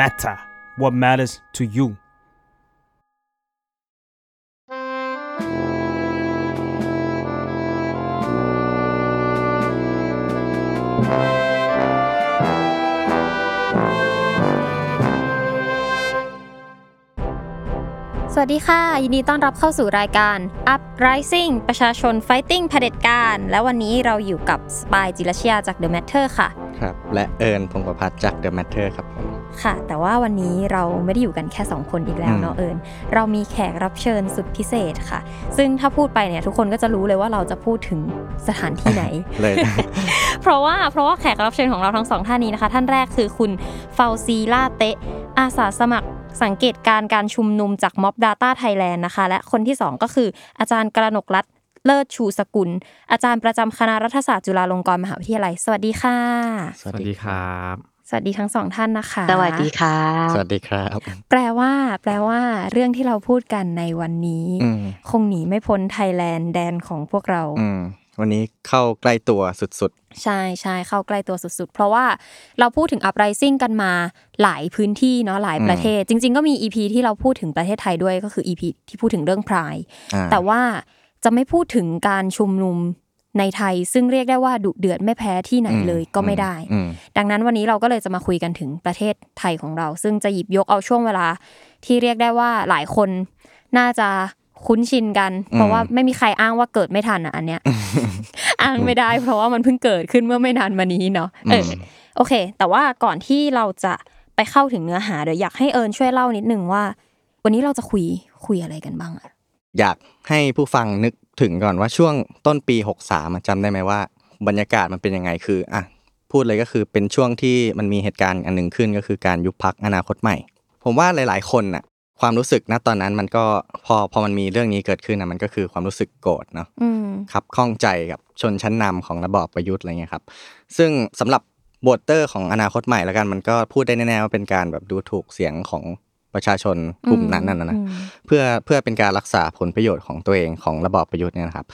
matter what matters to you สวัสดีค่ะ ยินดีต้อนรับเข้าสู่รายการ Uprising ประชาชน Fighting เผด็จการ และวันนี้เราอยู่กับสปายจิรเชียจาก The Matter ค่ะ ครับ และเอิญพงประพัฒน์จาก The Matter ครับผม ค่ะ แต่ว่าวันนี้เราไม่ได้อยู่กันแค่ 2 คนอีกแล้วเนาะอืมเอิญเรามีแขกรับเชิญสุดพิเศษค่ะ ซึ่งถ้าพูดไปเนี่ยทุกคนก็จะรู้เลยว่าเราจะพูดถึงสถานที่ไหนเลยเพราะว่าเพราะว่าแขกรับเชิญของเราทั้งสองท่านนี้นะคะ ท่านแรกคือคุณเฟาซีลาเตะอาสาสมัครสังเกตการณ์การชุมนุมจากม็อบ Data Thailand นะคะ และคนที่สองก็คืออาจารย์กระหนกรัตน์เลิศชูสกุล อาจารย์ประจำคณะรัฐศาสตร์จุฬาลงกรณ์มหาวิทยาลัย สวัสดีค่ะสสวัวัสสดีดีครับ สวัสดีทั้งสองท่านนะคะ สวัสดีค่ะ สวัสดีครับ แปลว่า แปลว่า เรื่องที่เราพูดกันในวันนี้อืมคงหนีไม่พ้นไทยแลนด์แดนของพวกเราอืมวันนี้เข้าใกล้ตัวสุดใช่ใช่เข้าใกล้ตัวสุดๆ เพราะว่าเราพูดถึง uprising กันมาหลายพื้นที่เนาะหลายประเทศ จริง ๆ ก็มี EP ที่เราพูดถึงประเทศไทยด้วยก็คือ EP ที่พูดถึงเรื่องพรายๆอ่าแต่ว่าจะไม่พูดถึงการชุมนุม ในไทยซึ่งเรียกได้ว่าดุเดือดไม่แพ้ที่ไหนเลยก็ไม่ได้อืมดังนั้นวันนี้เราก็เลยจะมาคุยกันถึงประเทศไทยของเรา ซึ่งจะหยิบยกเอาช่วงเวลา ที่เรียกได้ว่าหลายคนน่าจะคุ้นชินกัน เพราะว่าไม่มีใครอ้างว่าเกิดไม่ทันอะอันเนี้ยอ้างไม่ได้ เพราะว่ามันเพิ่งเกิดขึ้นเมื่อไม่นานมานี้เนาะเอออโอเค แต่ว่าก่อนที่เราจะไปเข้าถึงเนื้อหาเดี๋ยวอยากให้เอิญช่วยเล่านิดนึงว่า วันนี้เราจะคุยคุยอะไรกันบ้างอะอยากให้ผู้ฟังนึก ถึงก่อนว่าช่วงต้นปี 63อะจำได้ไหมว่า บรรยากาศมันเป็นยังไงคืออะพูดเลยก็คือเป็นช่วงที่มันมีเหตุการณ์อันหนึ่งขึ้นก็คือการยุบพักอนาคตใหม่ ผมว่าหลาย ๆ คนน่ะความรู้สึกณตอนนั้นมันก็พอพอมันมีเรื่องนี้เกิดขึ้นนะมันก็คือความรู้สึกโกรธเนาะอืมครับข้องใจกับชนชั้นนำของระบอบประยุทธ์อะไรเงี้ยครับ ซึ่งสำหรับโบเตอร์ของอนาคตใหม่แล้วกันมันก็พูดได้แน่ๆว่าเป็นการแบบดูถูกเสียงของ ประชาชนกลุ่มนั้นน่ะนะอืมเพื่อเพื่อเป็นการรักษาผลประโยชน์ของตัวเองของระบอบประยุทธ์เนี่ยนะครับ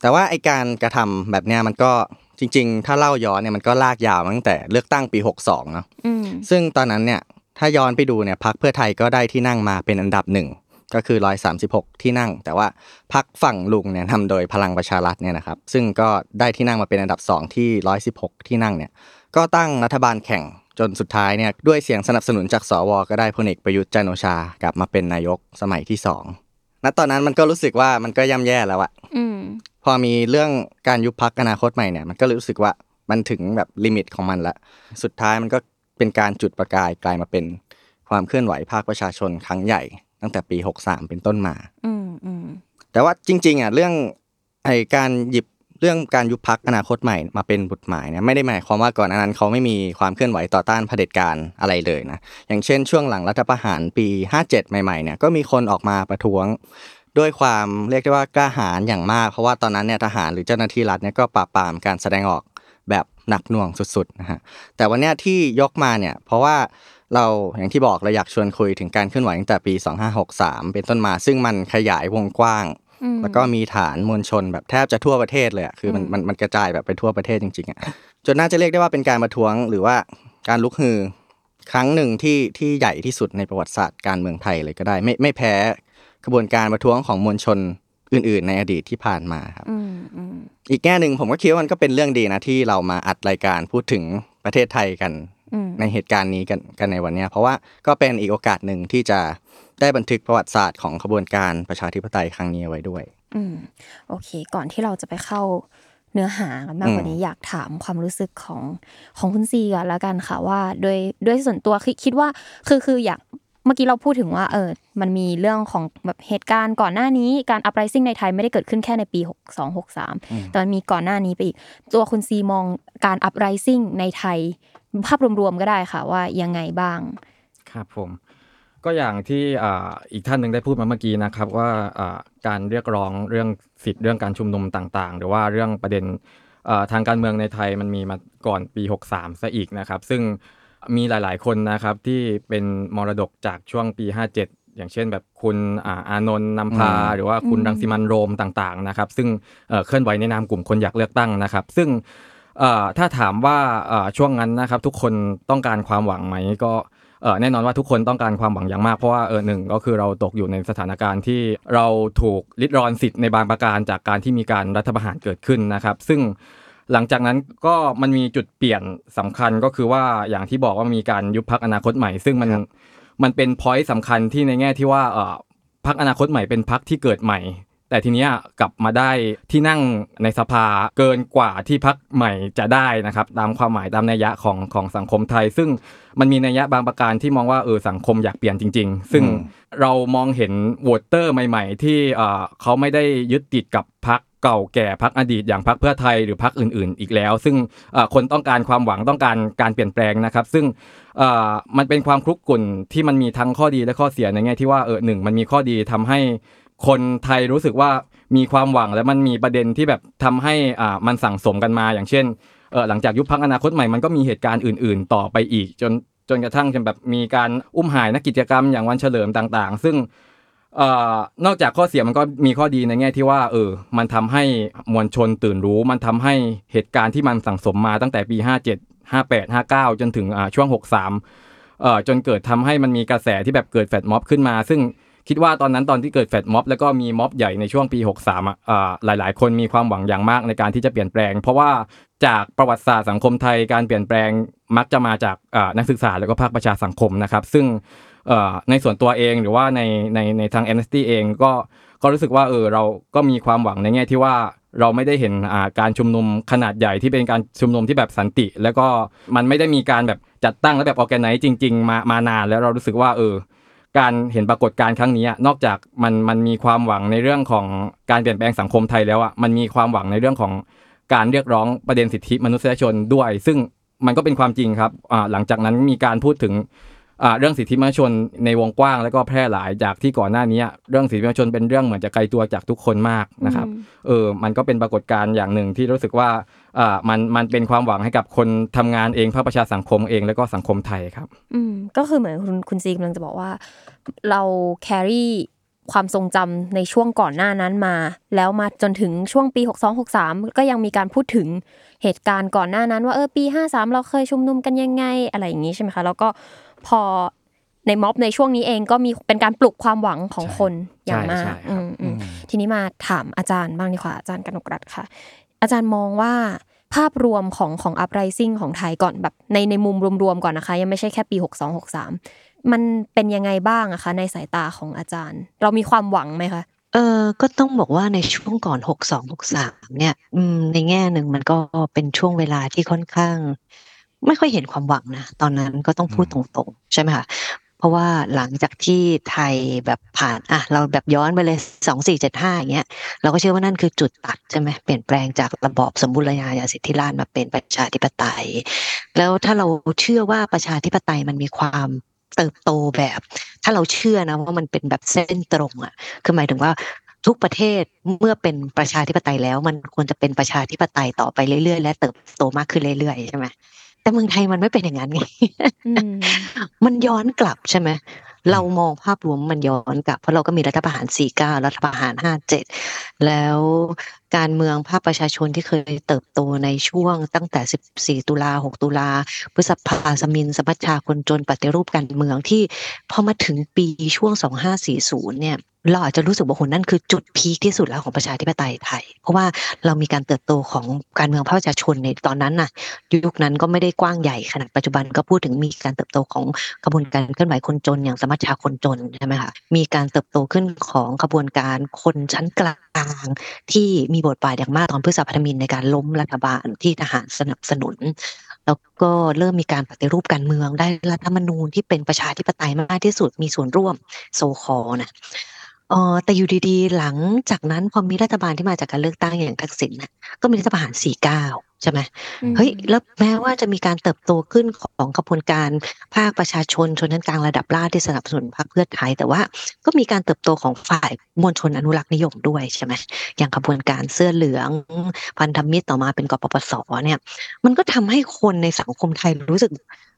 แต่ว่าไอการกระทำแบบเนี้ยมันก็จริง ๆ ถ้าเล่าย้อนเนี่ยมันก็ลากยาวมาตั้งแต่เลือกตั้งปี 62เนาะอืมซึ่งตอนนั้นเนี่ยถ้าย้อนไปดูเนี่ยพักเพื่อไทยก็ได้ที่นั่งมาเป็นอันดับหนึ่งก็คือ 136 ที่นั่ง แต่ว่าพักฝั่งลุงเนี่ยทำโดยพลังประชารัฐเนี่ยนะครับ ซึ่งก็ได้ที่นั่งมาเป็นอันดับ 2 ที่ 116 ที่นั่งเนี่ย ก็ตั้งรัฐบาลแข่ง จนสุดท้ายเนี่ยด้วยเสียงสนับสนุนจากสว ก็ได้พลเอกประยุทธ์จันทร์โอชากลับมาเป็นนายกสมัยที่สองณตอนนั้นมันก็รู้สึกว่ามันก็ย่ำแย่แล้วอะอืมพอมีเรื่องการยุบพักอนาคตใหม่เนี่ยมันก็รู้สึกว่ามันถึงแบบลิมิตของมันละสุดท้ายมันก็เป็นการจุดประกายกลายมาเป็นความเคลื่อนไหวภาคประชาชนครั้งใหญ่ ตั้งแต่ปี 63 เป็นต้นมาอืมอืมแต่ว่าจริงๆอะเรื่องไอการหยิบเรื่องการยุบพักอนาคตใหม่มาเป็นบทหมายเนี่ยไม่ได้หมายความว่าก่อนหนานั้นเขาไม่มีความเคลื่อนไหวต่อต้านเผด็จการอะไรเลยนะอย่างเช่น ช่วงหลังรัฐประหารปี 57 ใหม่ๆเนี่ยก็มีคนออกมาประท้วงด้วยความเรียกได้ว่ากล้าหาญอย่างมาก เพราะว่าตอนนั้นเนี่ยทหารหรือเจ้าหน้าที่รัฐเนี่ยก็ปราบปรามการแสดงออกแบบหนักหน่วงสุดๆนะฮะแต่วันนี้ที่ยกมาเนี่ยเพราะว่าเราอย่างที่บอกเราอยากชวนคุยถึงการเคลื่อนไหวตั้งแต่ปี 2563 เป็นต้นมาซึ่งมันขยายวงกว้าง แล้วก็มีฐานมวลชนแบบแทบจะทั่วประเทศเลยอะคือมันอืมมันมันกระจายแบบไปทั่วประเทศจริงๆอะจนน่าจะเรียกได้ว่าเป็นการประท้วงหรือว่าการลุกฮือครั้งหนึ่งที่ที่ใหญ่ที่สุดในประวัติศาสตร์การเมืองไทยเลยก็ได้ ไม่ไม่แพ้กระบวนการประท้วงของมวลชนอื่น ๆ ในอดีตที่ผ่านมาครับอืมอืมอีกแง่หนึ่งผมก็คิดว่ามันก็เป็นเรื่องดีนะที่เรามาอัดรายการพูดถึงประเทศไทยกันอืมในเหตุการณ์นี้กันกันในวันเนี้ยเพราะว่าก็เป็นอีกโอกาสหนึ่งที่จะ ได้บันทึกประวัติศาสตร์ของขบวนการประชาธิปไตยครั้งนี้เอาไว้ด้วย อืมโอเค ก่อนที่เราจะไปเข้าเนื้อหากันมากกว่าอืมนี้อยากถามความรู้สึกของของคุณซีก่อนแล้วกันค่ะว่าโดยโดยส่วนตัวคิดคิดว่าคือคืออยากเมื่อกี้เราพูดถึงว่าเออ มันมีเรื่องของแบบเหตุการณ์ก่อนหน้านี้การ uprising ในไทยไม่ได้เกิดขึ้นแค่ในปี 62 63 แต่มันมีก่อนหน้านี้ไปอีก ตัวคุณซีมองการ uprising ในไทย ภาพรวมๆก็ได้ค่ะว่ายังไงบ้าง ครับผม ก็อย่างที่อ่าอีกท่านหนึ่งได้พูดมาเมื่อกี้นะครับว่าอ่าการเรียกร้องเรื่องสิทธิ์เรื่องการชุมนุมต่างๆ หรือว่าเรื่องประเด็นอ่าทางการเมืองในไทยมันมีมาก่อนปี 63ซะอีกนะครับ ซึ่งมีหลายๆคนนะครับที่เป็นมรดกจากช่วงปี 57 อย่างเช่นแบบคุณอ่าอานนท์นำพาอืมหรือว่าคุณอืมรังสิมันต์โรมต่างๆนะครับ ซึ่งเอ่อเคลื่อนไหวในนามกลุ่มคนอยากเลือกตั้งนะครับ ซึ่งเอ่อถ้าถามว่าเอ่อช่วงนั้นนะครับทุกคนต้องการความหวังไหมก็เออ แน่นอนว่าทุกคนต้องการความหวังอย่างมากเพราะว่าเออหนึ่งก็คือเราตกอยู่ในสถานการณ์ที่เราถูกลิดรอนสิทธิ์ในบางประการจากการที่มีการรัฐประหารเกิดขึ้นนะครับ ซึ่งหลังจากนั้นก็มันมีจุดเปลี่ยนสำคัญก็คือว่าอย่างที่บอกว่ามีการยุบพักอนาคตใหม่ ซึ่งมันมันเป็นพอยต์สำคัญที่ในแง่ที่ว่าเออพักอนาคตใหม่เป็นพักที่เกิดใหม่ แต่ทีเนี้ยกลับมาได้ที่นั่งในสภาเกินกว่าที่พักใหม่จะได้นะครับ ตามความหมายตามนัยยะของของสังคมไทย ซึ่งมันมีนัยยะบางประการที่มองว่าเออสังคมอยากเปลี่ยนจริง ๆ ซึ่งเรามองเห็นโหวตเตอร์ใหม่ ๆ ที่เออเขาไม่ได้ยึดติดกับพักเก่าแก่พักอดีตอย่างพักเพื่อไทยหรือพักอื่น ๆ อีกแล้ว ซึ่งเอ่อคนต้องการความหวังต้องการการเปลี่ยนแปลงนะครับ ซึ่งเอ่อมันเป็นความคลุกกลุ่นที่มันมีทั้งข้อดีและข้อเสียในแง่ที่ว่าเออหนึ่งมันมีข้อดีทำให้ คนไทยรู้สึกว่ามีความหวังและมันมีประเด็นที่แบบทำให้อ่ามันสั่งสมกันมา อย่างเช่นเออหลังจากยุบพักอนาคตใหม่มันก็มีเหตุการณ์อื่น ๆ ต่อไปอีก จนจนกระทั่งจนแบบมีการอุ้มหายนักกิจกรรมอย่างวันเฉลิมต่าง ๆ ซึ่งอนอกจากข้อเสียมันก็มีข้อดีในแง่ที่ว่าเออ มันทำให้มวลชนตื่นรู้ มันทำให้เหตุการณ์ที่มันสั่งสมมาตั้งแต่ปี 57 58 59 จนถึงอ่าช่วง 63เอ่อจนเกิดทำให้มันมีกระแสที่แบบเกิดแฟดม็อบขึ้นมา ซึ่ง คิดว่าตอนนั้นตอนที่เกิดแฟดม็อบแล้วก็มีม็อบใหญ่ในช่วงปี 63อะอ่าหลาย ๆ คนมีความหวังอย่างมากในการที่จะเปลี่ยนแปลง เพราะว่าจากประวัติศาสตร์สังคมไทยการเปลี่ยนแปลงมักจะมาจากอ่านักศึกษาแล้วก็ภาคประชาสังคมนะครับ ซึ่งเอ่อในส่วนตัวเองหรือว่าในในในทาง Amnesty เองก็ก็รู้สึกว่าเออเราก็มีความหวังในแง่ที่ว่าเราไม่ได้เห็นอ่าการชุมนุมขนาดใหญ่ที่เป็นการชุมนุมที่แบบสันติ แล้วก็มันไม่ได้มีการแบบจัดตั้งและแบบออแกไนซ์จริง ๆ มามานานแล้วเรารู้สึกว่าเออ การเห็นปรากฏการณ์ครั้งนี้อะนอกจากมันมันมีความหวังในเรื่องของการเปลี่ยนแปลงสังคมไทยแล้วอะมันมีความหวังในเรื่องของการเรียกร้องประเด็นสิทธิมนุษยชนด้วย ซึ่งมันก็เป็นความจริงครับอ่าหลังจากนั้นมีการพูดถึงอ่าเรื่องสิทธิมนุษยชนในวงกว้าง แล้วก็แพร่หลายจากที่ก่อนหน้านี้ เรื่องสิทธิมนุษยชนเป็นเรื่องเหมือนจะไกลตัวจากทุกคนมากนะครับเออมันก็เป็นปรากฏการณ์อย่างหนึ่งที่รู้สึกว่าอ่า มันมันเป็นความหวังให้กับคนทำงานเองภาคประชาสังคมเองแล้วก็สังคมไทยครับ อืมก็คือเหมือนคุณคุณซีกำลังจะบอกว่า เราแครี่ความทรงจำในช่วงก่อนหน้านั้นมา แล้วมาจนถึงช่วงปี 6263 ก็ยังมีการพูดถึงเหตุการณ์ก่อนหน้านั้น ว่าเออปี 53 เราเคยชุมนุมกันยังไงอะไรอย่างนี้ใช่ไหมคะ แล้วก็พอในม็อบในช่วงนี้เองก็มีเป็นการปลุกความหวังของคนอย่างมากใช่ใช่ครับอืมอืมทีนี้มาถามอาจารย์บ้างดีกว่าอาจารย์กนกรัฐค่ะ อาจารย์มองว่าภาพรวมของของ uprising ของไทยก่อนแบบในในมุมรวมๆก่อนนะคะ ยังไม่ใช่แค่ปี 6263 มันเป็นยังไงบ้างอะคะ ในสายตาของอาจารย์ เรามีความหวังไหมคะเออก็ต้องบอกว่าในช่วงก่อนหกสองหกสามเนี่ยอืมในแง่หนึ่งมันก็เป็นช่วงเวลาที่ค่อนข้าง ไม่ค่อยเห็นความหวังนะ ตอนนั้นก็ต้องพูดตรงๆ ใช่ไหมคะเพ ราะว่าหลังจากที่ไทยแบบผ่านอะเราแบบย้อนไปเลยสองสี่เจ็ดห้าอย่างเงี้ยเราก็เชื่อว่านั่นคือจุดตัดใช่ไหมเปลี่ยนแปลงจากระบอบสมบูรณาญาสิทธิราชมาเป็นประชาธิปไตย แล้วถ้าเราเชื่อว่าประชาธิปไตยมันมีความเติบโตแบบ ถ้าเราเชื่อนะว่ามันเป็นแบบเส้นตรงอะคือหมายถึงว่าทุกประเทศเมื่อเป็นประชาธิปไตยแล้ว มันควรจะเป็นประชาธิปไตยต่อไปเรื่อยๆ และเติบโตมากขึ้นเรื่อยๆใช่ไหม แต่เมืองไทยมันไม่เป็นอย่างนั้นไงอืมมันย้อนกลับใช่ไหมเรามองภาพรวมมันย้อนกลับ เพราะเราก็มีรัฐประหาร49รัฐประหาร57แล้วการเมืองภาคประชาชนที่เคยเติบโตในช่วงตั้งแต่14ตุลา6ตุลาพฤษภาสมินสมัชชาคนจนปฏิรูปการเมืองที่พอมาถึงปีช่วง2540เนี่ย เราอาจจะรู้สึกว่าโหนั่นคือจุดพีคที่สุดแล้วของประชาธิปไตยไทย เพราะว่าเรามีการเติบโตของการเมืองภาคประชาชนในตอนนั้นน่ะ ยุคนั้นก็ไม่ได้กว้างใหญ่ขนาดปัจจุบันก็พูดถึงมีการเติบโตของกระบวนการเคลื่อนไหวคนจนอย่างสมัชชาคนจนใช่ไหมคะมีการเติบโตขึ้นของกระบวนการคนชั้นกลางที่มีบทบาทอย่างมากตอนพฤษภาธมินในการล้มรัฐบาลที่ทหารสนับสนุนแล้วก็เริ่มมีการปฏิรูปการเมืองได้รัฐธรรมนูญที่เป็นประชาธิปไตยมากที่สุดมีส่วนร่วมโซคอนะ เออแต่อยู่ดี ๆ หลังจากนั้นพอมีรัฐบาลที่มาจากการเลือกตั้งอย่างทักษิณน่ะ ก็มีรัฐประหาร 49 ใช่ไหมเฮ้ยแล้วแม้ว่าจะมีการเติบโตขึ้นของกระบวนการภาคประชาชน ชนชั้นกลางระดับล่างที่สนับสนุนพรรคเพื่อไทย แต่ว่าก็มีการเติบโตของฝ่ายมวลชนอนุรักษ์นิยมด้วย ใช่ไหม อย่างกระบวนการเสื้อเหลือง พันธมิตร ต่อมาเป็น กปปส เนี่ย มันก็ทำให้คนในสังคมไทยรู้สึก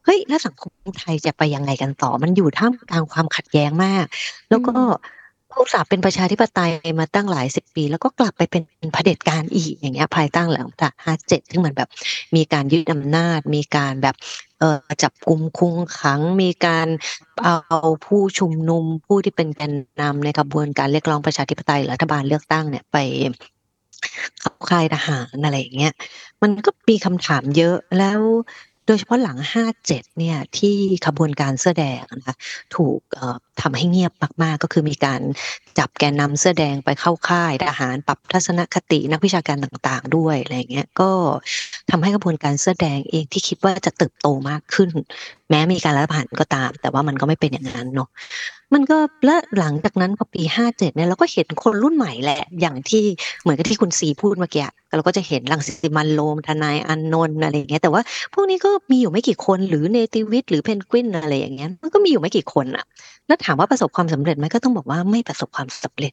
เฮ้ย แล้วสังคมไทยจะไปยังไงกันต่อ มันอยู่ท่ามกลางความขัดแย้งมาก แล้วก็ อุตส่าห์เป็นประชาธิปไตยมาตั้งหลายสิบปี แล้วก็กลับไปเป็นเผด็จการอีกอย่างเงี้ยภายใต้งหลังจากห้าเจ็ดที่เหมือนแบบ มีการยึดอำนาจ มีการแบบเอ่อจับกลุ่มคุมขัง มีการเอาผู้ชุมนุมผู้ที่เป็นแกนนำในกระบวนการเรียกร้องประชาธิปไตยรัฐบาลเลือกตั้งเนี่ยไปข้าค่ายทหารอะไรอย่างเงี้ยมันก็มีคำถามเยอะแล้วโดยเฉพาะหลัง 57 เนี่ย ที่ขบวนการเสื้อแดงนะคะถูก ทำให้เงียบมาก ๆ ก็คือมีการจับแกนนำเสื้อแดงไปเข้าค่ายทหารปรับทัศนคตินักวิชาการต่างๆ ด้วยอะไรอย่างเงี้ยก็ทำให้กระบวนการเสื้อแดงเองที่คิดว่าจะเติบโตมากขึ้น แม้มีการรัฐประหารก็ตาม แต่ว่ามันก็ไม่เป็นอย่างนั้นเนาะมันก็และหลังจากนั้นพอปี57เนี่ยเราก็เห็นคนรุ่นใหม่แหละ อย่างที่เหมือนกับที่คุณสีพูดเมื่อกี้เราก็จะเห็นรังสิมันโรมทนายอันนนท์อะไรอย่างเงี้ยแต่ว่าพวกนี้ก็มีอยู่ไม่กี่คนหรือเนติวิทย์หรือเพนกวินอะไรอย่างเงี้ยมันก็มีอยู่ไม่กี่คนอะแล้วถามว่าประสบความสำเร็จไหมก็ต้องบอกว่าไม่ประสบความสำเร็จ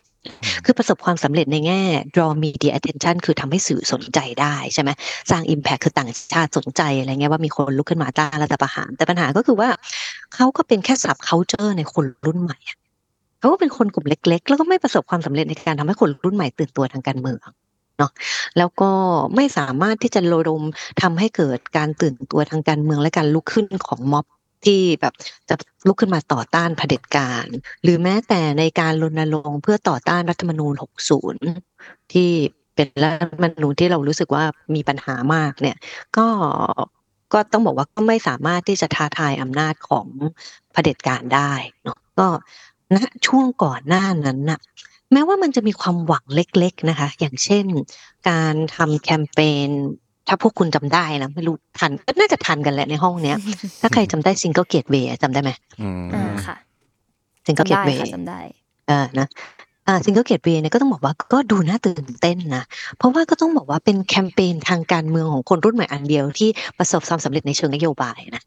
คือประสบความสำเร็จในแง่ draw media attention คือทำให้สื่อสนใจได้ใช่ไหมสร้าง impact คือต่างชาติสนใจอะไรเงี้ยว่ามีคนลุกขึ้นมาต้านรัฐประหาร แต่ปัญหาก็คือว่าเขาก็เป็นแค่ sub culture ในคนรุ่นใหม่อะเขาก็เป็นคนกลุ่มเล็ก ๆ แล้วก็ไม่ประสบความสำเร็จในการทำให้คนรุ่นใหม่ตื่นตัวทางการเมืองเนาะแล้วก็ไม่สามารถที่จะระดมทำให้เกิดการตื่นตัวทางการเมืองและการลุกขึ้นของม็อบ ที่แบบจะลุกขึ้นมาต่อต้านเผด็จการ หรือแม้แต่ในการรณรงค์เพื่อต่อต้านรัฐธรรมนูญ 60 ที่เป็นรัฐธรรมนูญที่เรารู้สึกว่ามีปัญหามากเนี่ย ก็ก็ต้องบอกว่าก็ไม่สามารถที่จะท้าทายอำนาจของเผด็จการได้เนาะก็ณช่วงก่อนหน้านั้นน่ะแม้ว่ามันจะมีความหวังเล็ก ๆนะคะ อย่างเช่น การทำแคมเปญ ถ้าพวกคุณจำได้นะไม่รู้ทันก็น่าจะทันกันแหละในห้องเนี้ย ถ้าใครจำได้ single gateway จำได้ไหมอืมอ่าค่ะ single gateway จำได้ค่ะจำได้อ่านะอ่า single gateway เนี่ยก็ต้องบอกว่าก็ดูน่าตื่นเต้นนะเพราะว่าก็ต้องบอกว่าเป็นแคมเปญทางการเมืองของคนรุ่นใหม่อันเดียวที่ประสบความสำเร็จในเชิงนโยบายนะ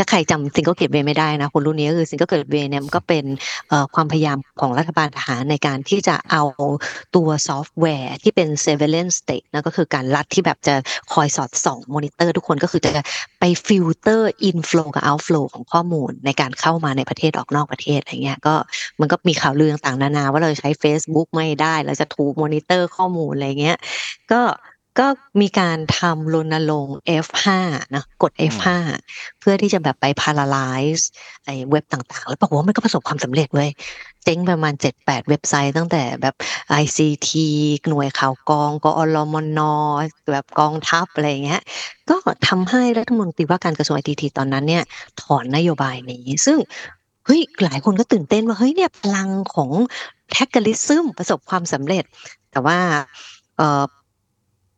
ถ้าใครจำ single gateway ไม่ได้นะคนรุ่นนี้ก็คือ single gateway เนี่ยมันก็เป็นความพยายามของรัฐบาลทหารในการที่จะเอาตัวซอฟต์แวร์ที่เป็น surveillance state นะก็คือการรัฐที่แบบจะคอยสอดส่องมอนิเตอร์ทุกคนก็คือจะไป filter inflow กับ outflow ของข้อมูลในการเข้ามาในประเทศออกนอกประเทศอะไรเงี้ยก็มันก็มีข่าวลือต่างๆนานาว่าเราจะใช้ Facebook ไม่ได้ เราจะถูกมอนิเตอร์ข้อมูลอะไรเงี้ยก็ ก็มีการทำรณรงค์ F5 นะกด F5 เพื่อที่จะแบบไป paralyze ไอ้เว็บต่างๆ แล้วปรากฏว่ามันก็ประสบความสำเร็จเว้ยเจ๊งประมาณ 7-8 เว็บไซต์ตั้งแต่แบบ ICT หน่วยข่าวกองกอรมนแบบกองทัพอะไรอย่างเงี้ย ก็ทำให้รัฐมนตรีว่าการกระทรวงไอทีตอนนั้นเนี่ยถอนนโยบายนี้ ซึ่งเฮ้ยหลายคนก็ตื่นเต้นว่าเฮ้ยเนี่ยพลังของแท็กเกอริซึมประสบความสำเร็จ แต่ว่าเอ่อ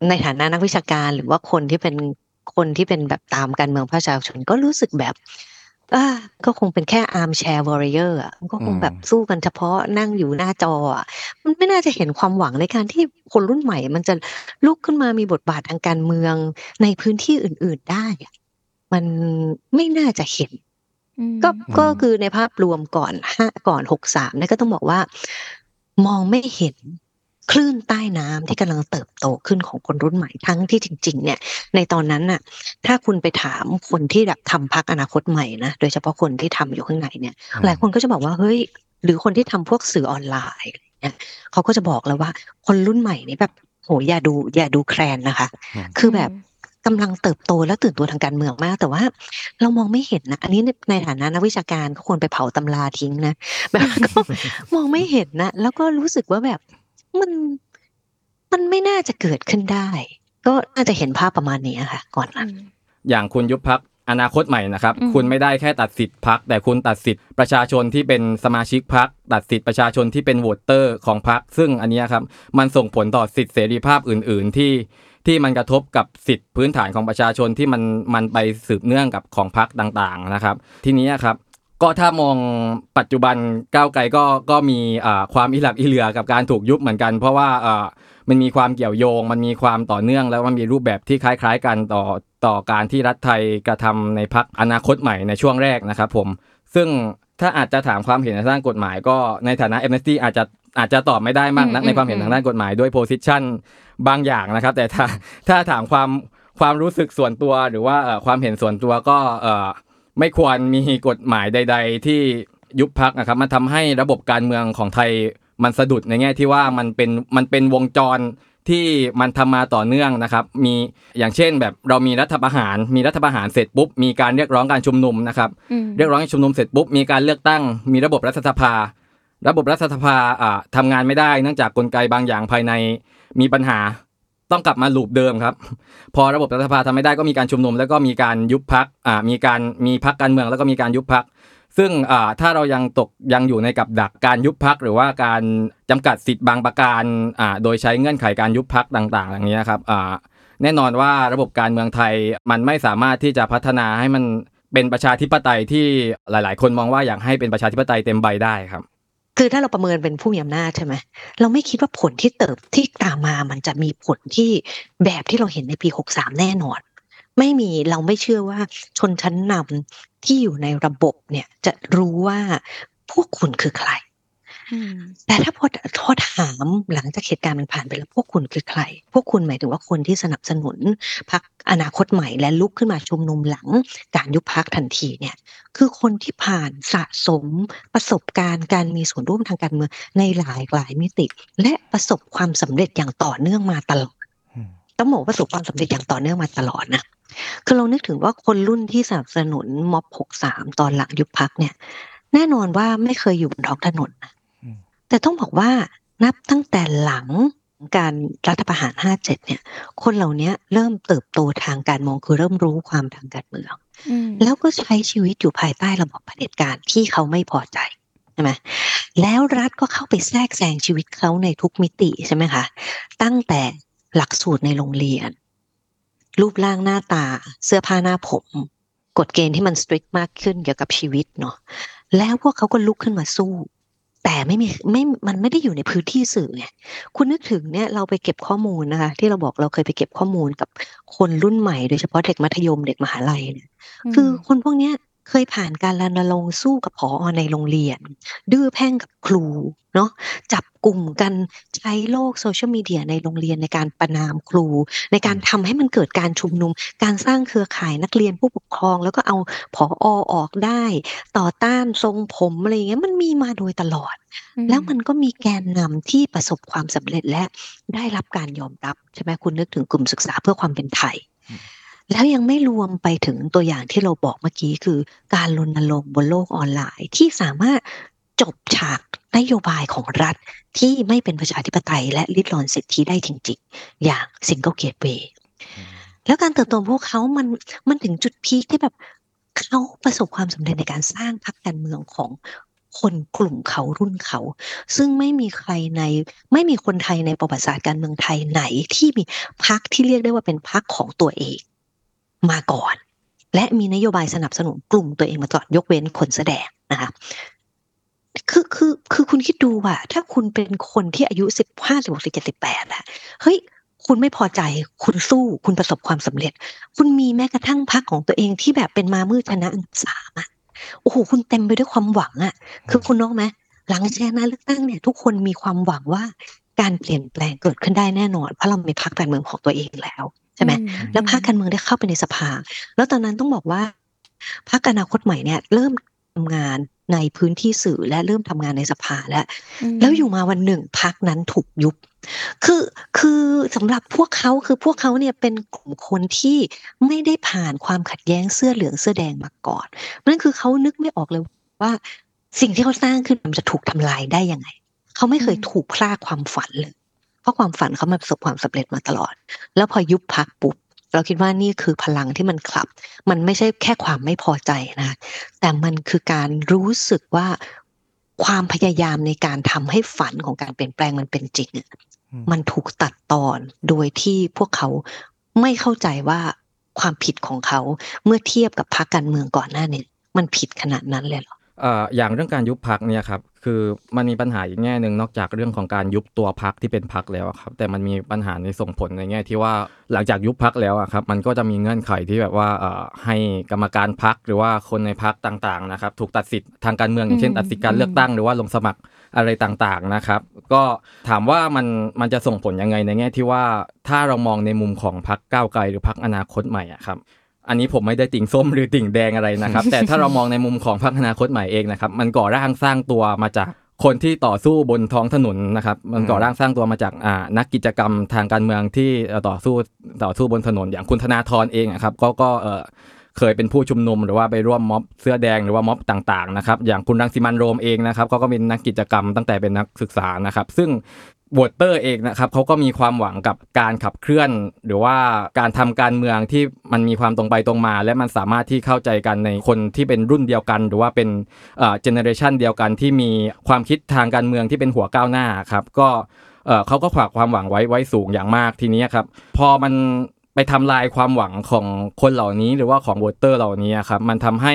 ในฐานะนักวิชาการหรือว่าคนที่เป็นคนที่เป็นแบบตามการเมืองประชาชนก็รู้สึกแบบอ่าก็คงเป็นแค่ arm chair warrior อะมันก็คงแบบสู้กันเฉพาะนั่งอยู่หน้าจออะมันไม่น่าจะเห็นความหวังในการที่คนรุ่นใหม่ มันจะลุกขึ้นมามีบทบาททางการเมืองในพื้นที่อื่น ๆได้อะมันไม่น่าจะเห็นอืมก็ก็คือในภาพรวมก่อนห้าก่อนหกสามเนี่ยก็ต้องบอกว่า มองไม่เห็น คลื่นใต้น้ำที่กำลังเติบโตขึ้นของคนรุ่นใหม่ทั้งที่จริง ๆ เนี่ย ในตอนนั้นน่ะ ถ้าคุณไปถามคนที่แบบทำพักอนาคตใหม่นะ โดยเฉพาะคนที่ทำอยู่ข้างในเนี่ย หลายคนก็จะบอกว่าเฮ้ย หรือคนที่ทำพวกสื่อออนไลน์อะไรเนี่ยเขาก็จะบอกแล้วว่า คนรุ่นใหม่นี่แบบโหอย่าดูอย่าดูแคลนนะคะ คือแบบกำลังเติบโตและตื่นตัวทางการเมืองมาก แต่ว่าเรามองไม่เห็นนะอันนี้ในในฐานะนักวิชาการก็ควรไปเผาตำราทิ้งนะแบบก็มองไม่เห็นนะแล้วก็รู้สึกว่าแบบ มันมันไม่น่าจะเกิดขึ้นได้ ก็น่าจะเห็นภาพประมาณนี้ค่ะ ก่อนหลังอย่างคุณยุบพักอนาคตใหม่นะครับอืมคุณไม่ได้แค่ตัดสิทธิ์พัก แต่คุณตัดสิทธิ์ประชาชนที่เป็นสมาชิกพัก ตัดสิทธิ์ประชาชนที่เป็นโหวตเตอร์ของพัก ซึ่งอันเนี้ยครับ มันส่งผลต่อสิทธิเสรีภาพอื่น ๆ ที่ที่มันกระทบกับสิทธิพื้นฐานของประชาชนที่มันมันไปสืบเนื่องกับของพักต่าง ๆ นะครับ ทีนี้ครับ ก็ถ้ามองปัจจุบันก้าวไกลก็ก็มีอ่าความอิหลักอิเหลือกับการถูกยุบเหมือนกัน เพราะว่าอ่ามันมีความเกี่ยวโยง มันมีความต่อเนื่องแล้วมันมีรูปแบบที่คล้าย ๆ กันต่อต่อการที่รัฐไทยกระทำในพักอนาคตใหม่ในช่วงแรกนะครับผม ซึ่งถ้าอาจจะถามความเห็นในด้านกฎหมาย ก็ในฐานะ m อ t อาจจะอาจจะตอบไม่ได้มากนักอืมในความเห็นอืมทางด้านกฎหมายด้วยโพสิชันบางอย่างนะครับ แต่ถ้าถ้าถามความความรู้สึกส่วนตัวหรือว่าเอ่อความเห็นส่วนตัวก็เอ่อ ไม่ควรมีกฎหมายใด ๆ ที่ยุบพักนะครับมันทำให้ระบบการเมืองของไทยมันสะดุดในแง่ที่ว่ามันเป็นมันเป็นวงจรที่มันทำมาต่อเนื่องนะครับ มีอย่างเช่นแบบเรามีรัฐประหาร มีรัฐประหารเสร็จปุ๊บมีการเรียกร้องการชุมนุมนะครับอืมเรียกร้องให้ชุมนุมเสร็จปุ๊บมีการเลือกตั้ง มีระบบรัฐสภา ระบบรัฐสภาอ่าทำงานไม่ได้เนื่องจากกลไกบางอย่างภายในมีปัญหา ต้องกลับมาลูปเดิมครับ พอระบบรัฐสภาทำไม่ได้ก็มีการชุมนุม แล้วก็มีการยุบพักอ่ามีการมีพักการเมืองแล้วก็มีการยุบพักซึ่งอ่าถ้าเรายังตกยังอยู่ในกับดักการยุบพักหรือว่าการจำกัดสิทธิ์บางประการอ่าโดยใช้เงื่อนไขการยุบพักต่างๆอย่างนี้ครับอ่าแน่นอนว่าระบบการเมืองไทยมันไม่สามารถที่จะพัฒนาให้มันเป็นประชาธิปไตยที่หลาย ๆ คนมองว่าอยากให้เป็นประชาธิปไตยเต็มใบได้ครับ คือถ้าเราประเมินเป็นผู้มีอำนาจใช่ไหมเราไม่คิดว่าผลที่เติบที่ตามมามันจะมีผลที่แบบที่เราเห็นในปี63แน่นอน ไม่มีเราไม่เชื่อว่าชนชั้นนำที่อยู่ในระบบเนี่ยจะรู้ว่าพวกคุณคือใคร แต่ถ้าพอพอถามหลังจากเหตุการณ์มันผ่านไปแล้วพวกคุณคือใคร พวกคุณหมายถึงว่าคนที่สนับสนุนพรรคอนาคตใหม่และลุกขึ้นมาชุมนุมหลังการยุบพักทันทีเนี่ยคือคนที่ผ่านสะสมประสบการณ์การมีส่วนร่วมทางการเมืองในหลายหลายมิติ และประสบความสำเร็จอย่างต่อเนื่องมาตลอดอืมต้องบอกว่าประสบความสำเร็จอย่างต่อเนื่องมาตลอดนะคือเรานึกถึงว่าคนรุ่นที่สนับสนุนม็อบ 63 ตอนหลังยุบพักเนี่ย แน่นอนว่าไม่เคยอยู่บนท้องถนนนะอืม แต่ต้องบอกว่านับตั้งแต่หลังการรัฐประหาร 57 เนี่ย คนเหล่านี้เริ่มเติบโตทางการเมองคือเริ่มรู้ความทางการเมืองอืมแล้วก็ใช้ชีวิตอยู่ภายใต้ระบอบเผด็จการที่เขาไม่พอใจใช่ไหมแล้วรัฐก็เข้าไปแทรกแซงชีวิตเขาในทุกมิติใช่ไหมคะ ตั้งแต่หลักสูตรในโรงเรียน รูปร่างหน้าตา เสื้อผ้าหน้าผม กฎเกณฑ์ที่มันสตริกมากขึ้นเกี่ยวกับชีวิตเนาะ แล้วพวกเขาก็ลุกขึ้นมาสู้ แต่ไม่มีไม่มันไม่ได้อยู่ในพื้นที่สื่อไงคุณนึกถึงเนี่ยเราไปเก็บข้อมูลนะคะ ที่เราบอกเราเคยไปเก็บข้อมูลกับคนรุ่นใหม่โดยเฉพาะเด็กมัธยมเด็กมหาลัยเนี่ยคือคนพวกเนี้ย เคยผ่านการรณรงค์สู้กับผอในโรงเรียน ดื้อแพ่งกับครูเนาะจับกลุ่มกันใช้โลกโซเชียลมีเดียในโรงเรียนในการประนามครู ในการทำให้มันเกิดการชุมนุม การสร้างเครือข่ายนักเรียนผู้ปกครอง แล้วก็เอาผอออกได้ ต่อต้านทรงผมอะไรอย่างเงี้ยมันมีมาโดยตลอดอืมแล้วมันก็มีแกนนำที่ประสบความสำเร็จและได้รับการยอมรับใช่ไหมคุณนึกถึงกลุ่มศึกษาเพื่อความเป็นไทย แล้วยังไม่รวมไปถึงตัวอย่างที่เราบอกเมื่อกี้คือการรณรงค์บนโลกออนไลน์ ที่สามารถจบฉากนโยบายของรัฐที่ไม่เป็นประชาธิปไตย และริดรอนสิทธิได้จริงๆ อย่าง Single Gateway แล้วการเติบโตของพวกเขามันมันถึงจุดพีคที่แบบเขาประสบความสำเร็จในการสร้างพรรคการเมืองของคนกลุ่มเขารุ่นเขา ซึ่งไม่มีใครในไม่มีคนไทยในประวัติศาสตร์การเมืองไทยไหนที่มีพรรคที่เรียกได้ว่าเป็นพรรคของตัวเอง มาก่อน และมีนโยบายสนับสนุนกลุ่มตัวเองมาก่อนยกเว้นคนแสดงนะคะคือคือคือคุณคิดดูว่าถ้าคุณเป็นคนที่อายุสิบห้าสิบหกสิบเจ็ดสิบแปดอะเฮ้ยคุณไม่พอใจ คุณสู้ คุณประสบความสำเร็จ คุณมีแม้กระทั่งพรรคของตัวเองที่แบบเป็นมามืดชนะอันดับสามอะโอ้โห คุณเต็มไปด้วยความหวังอะคือคุณน้องไหม หลังชนะเลือกตั้งเนี่ย ทุกคนมีความหวังว่าการเปลี่ยนแปลงเกิดขึ้นได้แน่นอน เพราะเรามีพรรคการเมืองของตัวเองแล้ว ใช่ไหมอืแล้วพรรคการเมืองได้เข้าไปในสภา แล้วตอนนั้นต้องบอกว่าพรรคอนาคตใหม่เนี่ย เริ่มทำงานในพื้นที่สื่อและเริ่มทำงานในสภาแล้วมแล้วอยู่มาวันหนึ่งพรรคนั้นถูกยุบ คือคือสำหรับพวกเขาคือพวกเขาเนี่ยเป็นกลุ่มคนที่ไม่ได้ผ่านความขัดแย้งเสื้อเหลืองเสื้อแดงมาก่อนนั่นคือเขานึกไม่ออกเลยว่าสิ่งที่เขาสร้างขึ้นมันจะถูกทำลายได้ยังไง เขาไม่เคยถูกพลากความฝันเลย เพราะความฝันเขามาประสบความสำเร็จมาตลอด แล้วพอยุบพักปุ๊บเราคิดว่านี่คือพลังที่มันคลับ มันไม่ใช่แค่ความไม่พอใจนะ แต่มันคือการรู้สึกว่าความพยายามในการทำให้ฝันของการเปลี่ยนแปลงมันเป็นจริงอะอืมมันถูกตัดตอนโดยที่พวกเขาไม่เข้าใจว่าความผิดของเขาเมื่อเทียบกับพรรคการเมืองก่อนหน้านี้มันผิดขนาดนั้นเลยเหรอเอ่ออย่างเรื่องการยุบพักเนี่ยครับคือมันมีปัญหาอีกแง่หนึ่งนอกจากเรื่องของการยุบตัวพักที่เป็นพักแล้วอะครับแต่มันมีปัญหาในส่งผลในแง่ที่ว่าหลังจากยุบพักแล้วอะครับมันก็จะมีเงื่อนไขที่แบบว่าเอ่อให้กรรมการพักหรือว่าคนในพักต่างๆนะครับถูกตัดสิทธิ์ทางการเมืองอย่างเช่นอืมตัดสิทธิ์การเลือกตั้งหรือว่าลงสมัครอะไรต่างๆนะครับ ก็ถามว่ามันมันจะส่งผลยังไงในแง่ที่ว่าถ้าเรามองในมุมของพักก้าวไกลหรือพักอนาคตใหม่อะครับ อันนี้ผมไม่ได้ติ่งส้มหรือติ่งแดงอะไรนะครับ แต่ถ้าเรามองในมุมของพรรคอนาคตใหม่เองนะครับ มันก่อร่างสร้างตัวมาจากคนที่ต่อสู้บนท้องถนนนะครับ มันก่อร่างสร้างตัวมาจากอ่านักกิจกรรมทางการเมืองที่เอ่อต่อสู้ต่อสู้บนถนน อย่างคุณธนาธรเองอะครับ ก็ก็เออเคยเป็นผู้ชุมนุมหรือว่าไปร่วมม็อบเสื้อแดงหรือว่าม็อบต่างๆนะครับอย่างคุณรังสิมันต์โรมเองนะครับเขาก็เป็นนักกิจกรรมตั้งแต่เป็นนักศึกษานะครับ ซึ่ง voter เองนะครับเขาก็มีความหวังกับการขับเคลื่อน หรือว่าการทำการเมืองที่มันมีความตรงไปตรงมา และมันสามารถที่เข้าใจกันในคนที่เป็นรุ่นเดียวกัน หรือว่าเป็นเอ่อ generation เดียวกันที่มีความคิดทางการเมืองที่เป็นหัวก้าวหน้าครับก็เอ่อเขาก็ฝากความหวังไว้ไว้สูงอย่างมากทีนี้ครับ พอมัน ไปทำลายความหวังของคนเหล่านี้หรือว่าของโวเตอร์เหล่านี้ครับมันทำให้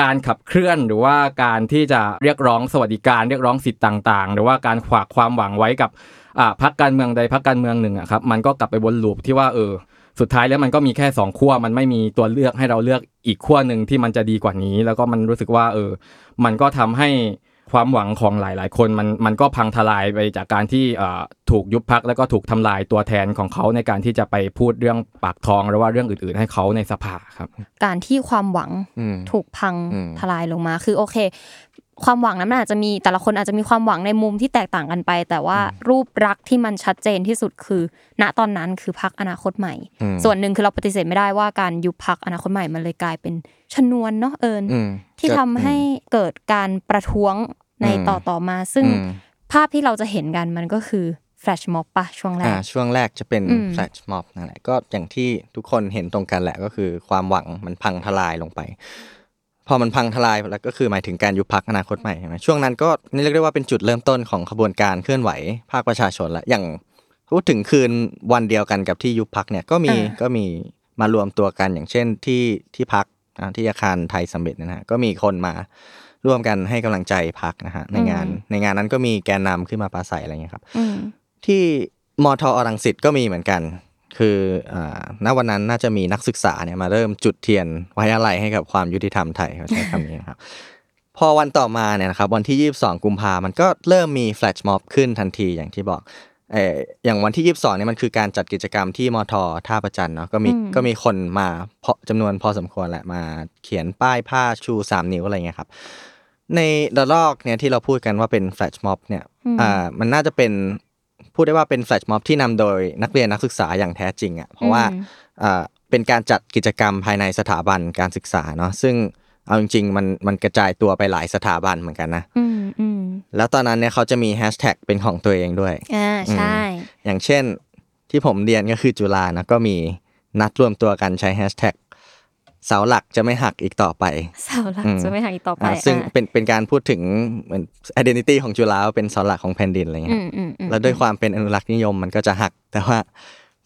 การขับเคลื่อนหรือว่าการที่จะเรียกร้องสวัสดิการเรียกร้องสิทธิ์ต่าง ๆ หรือว่าการฝากความหวังไว้กับอ่าพรรคการเมืองใดพรรคการเมืองหนึ่งอะครับมันก็กลับไปวนลูปที่ว่าเออสุดท้ายแล้วมันก็มีแค่สองขั้วมันไม่มีตัวเลือกให้เราเลือกอีกขั้วหนึ่งที่มันจะดีกว่านี้ แล้วก็มันรู้สึกว่าเออมันก็ทำให้ ความหวังของหลาย ๆ คนมันมันก็พังทลายไปจากการที่เอ่อถูกยุบพักแล้วก็ถูกทำลายตัวแทนของเขาในการที่จะไปพูดเรื่องปากท้องหรือว่าเรื่องอื่น ๆ ให้เขาในสภาครับ การที่ความหวังอืมถูกพังอืมทลายลงมาคือโอเค ความหวังนั้นมันอาจจะมีแต่ละคนอาจจะมีความหวังในมุมที่แตกต่างกันไป แต่ว่ารูปรักษณ์ที่มันชัดเจนที่สุดคือ ณตอนนั้นคือพักอนาคตใหม่อืมส่วนหนึ่งคือเราปฏิเสธไม่ได้ว่าการยุบพักอนาคตใหม่มันเลยกลายเป็นชนวนเนาะเอิญอืมที่ก็ทำให้เกิดการประท้วงในอืมต่อต่อมา ซึ่งอืมภาพที่เราจะเห็นกันมันก็คือแฟลชม็อบปะช่วงแรอ่ากช่วงแรกจะเป็นอืมแฟลชม็อบนั่นแหละก็อย่างที่ทุกคนเห็นตรงกันแหละก็คือ ความหวังมันพังทลายลงไป พอมันพังทลายแล้วก็คือหมายถึงการยุบพักอนาคตใหม่ใช่ไหมช่วงนั้นก็นี่เรียกได้ว่าเป็นจุดเริ่มต้นของขบวนการเคลื่อนไหวภาคประชาชนละอย่างพูดถึงคืนวันเดียวกันกับที่ยุบพักเนี่ยก็มีอ่าก็มีมารวมตัวกันอย่างเช่นที่ที่พักที่อาคารไทยสำเร็จนะฮะก็มีคนมาร่วมกันให้กำลังใจพักนะฮะในงานในงานนั้นก็มีแกนนำขึ้นมาปราศัยอะไรอย่างเงี้ยครับอืมที่มทอรังสิตก็มีเหมือนกัน คือณวันนั้นน่าจะมีนักศึกษาเนี่ยมาเริ่มจุดเทียนไว้อะไรให้กับความยุติธรรมไทยเขาใช้คำนี้ครับพอวันต่อมาเนี่ยนะครับวันที่ 22 กุมภามันก็เริ่มมีแฟลชม็อบขึ้นทันทีอย่างที่บอกเอออย่างวันที่ 22เนี่ยมันคือการจัดกิจกรรมที่มทท่าประจันเนาะก็มีก็มีคนมาเพาะจำนวนพอสมควรแหละมาเขียนป้ายผ้าชู 3 นิ้วอะไรเงี้ยครับในระลอกเนี่ยที่เราพูดกันว่าเป็นแฟลชม็อบเนี่ยอ่ามันน่าจะเป็น พูดได้ว่าเป็นแฟลชม็อบที่นำโดยนักเรียนนักศึกษาอย่างแท้จริงอะเพราะว่าอืมอ่าเป็นการจัดกิจกรรมภายในสถาบันการศึกษาเนาะซึ่งเอาจริงๆมันมันกระจายตัวไปหลายสถาบันเหมือนกันนะอืมอืมแล้วตอนนั้นเนี่ยเขาจะมีแฮชแท็กเป็นของตัวเองด้วยอ่าใช่ อย่างเช่นที่ผมเรียนก็คือจุฬานะก็มีนัดรวมตัวกันใช้แฮชแท็ก เสาหลักจะไม่หักอีกต่อไป เสาหลักอืมจะไม่หักอีกต่อไปอ่าซึ่งอะเป็นเป็นการพูดถึงเหมือน identity ของจุฬาว่าเป็นเสาหลักของแผ่นดินอะไรเงี้อืยมอืมอืมแล้วด้วยความเป็นอนุรักษ์นิยมมันก็จะหัก แต่ว่า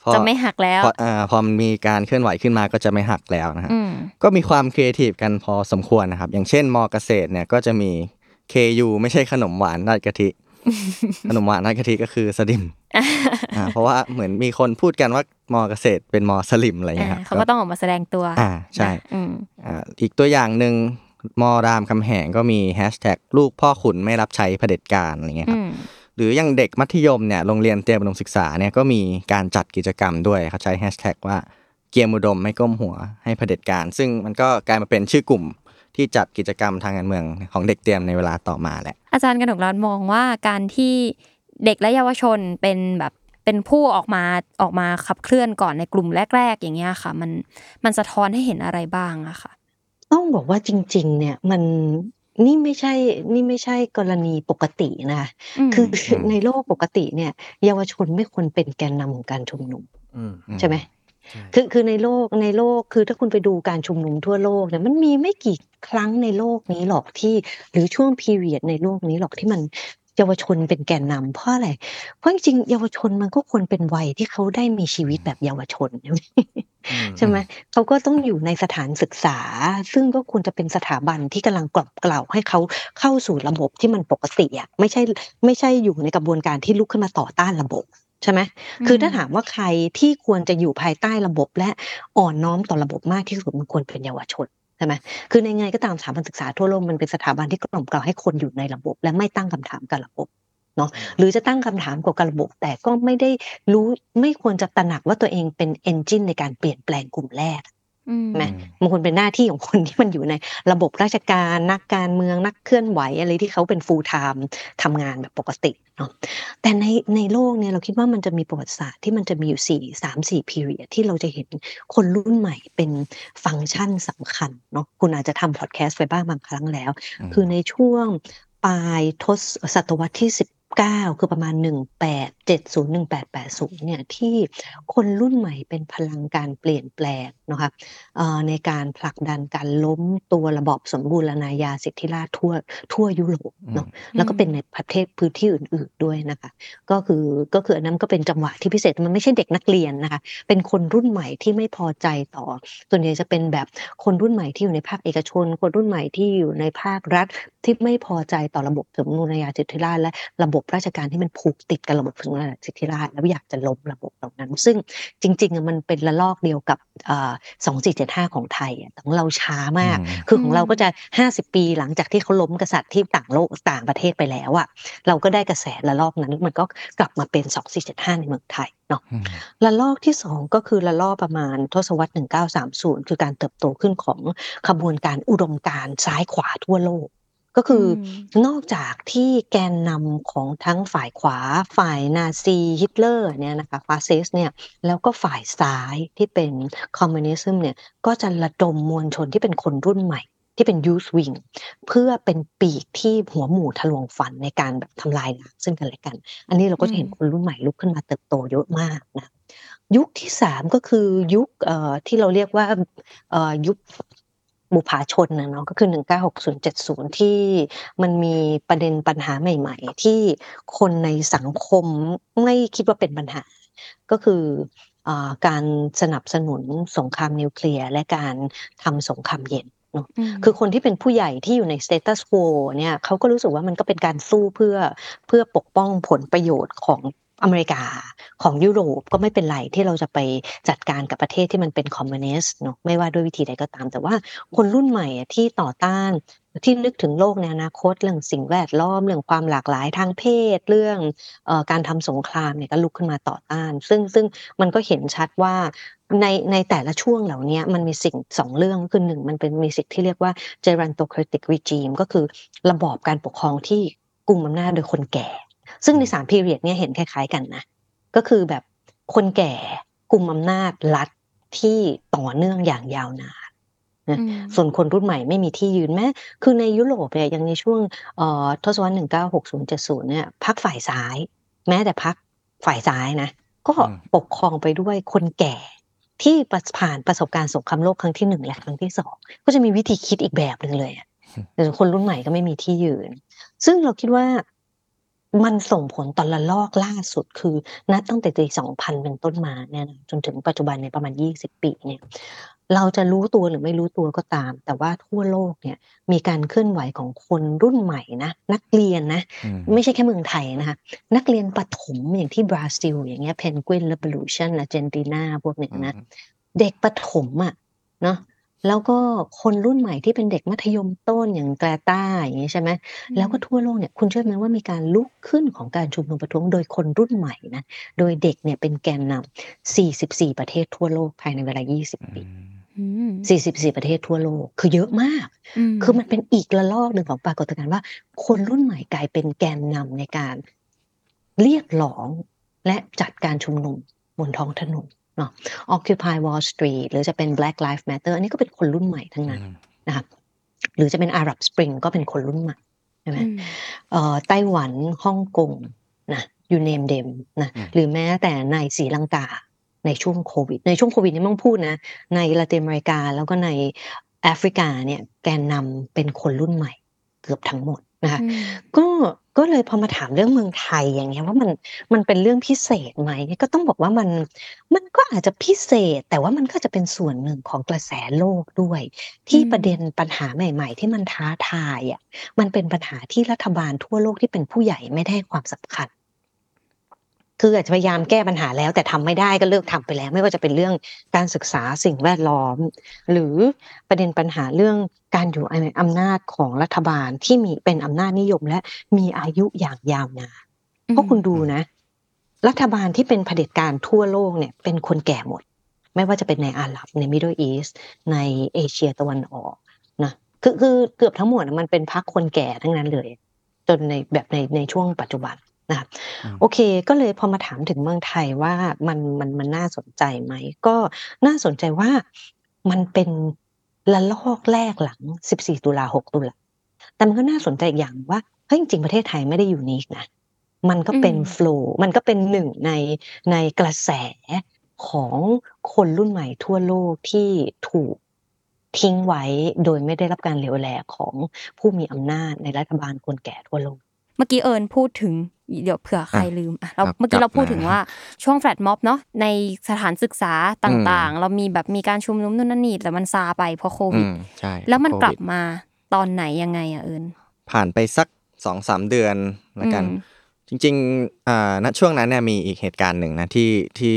พอจะไม่หักแล้ว พออ่าพอมันมีการเคลื่อนไหวขึ้นมาก็จะไม่หักแล้วนะฮะอืมก็มีความครีเอทีฟกันพอสมควรนะครับ อย่างเช่นมอเกษตรเนี่ยก็จะมี KU ไม่ใช่ขนมหวานราดกะทิ ขนมหวานราดกะทิก็คือสลิ่มอ่าเพราะว่าเหมือนมีคนพูดกันว่ามอเกษตรเป็นมอสลิ่มอะไรอ่าเงี้ยครับเขาก็ต้องออกมาแสดงตัว อ่าใช่อืมอ่าอีกตัวอย่างหนึ่งมอรามคำแหงก็มีแฮชแท็กลูกพ่อขุนไม่รับใช้เผด็จการอะไรเงี้ยครับอืมหรืออย่างเด็กมัธยมเนี่ยโรงเรียนเตรียมอุดมศึกษาเนี่ยก็มีการจัดกิจกรรมด้วยเขาใช้แฮชแท็กว่าเกียร์มุดมไม่ก้มหัวให้เผด็จการ ซึ่งมันก็กลายมาเป็นชื่อกลุ่ม ที่จัดกิจกรรมทางการเมืองของเด็กเตรียมในเวลาต่อมาแหละอาจารย์กนกรัตน์มองว่าการที่เด็กและเยาวชนเป็นแบบเป็นผู้ออกมาออกมาขับเคลื่อนก่อนในกลุ่มแรก ๆ อย่างเงี้ยค่ะ มันมันสะท้อนให้เห็นอะไรบ้างอะค่ะ ต้องบอกว่าจริง ๆ เนี่ยมันนี่ไม่ใช่นี่ไม่ใช่กรณีปกตินะคะอืมคืออืมในโลกปกติเนี่ย เยาวชนไม่ควรเป็นแกนนำของการชุมนุมอืมใช่ไหมใช่ คือคือในโลกในโลกคือถ้าคุณไปดูการชุมนุมทั่วโลกเนี่ยมันมีไม่กี่ครั้งในโลกนี้หรอกที่หรือช่วงพีเรียดในโลกนี้หรอกที่มันเยาวชนเป็นแกนนำเพราะอะไร เพราะจริงๆเยาวชนมันก็ควรเป็นวัยที่เขาได้มีชีวิตแบบเยาวชนใช่ไหมอืมใช่ไหมเขาก็ต้องอยู่ในสถานศึกษา ซึ่งก็ควรจะเป็นสถาบันที่กำลังกล่อมกล่าวให้เขาเข้าสู่ระบบที่มันปกติอะไม่ใช่ไม่ใช่อยู่ในกระบวนการที่ลุกขึ้นมาต่อต้านระบบ ใช่ไหมคือถ้าถามว่าใครที่ควรจะอยู่ภายใต้ระบบและอ่อนน้อมต่อระบบมากที่สุดมันควรเป็นเยาวชนใช่ไหมคือในไงก็ตามสถาบันศึกษาทั่วโลกมันเป็นสถาบันที่กล่อมกล่าวให้คนอยู่ในระบบ และไม่ตั้งคำถามกับระบบเนาะหรือจะตั้งคำถามเกี่ยวกับระบบ แต่ก็ไม่ได้รู้ไม่ควรจะตระหนักว่าตัวเองเป็นเอนจินในการเปลี่ยนแปลงกลุ่มแรก อืมใช่ไหมบางคนเป็นหน้าที่ของคนที่มันอยู่ในระบบราชการนักการเมืองนักเคลื่อนไหวอะไรที่เขาเป็น full time ทำงานแบบปกติเนาะแต่ในในโลกเนี่ยเราคิดว่ามันจะมีประวัติศาสตร์ที่มันจะมีอยู่สี่สามสี่ period ที่เราจะเห็นคนรุ่นใหม่เป็นฟังก์ชันสำคัญเนาะคุณอาจจะทำพอดแคสต์ไปบ้างบางครั้งแล้วอืมคือในช่วงปลายทศศตวรรษที่19คือประมาณ 1870 1880เนี่ยที่คนรุ่นใหม่เป็นพลังการเปลี่ยนแปลง นะคะเอ่อในการผลักดันการล้มตัวระบอบสมบูรณาญาสิทธิราชย์ทั่วทั่วยุโรปเนาะแล้วก็เป็นในประเทศพื้นที่อื่น ๆด้วยนะคะ ก็คือก็คืออันนั้นก็เป็นจังหวะที่พิเศษมันไม่ใช่เด็กนักเรียนนะคะ เป็นคนรุ่นใหม่ที่ไม่พอใจต่อ ส่วนใหญ่จะเป็นแบบคนรุ่นใหม่ที่อยู่ในภาคเอกชน คนรุ่นใหม่ที่อยู่ในภาครัฐที่ไม่พอใจต่อระบบสมนูลยาสิทธิราชย์และระบบราชการที่มันผูกติดกับระบบสมนูลยาสิทธิราชย์แล้วอยากจะล้มระบบเหล่านั้น ซึ่งจริงๆอะมันเป็นระลอกเดียวกับสองสี่เจ็ดห้าของไทยอะแต่ของเราช้ามากอืมคือของเราก็จะ 50 ปีหลังจากที่เขาล้มกษัตริย์ที่ต่างโลกต่างประเทศไปแล้วอะเราก็ได้กระแสระลอกนั้นมันก็กลับมาเป็น 2475 ในเมืองไทยเนาะอืมระลอกที่สองก็คือระลอกประมาณทศวรรษ 1930 คือการเติบโตขึ้นของขบวนการอุดมการณ์ซ้ายขวาทั่วโลก ก็คืออมนอกจากที่แกนนำของทั้งฝ่ายขวา ฝ่ายนาซีฮิตเลอร์เนี่ยนะคะฟาสซิสต์เนี่ยแล้วก็ฝ่ายซ้ายที่เป็นคอมมิวนิสต์เนี่ยก็จะระดมมวลชนที่เป็นคนรุ่นใหม่ที่เป็น youth wing เพื่อเป็นปีกที่หัวหมู่ทะลวงฟันในการแบบทำลายล้างซึ่งกันและกัน อันนี้เราก็จะเห็นอืมคนรุ่นใหม่ลุกขึ้นมาเติบโตเยอะมากนะยุคที่สามก็คือยุคเอ่อที่เราเรียกว่าเอ่อยุค บุพาชนนะเนาะก็คือ 1960-70 ที่มันมีประเด็นปัญหาใหม่ ๆ ที่คนในสังคมไม่คิดว่าเป็นปัญหา ก็คืออาการสนับสนุนสงครามนิวเคลียร์ และการทำสงครามเย็นเนาะอืมคือคนที่เป็นผู้ใหญ่ที่อยู่ใน status quo เนี่ยเขาก็รู้สึกว่ามันก็เป็นการสู้เพื่อเพื่อปกป้องผลประโยชน์ของ อเมริกาของยุโรปก็ไม่เป็นไรที่เราจะไปจัดการกับประเทศที่มันเป็นคอมมิวนิสต์เนาะไม่ว่าด้วยวิธีใดก็ตาม แต่ว่าคนรุ่นใหม่ที่ต่อต้านที่นึกถึงโลกในอนาคตเรื่องสิ่งแวดล้อมเรื่องความหลากหลายทางเพศ เรื่องออการทำสงครามเนี่ยก็ลุกขึ้นมาต่อต้าน ซึ่งซึ่งมันก็เห็นชัดว่าในในแต่ละช่วงเหล่านี้มันมีสิ่งสองเรื่องคือหนึ่งมันเป็นมีสิ่งที่เรียกว่า gerontocratic regime ก็คือระบอบการปกครองที่กุมอำนาจโดยคนแก่ ซึ่งในสามพีเรียดเนี่ยเห็นคล้าย ๆกันนะก็คือแบบคนแก่กุมอำนาจรัฐที่ต่อเนื่องอย่างยาวนานนะอืมส่วนคนรุ่นใหม่ไม่มีที่ยืนแม้ คือในยุโรปเนี่ยยังในช่วงเอ่อทศวรรษ 1960-70 เนี่ยพรรคฝ่ายซ้าย แม้แต่พรรคฝ่ายซ้ายนะ ก็อืมปกครองไปด้วยคนแก่ที่ประผ่านประสบการณ์สงครามโลกครั้งที่หนึ่งและครั้งที่สองก็จะมีวิธีคิดอีกแบบหนึ่งเลยอะแต่คนรุ่นใหม่ก็ไม่มีที่ยืน ซึ่งเราคิดว่า มันส่งผลตอนละลอกล่าสุดคือนับตั้งแต่ปี 2000 เป็นต้นมาเนี่ยนะจนถึงปัจจุบันในยประมาณ 20 ปีเนี่ยเราจะรู้ตัวหรือไม่รู้ตัวก็ตาม แต่ว่าทั่วโลกเนี่ยมีการเคลื่อนไหวของคนรุ่นใหม่นะนักเรียนนะอืมไม่ใช่แค่เมืองไทยนะคะนักเรียนประถมอย่างที่บราซิล อย่างเงี้ยเพนกวินเร v o l u t i o n อาร์เจนตินาพวกเนี้ยนะเด็กประถมอะเนาะ แล้วก็คนรุ่นใหม่ที่เป็นเด็กมัธยมต้นอย่างแกรตาอย่างนี้ใช่ไหมแล้วก็ทั่วโลกเนี่ยคุณเชื่อไหมว่ามีการลุกขึ้นของการชุมนุมประท้วงโดยคนรุ่นใหม่นะโดยเด็กเนี่ยเป็นแกนนำ44 ประเทศทั่วโลกภายในเวลา 20ปีอืม44 ประเทศทั่วโลก คือเยอะมากมคือมันเป็นอีกระลอกหนึ่งของปรากฏการณ์ว่า คนรุ่นใหม่กลายเป็นแกนนำในการเรียกร้องและจัดการชุมนุมบนท้องถนน เนาะ Occupy Wall Street หรือจะเป็น Black Lives Matter อันนี้ก็เป็นคนรุ่นใหม่ทั้งนั้นนะครับหรือจะเป็น Arab Spring ก็เป็นคนรุ่นใหม่ใช่ไหมอืมเอ่อไต้หวันฮ่องกงนะยูเนมเดมนะอืมหรือแม้แต่ในศรีลังกาในช่วงโควิด ในช่วงโควิดนี่ไม่ต้องพูดนะ ในละตินอเมริกาแล้วก็ในแอฟริกาเนี่ยแกนนำเป็นคนรุ่นใหม่ เกือบทั้งหมด นะคะอืมก็ก็เลยพอมาถามเรื่องเมืองไทยอย่างเงี้ยว่ามันมันเป็นเรื่องพิเศษไหมก็ต้องบอกว่ามันมันก็อาจจะพิเศษ แต่ว่ามันก็จะเป็นส่วนหนึ่งของกระแสโลกด้วย ที่อืมประเด็นปัญหาใหม่ ๆ ที่มันท้าทายอะมันเป็นปัญหาที่รัฐบาลทั่วโลกที่เป็นผู้ใหญ่ไม่ได้ให้ความสำคัญ คืออาจจะพยายามแก้ปัญหาแล้ว แต่ทำไม่ได้ก็เลิกทำไปแล้ว ไม่ว่าจะเป็นเรื่องการศึกษาสิ่งแวดล้อม หรือประเด็นปัญหาเรื่องการอยู่ในอำนาจของรัฐบาลที่มีเป็นอำนาจนิยมและมีอายุอย่างยาวนานเพราะคุณดูนะ รัฐบาลที่เป็นเผด็จการทั่วโลกเนี่ย เป็นคนแก่หมด ไม่ว่าจะเป็นในอาหรับในมิดเดิลอีสในเอเชียตะวันออกนะคือคือเกือบทั้งหมดอะมันเป็นพรรคคนแก่ทั้งนั้นเลย จนในแบบในในช่วงปัจจุบัน นะครับอืมโอเค ก็เลยพอมาถามถึงเมืองไทยว่ามันมันมันน่าสนใจไหม ก็น่าสนใจว่ามันเป็นละลอกแรกหลัง 14 ตุลา6ตุลาแต่มันก็น่าสนใจอีกอย่างว่าเฮ้ยจริงๆประเทศไทยไม่ได้ยูนิคนะมันก็เป็นอืมโฟล์มันก็เป็นหนึ่งในในกระแสของคนรุ่นใหม่ทั่วโลกที่ถูกทิ้งไว้โดยไม่ได้รับการเหลียวแลของผู้มีอำนาจในรัฐบาลคนแก่ทั่วโลก เมื่อกี้เอิญพูดถึง เดี๋ยวเผื่อใครลืมอะเราครับเมื่อกี้เรากลับพูดถึงมาว่าช่วงแฟลตม็อบเนาะในสถานศึกษาต่างๆ เรามีแบบมีการชุมนุมนู่นนั่นนี่แต่มันซาไปเพราะโคอืวิดมใช่แล้วมันโคกลัวิบดมาตอนไหนยังไงอะเอิญผ่านไปสักสองสามเดือนแล้วกันอืมจริงๆอ่าณช่วงนั้นเนี่ยมีอีกเหตุการณ์หนึ่งนะที่ที่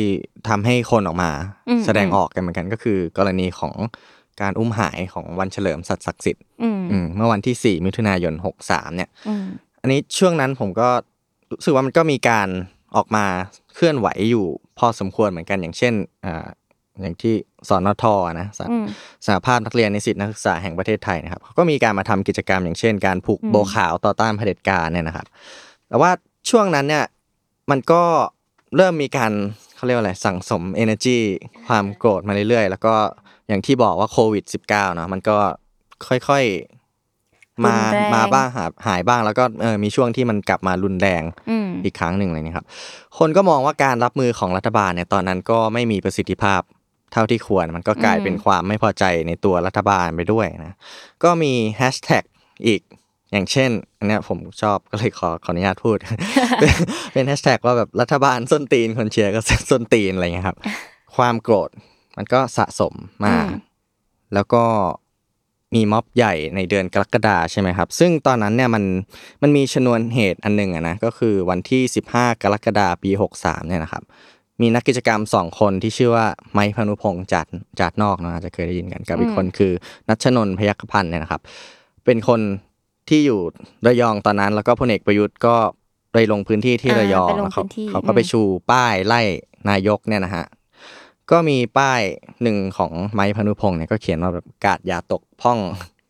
ทำให้คนออกมาอืมแสดงออกกันเหมือนกันก็คือ กรณีของการอุ้มหายของวันเฉลิมสัตย์ศักดิ์สิทธิ์อืมอืมเมื่อวันที่ 4 มิถุนายน 63 เนี่ยอืมอันนี้ช่วงนั้นผมก็ รู้สึกว่ามันก็มีการออกมาเคลื่อนไหวอยู่พอสมควรเหมือนกันอย่างเช่นอ่าอย่างที่สอนทนะสหอืมสหภาพนักเรียนนิสิตนักศึกษาแห่งประเทศไทยนะครับเขาก็มีการมาทำกิจกรรม อย่างเช่น การผูกอืมโบขาวต่อต้านเผด็จการเนี่ยนะครับ แต่ว่าช่วงนั้นเนี่ยมันก็เริ่มมีการเขาเรียกว่าอะไรสั่งสม energy ความโกรธมาเรื่อยๆ แล้วก็อย่างที่บอกว่าโควิด -19 เนาะมันก็ค่อยๆ มารุนแรงมาบ้างหาหายบ้างแล้วก็เออมีช่วงที่มันกลับมารุนแรงอืมอีกครั้งหนึ่งเลยนะครับ คนก็มองว่าการรับมือของรัฐบาลเนี่ยตอนนั้นก็ไม่มีประสิทธิภาพเท่าที่ควรมันก็กลายอืมเป็นความไม่พอใจในตัวรัฐบาลไปด้วยนะก็มีแฮชแท็กอีกอย่างเช่นอันเนี้ยผมชอบก็เลยขอขออนุญาตพูดเป็นเป็นแฮชแท็กว่าแบบรัฐบาลส้นตีนคนเชียร์ก็ส้นตีนอะไรเงี้ยครับ ความโกรธมันก็สะสมมาอืมแล้วก็ มีม็อบใหญ่ในเดือนกรกฎาใช่ไหมครับ ซึ่งตอนนั้นเนี่ยมันมันมีชนวนเหตุอันหนึ่งอะนะก็คือวันที่ 15 กรกฎาปี 63เนี่ยนะครับมีนักกิจกรรมสองคนที่ชื่อว่าไม้พานุพงษ์จัดจัดนอกเนอะอาจจะเคยได้ยินกันกับอีกคนคือ นัชนนท์พยัคฆพันธ์เนี่ยนะครับ เป็นคนที่อยู่ระยองตอนนั้น แล้วก็พลเอกประยุทธ์ก็ไปลงพื้นที่ที่อ่าระยองไปลงแล้วเขาพื้นที่เขาก็ไปอืมชูป้ายไล่นายกเนี่ยนะฮะ ก็มีป้ายหนึ่งของไม้พานุพงศ์เนี่ยก็เขียนว่าแบบกาดอย่าตกพ่อง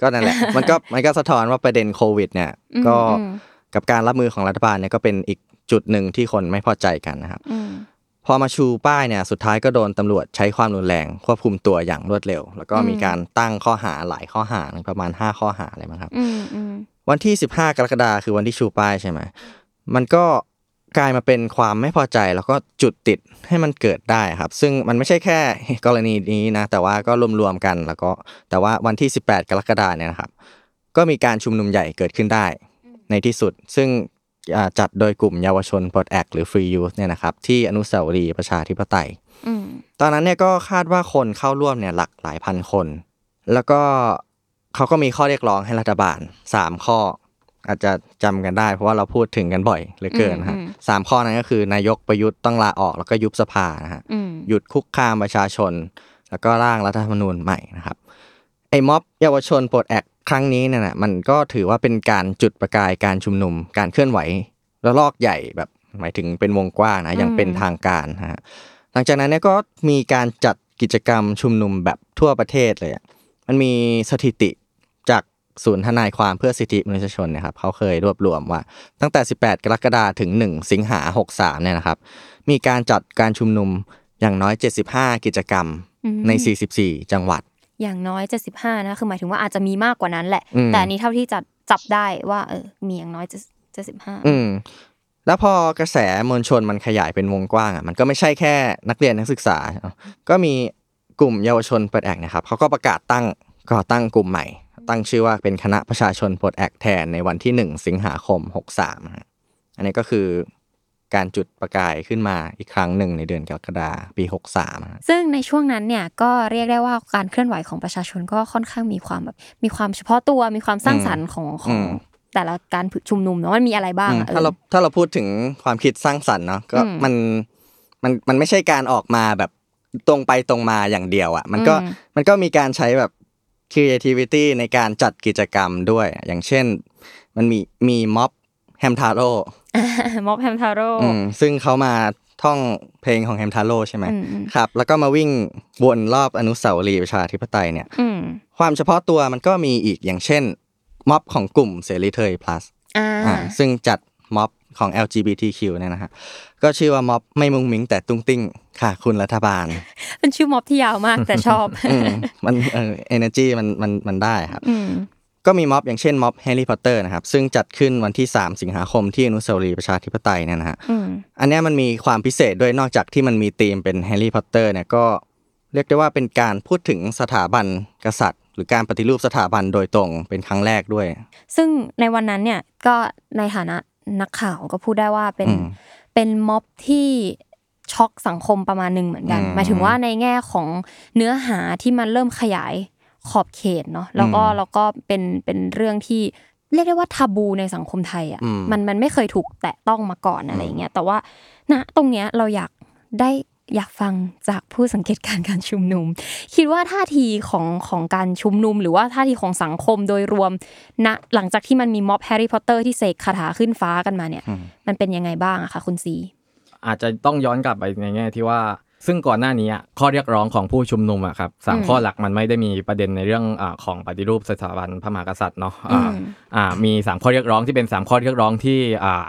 ก็นั่นแหละ มันก็มันก็สะท้อนว่าประเด็นโควิด เนี่ยอืมก็อืมกับการรับมือของรัฐบาลเนี่ยก็เป็นอีกจุดหนึ่งที่คนไม่พอใจกันนะครับอืมพอมาชูป้ายเนี่ยสุดท้ายก็โดนตำรวจใช้ความรุนแรงควบคุมตัวอย่างรวดเร็ว แล้วก็มีอืมการตั้งข้อหาหลายข้อหาประมาณ 5 ข้อหาอะไรมั้งครับอืมอืมวันที่ 15 กรกฎาคมคือวันที่ชูป้ายใช่ไหมมันก็ กลายมาเป็นความไม่พอใจแล้วก็จุดติดให้มันเกิดได้ครับ ซึ่งมันไม่ใช่แค่กรณีนี้นะ แต่ว่าก็รวมๆกันแล้วก็แต่ว่าวันที่ 18 กรกฎาคมเนี่ยนะครับ ก็มีการชุมนุมใหญ่เกิดขึ้นได้ในที่สุด ซึ่งอ่าจัดโดยกลุ่มเยาวชนปลดแอกหรือ Free Youth เนี่ยนะครับที่อนุสาวรีย์ประชาธิปไตยอืมตอนนั้นเนี่ยก็คาดว่าคนเข้าร่วมเนี่ยหลักหลายพันคน แล้วก็เขาก็มีข้อเรียกร้องให้รัฐบาลสามข้อ อาจจะจำกันได้ เพราะว่าเราพูดถึงกันบ่อยเหลือเกินนะฮะอืมสามข้อนั้นก็คือนายกประยุทธ์ต้องลาออกแล้วก็ยุบสภานะฮะอืมหยุดคุกคามประชาชน แล้วก็ร่างรัฐธรรมนูญใหม่นะครับไอ้ม็อบเยาวชนปลดแอกครั้งนี้เนี่ยนะมันก็ถือว่าเป็นการจุดประกายการชุมนุม การเคลื่อนไหวระลอกใหญ่แบบหมายถึงเป็นวงกว้างนะอย่างเป็นทางการนะฮะหลังจากนั้นเนี่ยก็มีการจัดกิจกรรมชุมนุมแบบทั่วประเทศเลยอะมันมีสถิติจาก ศูนย์ทนายความเพื่อสิทธิมนุษยชนเนะครับเขาเคยรวบรวมว่า ตั้งแต่ 18 กรกฎาคมถึง 1 สิงหา 63 เนี่ยนะครับ มีการจัดการชุมนุมอย่างน้อย 75 กิจกรรมอืมใน 44 จังหวัด อย่างน้อยเจ็ดสิบห้านะคือหมายถึงว่าอาจจะมีมากกว่านั้นแหละอืมแต่อันนี้เท่าที่จัดจับได้ว่าเออมีอย่างน้อยเจ็ดสิบห้าอืมแล้วพอกระแสมวลชนมันขยายเป็นวงกว้างอะมันก็ไม่ใช่แค่นักเรียนนักศึกษาเนอะก็มีกลุ่มเยาวชนปลดแอกนะครับเขาก็ประกาศตั้งก่อตั้งกลุ่มใหม่ ตั้งชื่อว่าเป็นคณะประชาชนปลดแอกแทนในวันที่ 1 สิงหาคม 63นะฮะอันนี้ก็คือการจุดประกายขึ้นมาอีกครั้งหนึ่งในเดือนกรกฎาคมปี 63นะฮะซึ่งในช่วงนั้นเนี่ยก็เรียกได้ว่าการเคลื่อนไหวของประชาชนก็ค่อนข้างมีความแบบมีความเฉพาะตัวมีความสร้างสรรค์ของของแต่ละการชุมนุมเนาะมันมีอะไรบ้างอืมอะถ้าเราออถ้าเราพูดถึงความคิดสร้างสรรค์เนาะก็อืมมันมันมันไม่ใช่การออกมาแบบตรงไปตรงมาอย่างเดียวอะ มันก็อืมมันก็มีการใช้แบบ creativity ในการจัดกิจกรรมด้วย อย่างเช่น มันมีมีม็อบแฮมทาโร่ม็อบแฮมทาโร่ซึ่งเขามาท่องเพลงของแฮมทาโร่ใช่ไหมอืมอืมครับ แล้วก็มาวิ่งวนรอบอนุสาวรีย์ประชาธิปไตยเนี่ยอืมความเฉพาะตัวมันก็มีอีกอย่างเช่นม็อบของกลุ่มเสรีเทย plus อ่าอ่าซึ่งจัดม็อบ ของ LGBTQ เนี่ยนะฮะก็ชื่อว่าม็อบไม่มุ้งมิ้งแต่ตุ้งติ้งค่ะ คุณรัฐบาลเป็นชื่อม็อบที่ยาวมากแต่ชอบอืมมันเออ energy มันมันมันได้ครับอืมก็มีม็อบอย่างเช่นม็อบแฮร์รี่พอตเตอร์นะครับ ซึ่งจัดขึ้นวันที่ 3 สิงหาคมที่อนุสาวรีย์ประชาธิปไตยเนี่ยนะฮะอืมอันเนี้ยมันมีความพิเศษด้วยนอกจากที่มันมีธีมเป็นแฮร์รี่พอตเตอร์เนี่ยก็เรียกได้ว่าเป็นการพูดถึงสถาบันกษัตริย์ หรือการปฏิรูปสถาบันโดยตรงเป็นครั้งแรกด้วย ซึ่งในวันนั้นเนี่ยก็ในฐานะ นักข่าวก็พูดได้ว่าเป็นอืมเป็นม็อบที่ช็อกสังคมประมาณหนึ่งเหมือนกันอืมหมายถึงว่าในแง่ของเนื้อหาที่มันเริ่มขยายขอบเขตเนาะแล้วก็อืมแล้วก็เป็นเป็นเรื่องที่เรียกได้ว่าทาบูในสังคมไทยอะอืมมันมันไม่เคยถูกแตะต้องมาก่อนอะไรอย่างเงี้ยแต่ว่าณตรงเนี้ยเราอยากได้ อยากฟังจากผู้สังเกตการณ์การชุมนุม คิดว่าท่าทีของของการชุมนุม หรือว่าท่าทีของสังคมโดยรวมณหลังจากที่มันมีม็อบแฮร์รี่พอตเตอร์ที่เสกคาถาขึ้นฟ้ากันมาเนี่ยอืมมันเป็นยังไงบ้างอะคะคุณซี อาจจะต้องย้อนกลับไปในแง่ที่ว่า ซึ่งก่อนหน้านี้อะข้อเรียกร้องของผู้ชุมนุมอะครับสามอืมข้อหลักมันไม่ได้มีประเด็นในเรื่องอาของปฏิรูปสถาบันพระมหากษัตริย์เนาะอือ่ามอ่ามีสามข้อเรียกร้องที่เป็นสามข้อเรียกร้องที่อ่า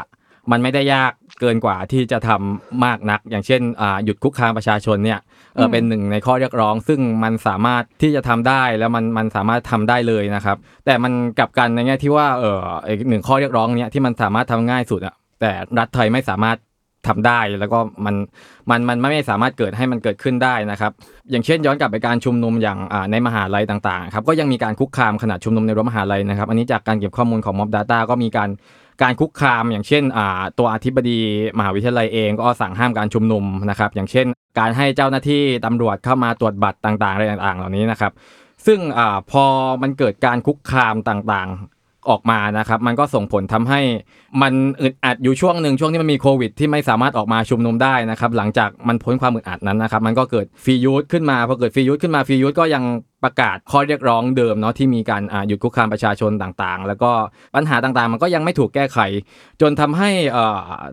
มันไม่ได้ยากเกินกว่าที่จะทำมากนัก อย่างเช่นอ่าหยุดคุกคามประชาชนเนี่ยเออเป็นหนึ่งในข้อเรียกร้อง ซึ่งมันสามารถที่จะทำได้แล้วมันมันสามารถทำได้เลยนะครับ แต่มันกลับกันในแง่ที่ว่าเอออีกหนึ่งข้อเรียกร้องเนี้ยที่มันสามารถทำง่ายสุดอะแต่รัฐไทยไม่สามารถทำได้แล้วก็มันมันมันไม่สามารถเกิดให้มันเกิดขึ้นได้นะครับ อย่างเช่นย้อนกลับไปการชุมนุมอย่างอ่าในมหาลัยต่างๆครับก็ยังมีการคุกคามขณะชุมนุมในรั้วมหาลัยนะครับ อันนี้จากการเก็บข้อมูลของ Mob Data ก็มีการ การคุกคาม อย่างเช่นตัวอธิบดีมหาวิทยาลัยเองก็สั่งห้ามการชุมนุมนะครับ อย่างเช่น การให้เจ้าหน้าที่ตำรวจเข้ามาตรวจบัตรต่างๆอะไรต่างๆ เหล่านี้นะครับ ซึ่งอพอมันเกิดการคุกคามต่างๆ ออกมานะครับ มันก็ส่งผลทำให้มันอึดอัดอยู่ช่วงหนึ่งช่วงที่มันมีโควิด ที่ไม่สามารถออกมาชุมนุมได้นะครับ หลังจากมันพ้นความอึดอัดนั้นนะครับ มันก็เกิดฟรียูธขึ้นมาพอเกิดฟรียูธขึ้นมาฟรียูธก็ยังประกาศข้อเรียกร้องเดิมเนาะที่มีการหยุดคุกคามประชาชนต่างๆ แล้วก็ปัญหาต่างๆ มันก็ยังไม่ถูกแก้ไข จนทำให้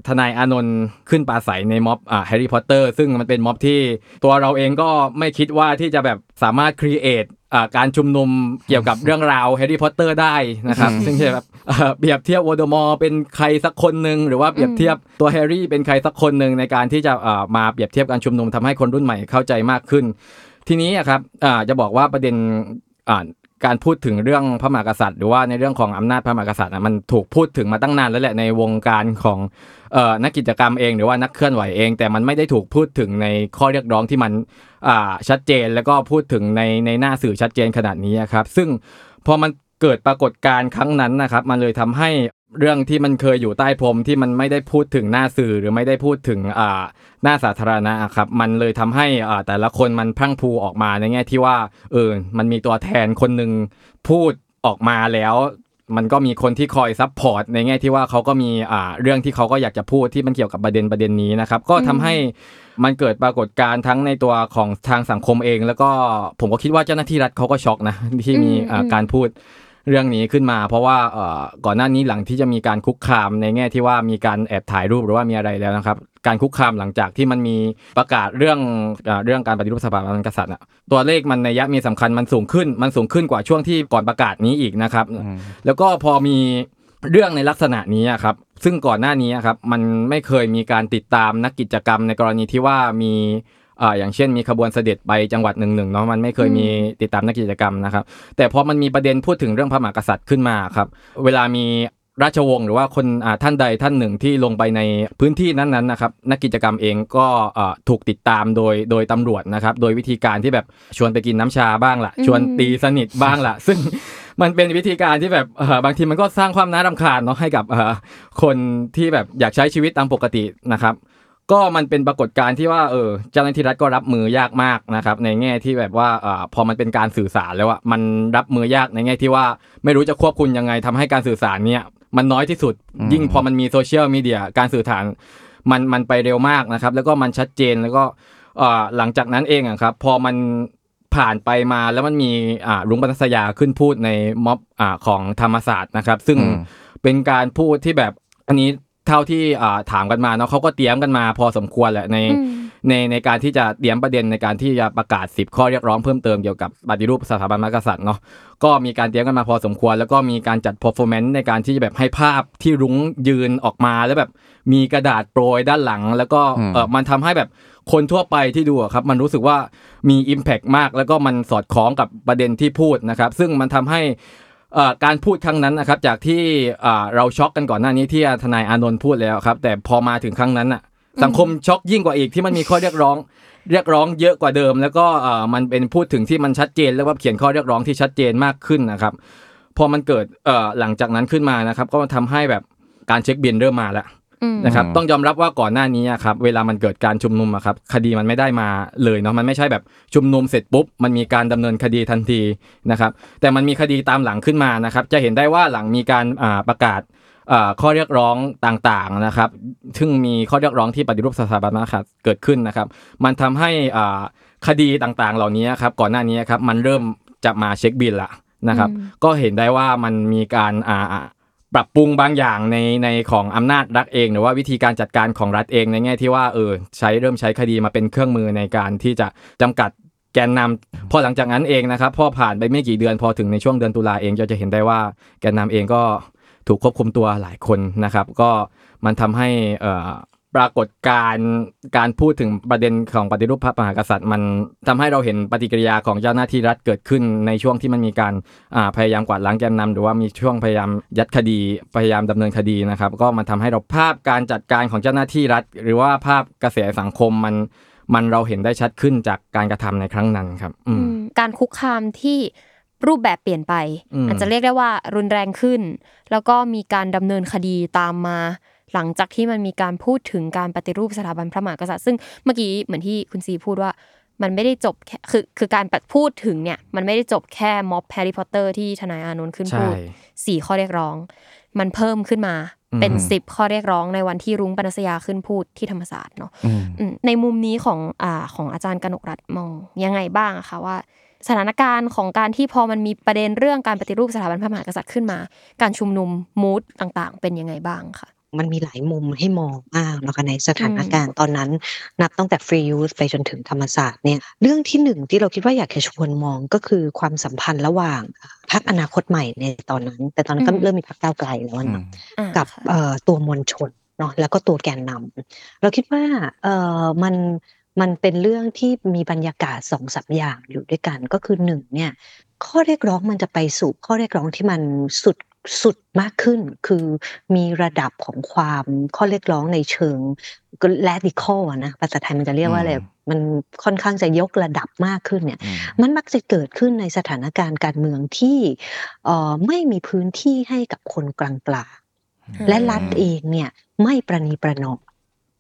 ทนายอานนท์ขึ้นปราศรัยในม็อบแฮร์รี่พอตเตอร์ซึ่งมันเป็นม็อบที่ตัวเราเองก็ไม่คิดว่าที่จะแบบสามารถ create การชุมนุมเกี่ยวกับเรื่องราวแฮร์รี่พอตเตอร์ได้นะครับ ซึ่งจะแบบเอ่อเปรียบเทียบโวลเดอมอร์เป็นใครสักคนหนึ่งหรือว่าเปรียบเทียบตัวแฮร์รี่เป็นใครสักคนหนึ่งในการที่จะเอ่อมาเปรียบเทียบการชุมนุมทำให้คนรุ่นใหม่เข้าใจมากขึ้น ทีนี้อะครับอ่าจะบอกว่าประเด็นอ่าการพูดถึงเรื่องพระมหากษัตริย์ หรือว่าในเรื่องของอำนาจพระมหากษัตริย์อะมันถูกพูดถึงมาตั้งนานแล้วแหละในวงการของเอ่อ นักกิจกรรมเองหรือว่านักเคลื่อนไหวเอง แต่มันไม่ได้ถูกพูดถึงในข้อเรียกร้องที่มันอ่าชัดเจนแล้วก็พูดถึงในในหน้าสื่อชัดเจนขนาดนี้ครับ ซึ่งพอมันเกิดปรากฏการณ์ครั้งนั้นนะครับมันเลยทำให้เรื่องที่มันเคยอยู่ใต้พรมที่มันไม่ได้พูดถึงหน้าสื่อหรือไม่ได้พูดถึงอ่าหน้าสาธารณะครับมันเลยทำให้อ่าแต่ละคนมันพรั่งพูออกมาในแง่ที่ว่าเออมันมีตัวแทนคนหนึ่งพูดออกมาแล้ว มันก็มีคนที่คอยซับพอร์ตในแง่ที่ว่าเขาก็มีอ่าเรื่องที่เขาก็อยากจะพูดที่มันเกี่ยวกับประเด็นประเด็นนี้นะครับ ก็ทำให้มันเกิดปรากฏการณ์ทั้งในตัวของทางสังคมเอง แล้วก็ผมก็คิดว่าเจ้าหน้าที่รัฐเขาก็ช็อกนะที่มีอ่าอืมการพูด เรื่องนี้ขึ้นมา เพราะว่าเอ่อก่อนหน้านี้หลังที่จะมีการคุกคามในแง่ที่ว่ามีการแอบถ่ายรูปหรือว่ามีอะไรแล้วนะครับ การคุกคามหลังจากที่มันมีประกาศเรื่องเอ่อเรื่องการปฏิรูปสถาบันกษัตริย์อะตัวเลขมันในยะมีสำคัญมันสูงขึ้น มันสูงขึ้นกว่าช่วงที่ก่อนประกาศนี้อีกนะครับ แล้วก็พอมีเรื่องในลักษณะนี้อะครับซึ่งก่อนหน้านี้อะครับมันไม่เคยมีการติดตามนักกิจกรรมในกรณีที่ว่ามี อ่าอย่างเช่นมีขบวนเสด็จไปจังหวัดหนึ่งหนึ่งเนาะมันไม่เคยมีติดตามนักกิจกรรมนะครับ แต่พอมันมีประเด็นพูดถึงเรื่องพระมหากษัตริย์ขึ้นมาครับ เวลามีราชวงศ์หรือว่าคนอ่าท่านใดท่านหนึ่งที่ลงไปในพื้นที่นั้นๆนะครับนักกิจกรรมเองก็อ่าถูกติดตามโดยโดยตำรวจนะครับ โดยวิธีการที่แบบชวนไปกินน้ำชาบ้างละชวนตีสนิทบ้างละซึ่งมันเป็นวิธีการที่แบบเอ่อบางทีมันก็สร้างความน่ารำคาญเนาะให้กับเอ่อคนที่แบบอยากใช้ชีวิตตามปกตินะครับ ก็มันเป็นปรากฏการณ์ที่ว่าเออเจ้าหน้าที่รัฐก็รับมือยากมากนะครับ ในแง่ที่แบบว่าเอ่อพอมันเป็นการสื่อสารแล้วอะมันรับมือยากในแง่ที่ว่าไม่รู้จะควบคุมยังไงทำให้การสื่อสารเนี่ยมันน้อยที่สุด ยิ่งพอมันมีโซเชียลมีเดียการสื่อสารมันมันไปเร็วมากนะครับ แล้วก็มันชัดเจนแล้วก็เอ่อหลังจากนั้นเองอะครับพอมันผ่านไปมาแล้วมันมีอ่ารุ้งปนัสยาขึ้นพูดในม็อบอ่าของธรรมศาสตร์นะครับ ซึ่งอืมเป็นการพูดที่แบบอันนี้ เท่าที่อ่าถามกันมาเนาะเขาก็เตรียมกันมาพอสมควรแหละในอืมในในการที่จะเตรียมประเด็นในการที่จะประกาศ 10 ข้อเรียกร้องเพิ่มเติมเกี่ยวกับปฏิรูปสถาบันมหากษัตริย์เนาะก็มีการเตรียมกันมาพอสมควร แล้วก็มีการจัด performance ในการที่จะแบบให้ภาพที่รุ้งยืนออกมาแล้วแบบมีกระดาษโปรยด้านหลัง แล้วก็อืมเออมันทำให้แบบคนทั่วไปที่ดูอะครับ มันรู้สึกว่ามี Impact มาก แล้วก็มันสอดคล้องกับประเด็นที่พูดนะครับ ซึ่งมันทำให้เอ่อ การพูดครั้งนั้นนะครับจากที่เอ่อเราช็อกกันก่อนหน้านี้ที่ทนายอานนท์พูดแล้วครับ แต่พอมาถึงครั้งนั้นอะสังคมช็อกยิ่งกว่าอีกที่มันมีข้อเรียกร้อง เรียกร้องเยอะกว่าเดิม แล้วก็เอ่อมันเป็นพูดถึงที่มันชัดเจน แล้วว่าเขียนข้อเรียกร้องที่ชัดเจนมากขึ้นนะครับ พอมันเกิดเอ่อหลังจากนั้นขึ้นมานะครับ ก็ทำให้แบบการเช็คบินเริ่มมาแล้วอืม นะครับอืมต้องยอมรับว่าก่อนหน้านี้อะครับเวลามันเกิดการชุมนุมอะครับคดีมันไม่ได้มาเลยเนาะมันไม่ใช่แบบชุมนุมเสร็จปุ๊บมันมีการดำเนินคดีทันทีนะครับแต่มันมีคดีตามหลังขึ้นมานะครับจะเห็นได้ว่าหลังมีการอ่าประกาศอ่าข้อเรียกร้องต่างๆนะครับ ซึ่งมีข้อเรียกร้องที่ปฏิรูปสถาบันนะครับเกิดขึ้นนะครับ มันทำให้อ่าคดีต่างๆ เหล่านี้ครับก่อนหน้านี้ครับมันเริ่มจะมาเช็คบิลละนะครับอืมก็เห็นได้ว่ามันมีการอ่าอ่า ปรับปรุงบางอย่างในในของอำนาจรัฐเอง หรือว่าวิธีการจัดการของรัฐเองในแง่ที่ว่าเออใช้เริ่มใช้คดีมาเป็นเครื่องมือในการที่จะจำกัดแกนนำพอหลังจากนั้นเองนะครับพอผ่านไปไม่กี่เดือนพอถึงในช่วงเดือนตุลาเองเราจะเห็นได้ว่าแกนนำเองก็ถูกควบคุมตัวหลายคนนะครับ ก็มันทำให้อ่อ ปรากฏการณ์การพูดถึงประเด็นของปฏิรูปพระมหากษัตริย์ มันทำให้เราเห็นปฏิกิริยาของเจ้าหน้าที่รัฐเกิดขึ้นในช่วงที่มันมีการอ่าพยายามกวาดล้างแกนนำหรือว่ามีช่วงพยายามยัดคดีพยายามดำเนินคดีนะครับ ก็มันทำให้เราภาพการจัดการของเจ้าหน้าที่รัฐ หรือว่าภาพกระแสสังคมมันมันเราเห็นได้ชัดขึ้นจากการกระทำในครั้งนั้นครับอืมอืมการคุกคามที่รูปแบบเปลี่ยนไปอืมอาจจะเรียกได้ว่ารุนแรงขึ้น แล้วก็มีการดำเนินคดีตามมา หลังจากที่มันมีการพูดถึงการปฏิรูปสถาบันพระมหากษัตริย์ซึ่งเมื่อกี้เหมือนที่คุณซีพูดว่ามันไม่ได้จบแค่คือคือการพูดถึงเนี่ย มันไม่ได้จบแค่ม็อบแฮร์รี่พอตเตอร์ที่ทนายอานนท์ขึ้นพูดใช่สี่ข้อเรียกร้อง มันเพิ่มขึ้นมาเป็นอืมสิบข้อเรียกร้องในวันที่รุ้งปนัสยาขึ้นพูดที่ธรรมศาสตร์เนาะอืมอืมในมุมนี้ของอ่าของอาจารย์กนกรัฐมองยังไงบ้างอะคะว่า สถานการณ์ของการที่พอมันมีประเด็นเรื่องการปฏิรูปสถาบันพระมหากษัตริย์ขึ้นมา การชุมนุมมูดต่างๆ เป็นยังไงบ้างคะ มันมีหลายมุมให้มองมากนะคะในสถานการณ์ตอนนั้น นับตั้งแต่ฟรียูสไปจนถึงธรรมศาสตร์เนี่ยเรื่องที่หนึ่งที่เราคิดว่าอยากจะชวนมองก็คือความสัมพันธ์ระหว่างพรรคอนาคตใหม่ในตอนนั้น แต่ตอนนั้นก็อืมเริ่มมีพรรคก้าวไกลแล้วอืนะมอ่ากับค่ะเอ่อตัวมวลชนเนาะแล้วก็ตัวแกนนำเราคิดว่าเอ่อมันมันเป็นเรื่องที่มีบรรยากาศสองสามอย่างอยู่ด้วยกันก็คือหนึ่งเนี่ยข้อเรียกร้องมันจะไปสู่ข้อเรียกร้องที่มันสุด สุดมากขึ้นคือมีระดับของความข้อเรียกร้องในเชิงก็ radical อะนะภาษาไทยมันจะเรียกว่าอะไรอืมมันค่อนข้างจะยกระดับมากขึ้นเนี่ยอืมมันมักจะเกิดขึ้นในสถานการณ์การเมืองที่เอ่อไม่มีพื้นที่ให้กับคนกลางๆและรัฐเองเนี่ยไม่ประนีประนอม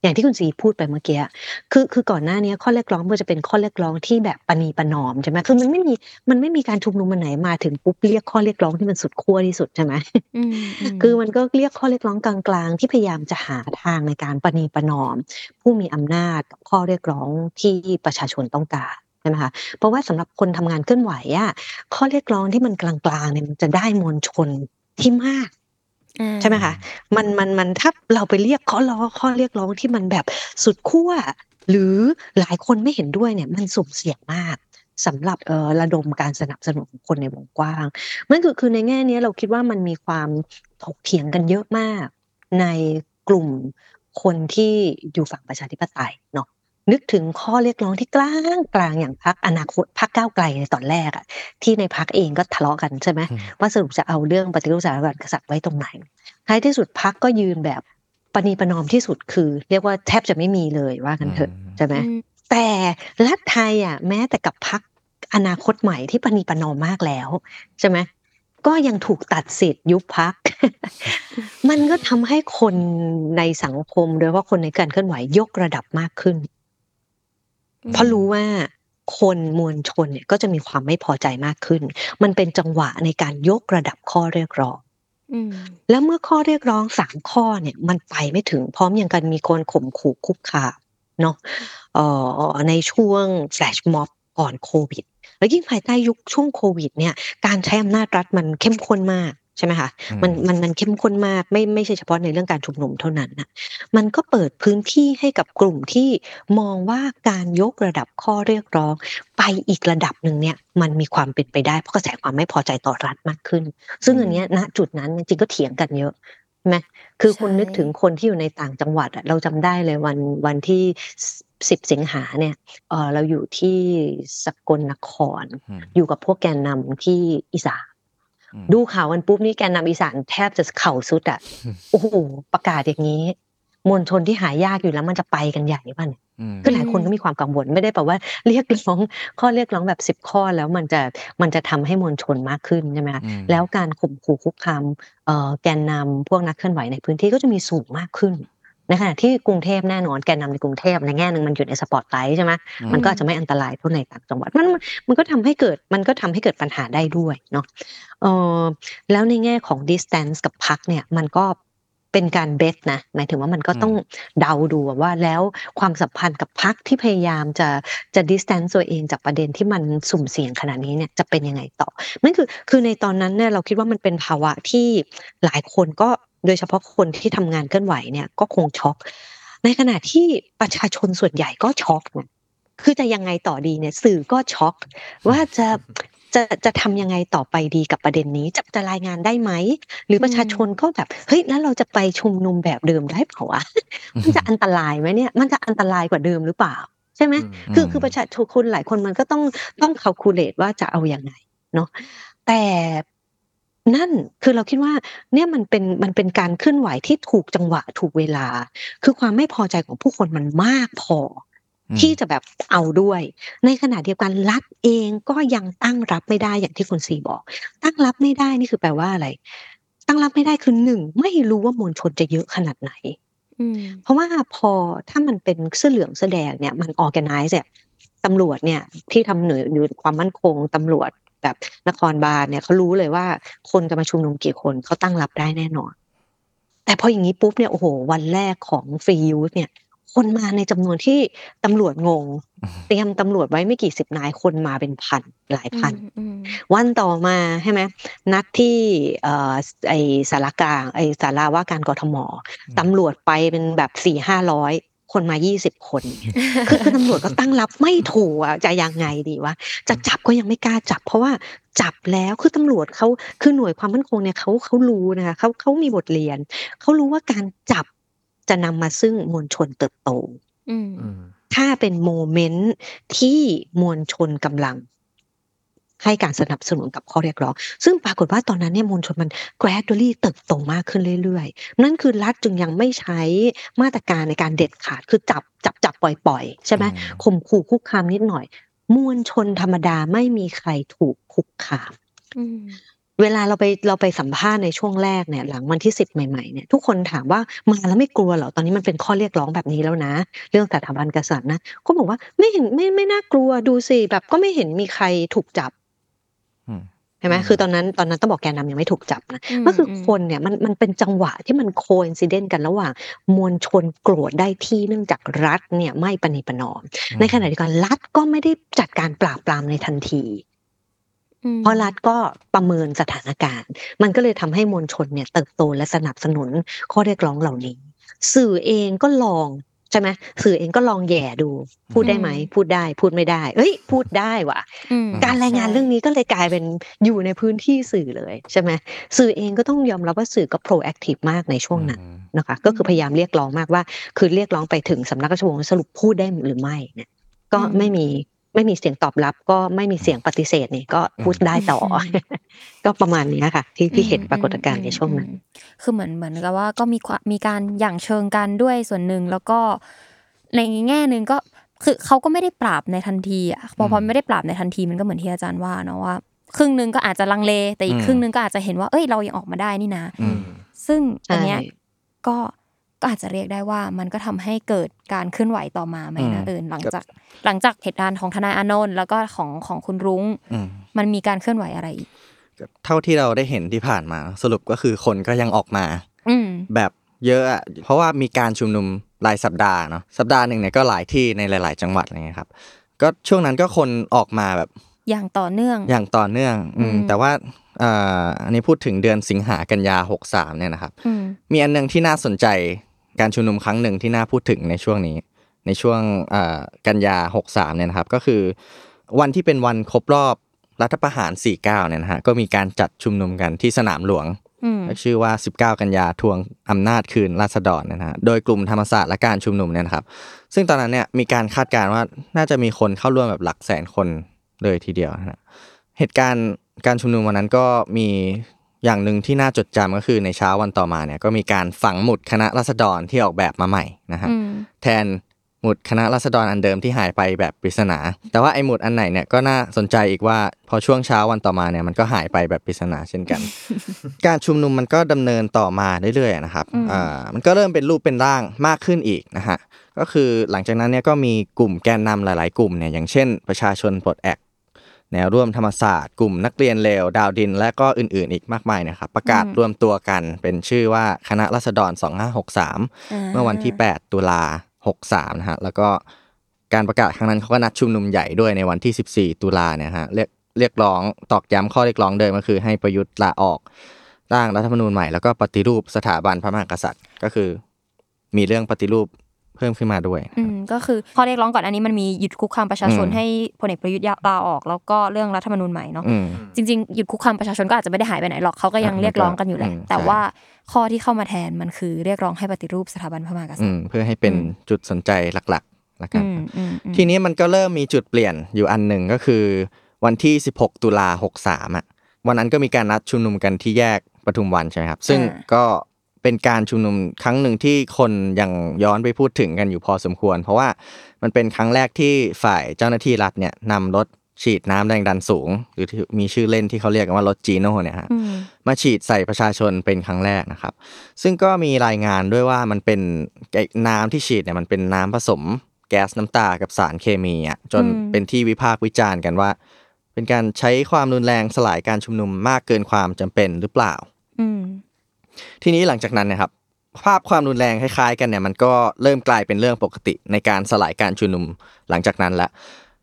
อย่างที่คุณสีพูดไปเมื่อกี้คือคือก่อนหน้านี้ข้อเรียกร้องมันจะเป็นข้อเรียกร้องที่แบบประนีประนอมใช่ไหมคือมันไม่มีมันไม่มีการชุมนุมมันไหนมาถึงปุ๊บเรียกข้อเรียกร้องที่มันสุดขั้วที่สุดใช่ไหมอืมมคือมันก็เรียกข้อเรียกร้องกลางๆ ที่พยายามจะหาทางในการประนีประนอม ผู้มีอำนาจกับข้อเรียกร้องที่ประชาชนต้องการใช่ไหมคะเพราะว่าสำหรับคนทำงานเคลื่อนไหวอะข้อเรียกร้องที่มันกลางๆเนี่ยมันจะได้มวลชนที่มากอ่า ใช่ไหมคะมันมันมันถ้าเราไปเรียกข้อร้องข้อเรียกร้องที่มันแบบสุดขั้วหรือหลายคนไม่เห็นด้วยเนี่ย มันสุ่มเสี่ยงมากสำหรับเระดมการสนับสนุนของคนในวงกว้างมันคือคือในแง่นี้เราคิดว่ามันมีความถกเถียงกันเยอะมาก ในกลุ่มคนที่อยู่ฝั่งประชาธิปไตยเนาะ นึกถึงข้อเรียกร้องที่กลางกลางอย่างพรรคอนาคตพรรคก้าวไกลในตอนแรกอะที่ในพรรคเองก็ทะเลาะกันใช่ไหมอืมว่าสรุปจะเอาเรื่องปฏิรูปสถาบันกษัตริย์ไว้ตรงไหนท้ายที่สุดพักก็ยืนแบบปณีประนอมที่สุดคือ เรียกว่าแทบจะไม่มีเลยว่ากันเถอะอืมใช่ไหมอืมแต่รัฐไทยอะแม้แต่กับพักอนาคตใหม่ที่ปณีประนอมมากแล้วใช่ไหมก็ยังถูกตัดสิทธิ์ยุบพัก มันก็ทำให้คนในสังคมโดยเฉพาะคนในการเคลื่อนไหวยกระดับมากขึ้น เพราะรู้ว่าคนมวลชนเนี่ยก็จะมีความไม่พอใจมากขึ้น มันเป็นจังหวะในการยกระดับข้อเรียกร้องอืมแล้วเมื่อข้อเรียกร้องสามข้อเนี่ย มันไปไม่ถึงพร้อมยังกันมีคนข่มขู่คุกคามเนาะเอ่อในช่วงแฟลชม็อบก่อนโควิด แล้วยิ่งภายใต้ยุคช่วงโควิด เนี่ย การใช้อำนาจรัฐมันเข้มข้นมาก ใช่ไหมคะอืมมันมันมันเข้มข้นมากไม่ไม่ใช่เฉพาะในเรื่องการชุมนุมเท่านั้นนะมันก็เปิดพื้นที่ให้กับกลุ่มที่มองว่าการยกระดับข้อเรียกร้อง ไปอีกระดับหนึ่งเนี่ยมันมีความเป็นไปได้เพราะกระแสความไม่พอใจต่อรัฐมากขึ้น ซึ่งอันเนี้ยณจุดนั้นจริงๆก็เถียงกันเยอะใช่ไหมคือคุณใช่นึกถึงคนที่อยู่ในต่างจังหวัดอะเราจำได้เลยวันวันที่สิบสิงหาเนี่ยเออเราอยู่ที่สกลนครอืมอยู่กับพวกแกนนำที่อีสานอืม ดูข่าววันปุ๊บนี่แกนนำอีสานแทบจะเข่าสุดอะโอ้โหประกาศอย่างนี้ มวลชนที่หายากอยู่แล้วมันจะไปกันใหญ่ป่ะเนี่ยอืมคือหลายคนก็มีความกังวลไม่ได้แปลว่าเรียกร้องข้อเรียกร้องแบบสิบข้อแล้วมันจะมันจะทำให้มวลชนมากขึ้นใช่ไหมคะอืมแล้วการข่มขู่คุกคามเอ่อแกนนำพวกนักเคลื่อนไหวในพื้นที่ก็จะมีสูงมากขึ้น ในขณะที่กรุงเทพแน่นอนแกนนำในกรุงเทพในแง่หนึ่งมันอยู่ในสปอตไลท์ใช่ไหมมันก็อาจจะไม่อันตรายเท่าในต่างจังหวัดมันมันก็ทำให้เกิดมันก็ทำให้เกิดปัญหาได้ด้วยเนาะเออแล้วในแง่ของ distance กับพักเนี่ยมันก็เป็นการเบสนะหมายถึงว่ามันก็ต้องเดาดูว่าแล้วความสัมพันธ์กับพักที่พยายามจะจะ distance ตัวเองจากประเด็นที่มันสุ่มเสี่ยงขนาดนี้เนี่ยจะเป็นยังไงต่อนั่นคือคือในตอนนั้นเนี่ยเราคิดว่ามันเป็นภาวะที่หลายคนก็ โดยเฉพาะคนที่ทำงานเคลื่อนไหวเนี่ยก็คงช็อก ในขณะที่ประชาชนส่วนใหญ่ก็ช็อกนะคือจะยังไงต่อดีเนี่ยสื่อก็ช็อกว่าจะจะจะทำยังไงต่อไปดีกับประเด็นนี้จะจะรายงานได้ไหม หรือประชาชนก็แบบเฮ้ยแล้วเราจะไปชุมนุมแบบเดิมได้เปล่าวะมันจะอันตรายไหมเนี่ย มันจะอันตรายกว่าเดิมหรือเปล่า ใช่ไหมอืมคือคือประชาชนคนหลายคนมันก็ต้องต้องค a l c u l a t e ว่าจะเอาอยัางไงเนาะแต่ นั่นคือเราคิดว่าเนี่ยมันเป็นมันเป็นการเคลื่อนไหวที่ถูกจังหวะถูกเวลา คือความไม่พอใจของผู้คนมันมากพออมที่จะแบบเอาด้วย ในขณะเดียวกันรัฐเองก็ยังตั้งรับไม่ได้อย่างที่คุณซีบอก ตั้งรับไม่ได้นี่คือแปลว่าอะไร ตั้งรับไม่ได้คือหนึ่งไม่รู้ว่ามวลชนจะเยอะขนาดไหนอืมเพราะว่าพอถ้ามันเป็นเสื้อเหลืองเสื้อแดงเนี่ยมันออแกไนซ์เนี่ยตำรวจเนี่ยที่ทำหน่วยอยู่ความมั่นคงตำรวจ แบบนครบาลเนี่ยเขารู้เลยว่าคนจะมาชุมนุมกี่คนเขาตั้งรับได้แน่นอน แต่พออย่างนี้ปุ๊บเนี่ยโอ้โห วันแรกของฟรียูสเนี่ย คนมาในจำนวนที่ตำรวจงง เตรียมตำรวจไว้ไม่กี่สิบนายคนมาเป็นพันหลายพันอืมวันต่อมาใช่ไหมนัดที่เอ่อไอสารกลางไอสาราว่าการกทมตำรวจไปเป็นแบบสี่ห้าร้อย คนมายี่สิบคนคือตำรวจก็ตั้งรับไม่ถูกอะจะยังไงดีวะจะจับก็ยังไม่กล้าจับ เพราะว่าจับแล้วคือตำรวจเขาคือหน่วยความมั่นคงเนี่ยเขาเขารู้นะคะเขาเขามีบทเรียนเขารู้ว่าการจับจะนำมาซึ่งมวลชนเติบโตอืมอืมถ้าเป็นโมเมนต์ที่มวลชนกำลัง ให้การสนับสนุนกับข้อเรียกร้อง ซึ่งปรากฏว่าตอนนั้นเนี่ยมวลชนมัน gradually เติบโตมากขึ้นเรื่อยๆ นั่นคือรัฐจึงยังไม่ใช้มาตรการในการเด็ดขาดคือจับจับจับปล่อยปล่อยๆใช่ไหมอืมข่มขู่คุกคามนิดหน่อย มวลชนธรรมดาไม่มีใครถูกคุกคามอืมเวลาเราไปเราไปสัมภาษณ์ในช่วงแรกเนี่ยหลังวันที่สิบใหม่ๆเนี่ยทุกคนถามว่ามาแล้วไม่กลัวเหรอตอนนี้มันเป็นข้อเรียกร้องแบบนี้แล้วนะ เรื่องสถาบันกษัตริย์นะก็บอกว่าไม่เห็นไม่ไม่น่ากลัวดูสิแบบก็ไม่เห็นมีใครถูกจับอืมใช่ไหมอืมคือตอนนั้นตอนนั้นต้องบอกแกนนำยังไม่ถูกจับนะอืมก็คืออมคนเนี่ยมันมันเป็นจังหวะที่มัน coincident กันระหว่างมวลชนโกรธได้ที่เนื่องจากรัฐเนี่ยไม่ประนีประนอม ในขณะเดียวกันรัฐก็ไม่ได้จัดการปราบปรามในทันทีอืมเพราะรัฐก็ประเมินสถานการณ์ มันก็เลยทำให้มวลชนเนี่ยเติบโตและสนับสนุนข้อเรียกร้องเหล่านี้ สื่อเองก็ลอง ใช่ไหมสื่อเองก็ลองแหย่ดู พูดได้ไหม พูดได้พูดไม่ได้ เอ้ย พูดได้ว่ะอืมการรายงานใช่เรื่องนี้ก็เลยกลายเป็นอยู่ในพื้นที่สื่อเลยใช่ไหมสื่อเองก็ต้องยอมรับว่าสื่อก็ proactive มากในช่วงนั้นอืมนะคะ ก็คือพยายามเรียกร้องมากว่า คือเรียกร้องไปถึงสำนักราชวงศ์สรุปพูดได้หรือไม่เนี่ยก็อืมไม่มี ไม่มีเสียงตอบรับ ก็ไม่มีเสียงปฏิเสธนี่ก็พูดได้ต่ออก็ประมาณนี้ค่ะ ที่ที่เห็นปรากฏการณ์ในช่วงนั้นอืมคือเหมือนเหมือนกับว่าก็มีความมีการหยั่งเชิงกันด้วยส่วนหนึ่งแล้วก็ในแง่หนึ่งก็คือเขาก็ไม่ได้ปราบในทันทีอะพอพอไม่ได้ปราบในทันทีมันก็เหมือนที่อาจารย์ว่าเนาะว่าครึ่งหนึ่งก็อาจจะลังเลแต่อีกอืมครึ่งหนึ่งก็อาจจะเห็นว่าเอ้ยเรายังออกมาได้นี่นะอืมซึ่งอันเนี้ยใช่ก็ ก็อาจจะเรียกได้ว่ามันก็ทำให้เกิดการเคลื่อนไหวต่อมาไหมนะอืมเอิญหลังจากหลังจากเหตุการณ์ของทนายอานนท์แล้วก็ของของคุณรุ้งอืมมันมีการเคลื่อนไหวอะไรอีกเท่าที่เราได้เห็นที่ผ่านมา สรุปก็คือคนก็ยังออกมาอืมแบบเยอะอะเพราะว่ามีการชุมนุมรายสัปดาห์เนาะสัปดาห์หนึ่งเนี่ยก็หลายที่ในหลาย ๆ จังหวัดอะไรเงี้ยครับ ก็ช่วงนั้นก็คนออกมาแบบอย่างต่อเนื่อง อย่างต่อเนื่องอืมอืมแต่ว่าอ่าอันนี้พูดถึงเดือนสิงหากันยาหกสามเนี่ยนะครับอืมมีอันหนึงที่น่าสนใจ การชุมนุมครั้งหนึ่งที่น่าพูดถึงในช่วงนี้ ในช่วงอ่ากันยาหกสามเนี่ยนะครับ ก็คือ วันที่เป็นวันครบรอบรัฐประหาร 49เนี่ยนะฮะก็มีการจัดชุมนุมกันที่สนามหลวงอืมชื่อว่า 19 กันยาทวงอำนาจคืนราษฎรเนยนะฮะ โดยกลุ่มธรรมศาสตร์และการชุมนุมเนี่ยนะครับ ซึ่งตอนนั้นเนี่ยมีการคาดการณ์ว่าน่าจะมีคนเข้าร่วมแบบหลักแสนคนเลยทีเดียวนะฮะเหตุการณ์การชุมนุมวันนั้นก็มี อย่างหนึ่งที่น่าจดจำก็คือในเช้าวันต่อมาเนี่ยก็มีการฝังหมุดคณะราษฎรที่ออกแบบมาใหม่นะฮะอืมแทนหมุดคณะราษฎรอันเดิมที่หายไปแบบปริศนา แต่ว่าไอ้หมุดอันไหนเนี่ยก็น่าสนใจอีกว่าพอช่วงเช้าวันต่อมาเนี่ยมันก็หายไปแบบปริศนาเช่นกัน การชุมนุมมันก็ดำเนินต่อมาเรื่อยๆนะครับอืมอ่ามันก็เริ่มเป็นรูปเป็นร่างมากขึ้นอีกนะฮะก็คือหลังจากนั้นเนี่ยก็มีกลุ่มแกนนำหลาย ๆ กลุ่มเนี่ยอย่างเช่น ประชาชนปลดแอก แนวร่วมธรรมศาสตร์ กลุ่มนักเรียนเลวดาวดิน และก็อื่นๆ อีกมากมายนะครับ ประกาศรวมตัวกันเป็นชื่อว่าคณะรัษฎร 2563 เมื่อวันที่ 8 ตุลา 63 นะฮะ แล้วก็การประกาศครั้งนั้นเขาก็นัดชุมนุมใหญ่ด้วยในวันที่ 14 ตุลาเนี่ยฮะเรียกเรียกร้องตอกย้ำข้อเรียกร้องเดิมก็คือให้ประยุทธ์ลาออกร่างรัฐธรรมนูญใหม่แล้วก็ปฏิรูปสถาบันพระมหากษัตริย์ ก็คือ มีเรื่องปฏิรูป เพิ่มขึ้นมาด้วยอืมก็คือข้อเรียกร้องก่อนอันนี้มันมีหยุดคุกคามประชาชนอืมให้พลเอกประยุทธ์ลาออก แล้วก็เรื่องรัฐธรรมนูญใหม่เนาะอืมจริงๆหยุดคุกคามประชาชนก็อาจจะไม่ได้หายไปไหนหรอกเขาก็ยังอะเรียกร้องกันอยู่แหละอืมแต่ใช่ว่าข้อที่เข้ามาแทนมันคือเรียกร้องให้ปฏิรูปสถาบันพระมหากษัอืตริมย์เพื่อให้เป็นอืมจุดสนใจหลักๆละกันอืมอืมอืมทีนี้มันก็เริ่มมีจุดเปลี่ยนอยู่อันหนึ่งก็คือ วันที่ 16 ตุลา63อะวันนั้นก็มีการนัดชุมนุมกันที่แยกปทุมวันใช่ไหมครับ ซึ่งก็ เป็นการชุมนุมครั้งหนึ่งที่คนยังย้อนไปพูดถึงกันอยู่พอสมควร เพราะว่ามันเป็นครั้งแรกที่ฝ่ายเจ้าหน้าที่รัฐเนี่ยนำรถฉีดน้ำแรงดันสูง หรือที่มีชื่อเล่นที่เขาเรียกกันว่ารถจีโน่เนี่ยฮะอืมมาฉีดใส่ประชาชนเป็นครั้งแรกนะครับ ซึ่งก็มีรายงานด้วยว่ามันเป็นไอ้น้ำที่ฉีดเนี่ยมันเป็นน้ำผสมแก๊สน้ำตากับสารเคมีอะจนอืมเป็นที่วิพากษ์วิจารณ์กันว่า เป็นการใช้ความรุนแรงสลายการชุมนุมมากเกินความจำเป็นหรือเปล่าอืม ทีนี้หลังจากนั้นนะครับภาพความรุนแรงคล้ายๆ กันเนี่ยมันก็เริ่มกลายเป็นเรื่องปกติในการสลายการชุมนุมหลังจากนั้นละ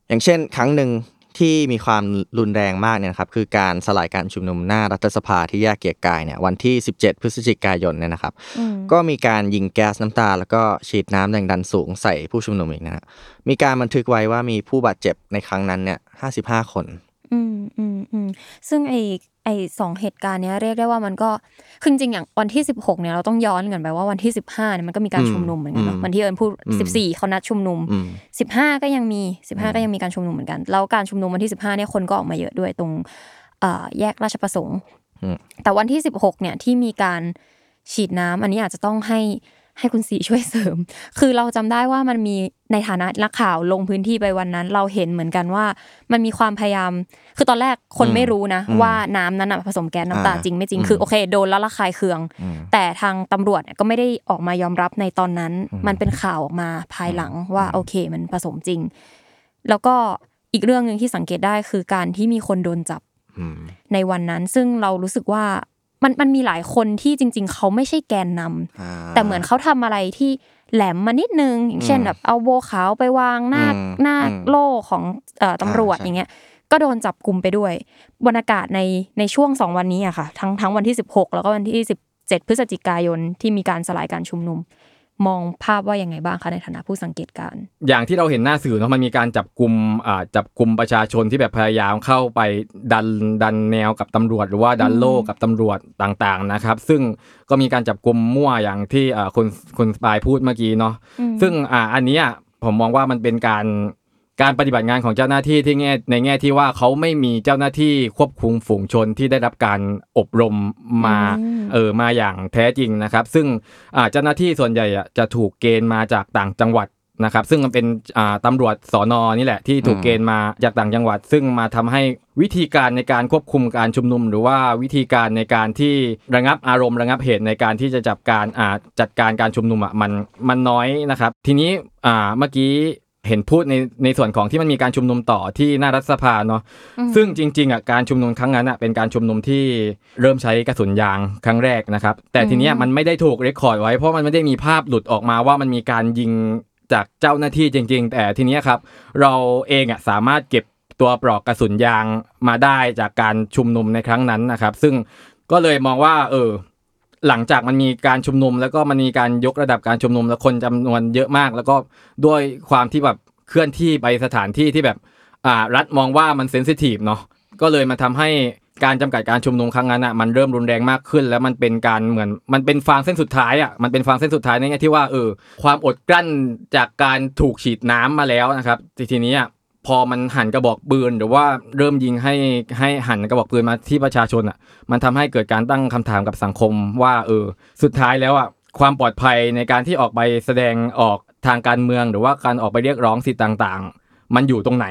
อย่างเช่น ครั้งหนึ่งที่มีความรุนแรงมากเนี่ยนะครับคือการสลายการชุมนุมหน้ารัฐสภาที่แยกเกียรติกายเนี่ยวันที่ 17 พฤศจิกายนเนี่ยนะครับอืมก็มีการยิงแก๊สน้ำตา แล้วก็ฉีดน้ำแรงดันสูงใส่ผู้ชุมนุมอีกนะฮะมีการบันทึกไว้ว่ามีผู้บาดเจ็บในครั้งนั้นเนี่ย55 คนอืมอืมอืมซึ่งไอไอสองเหตุการณ์เนี้ยเรียกได้ว่ามันก็คือจริงๆอย่างวันที่ 16เนี่ยเราต้องย้อนกันไปว่าวันที่ 15เนี่ยมันก็มีการอืมชุมนุมเหมือนกันเนาะอืมวันที่เอิญพูดอืม14เขานัดชุมนุมอืม15 ก็ยังมี 15 ก็ยังมีการชุมนุมเหมือนกันแล้วการชุมนุมวันที่ 15เนี่ยคนก็ออกมาเยอะด้วยตรงเอ่อแยกราชประสงค์อืมแต่วันที่ 16เนี่ยที่มีการฉีดน้ำอันนี้อาจจะต้องให้ ให้คุณสีช่วยเสริม คือเราจำได้ว่ามันมีในฐานะนักข่าวลงพื้นที่ไปวันนั้น เราเห็นเหมือนกันว่า มันมีความพยายาม คือตอนแรกคนอืมไม่รู้นะอืมว่าน้ำนั้นนะผสมแก๊สน้ำตาอ่าจริงไม่จริงอืมคือโอเคโดนแล้วระคายเคืองอืมแต่ทางตำรวจเนี่ยก็ไม่ได้ออกมายอมรับในตอนนั้นอืมมันเป็นข่าวออกมาภายหลังว่าโอเคมันผสมจริง แล้วก็อีกเรื่องหนึ่งที่สังเกตได้คือการที่มีคนโดนจับอืมในวันนั้น ซึ่งเรารู้สึกว่า มันมันมีหลายคนที่จริง ๆ เขาไม่ใช่แกนนำอ่าแต่เหมือนเขาทำอะไรที่แหลมมานิดนึง อย่างเช่นอืมแบบเอาโบขาวไปวางหน้าอืมหน้าอืมโล่ของเอ่อตำรวจอ่าใช่อย่างเงี้ยก็โดนจับกลุ่มไปด้วยบรรยากาศในในช่วงสองวันนี้อะค่ะ ทั้งทั้งวันที่ 16 แล้วก็วันที่ 17 พฤศจิกายนที่มีการสลายการชุมนุม มองภาพว่ายังไงบ้างคะในฐานะผู้สังเกตการณ์อย่างที่เราเห็นหน้าสื่อเนาะมันมีการจับกลุ่มอ่าจับกลุ่มประชาชนที่แบบพยายามเข้าไปดันดันแนวกับตำรวจ หรือว่าดันโล่กับตำรวจต่างๆนะครับ ซึ่งก็มีการจับกลุ่มมั่วอย่างที่อ่าคุณคุณสปายพูดเมื่อกี้เนาะอืมซึ่งอ่าอันเนี้ยผมมองว่ามันเป็นการ การปฏิบัติงานของเจ้าหน้าที่ที่แง่ในแง่ที่ว่าเขาไม่มีเจ้าหน้าที่ควบคุมฝูงชนที่ได้รับการอบรมมาอืมเออมาอย่างแท้จริงนะครับ ซึ่งอ่าเจ้าหน้าที่ส่วนใหญ่อะจะถูกเกณฑ์มาจากต่างจังหวัดนะครับ ซึ่งมันเป็นอ่าตำรวจสอนอนี่แหละที่ถูกเกณฑ์มาจากต่างจังหวัด ซึ่งมาทำให้วิธีการในการควบคุมการชุมนุม หรือว่าวิธีการในการที่ระงับอารมณ์ระงับเหตุในการที่จะจับการอ่าจัดการการชุมนุมอะมันมันน้อยนะครับ ทีนี้อ่าเมื่อกี้ เห็นพูดในในส่วนของที่มันมีการชุมนุมต่อที่หน้ารัฐสภาเนาะอืมซึ่งจริงๆอะการชุมนุมครั้งนั้นอะเป็นการชุมนุมที่เริ่มใช้กระสุนยางครั้งแรกนะครับ แต่ทีเนี้ยอืมมันไม่ได้ถูกเรคคอร์ดไว้เพราะมันไม่ได้มีภาพหลุดออกมาว่ามันมีการยิงจากเจ้าหน้าที่จริง ๆ แต่ทีเนี้ยครับ เราเองอะสามารถเก็บตัวปลอกกระสุนยางมาได้จากการชุมนุมในครั้งนั้นนะครับ ซึ่งก็เลยมองว่า เออ หลังจากมันมีการชุมนุม แล้วก็มันมีการยกระดับการชุมนุม แล้วคนจำนวนเยอะมาก แล้วก็ด้วยความที่แบบเคลื่อนที่ไปสถานที่ที่แบบอ่ารัฐมองว่ามันเซนซิทีฟเนาะก็เลยมาทำให้การจำกัดการชุมนุมครั้งนั้นอะมันเริ่มรุนแรงมากขึ้น แล้วมันเป็นการเหมือนมันเป็นฟางเส้นสุดท้ายอะมันเป็นฟางเส้นสุดท้ายในแง่ที่ว่าเออความอดกลั้นจากการถูกฉีดน้ำมาแล้วนะครับทีทีนี้อะ พอมันหันกระบอกปืนหรือว่าเริ่มยิงให้ให้หันกระบอกปืนมาที่ประชาชนอะ มันทำให้เกิดการตั้งคำถามกับสังคมว่าเออสุดท้ายแล้วอะความปลอดภัยในการที่ออกไปแสดงออกทางการเมือง หรือว่าการออกไปเรียกร้องสิทธิ์ต่างๆ มันอยู่ตรงไหน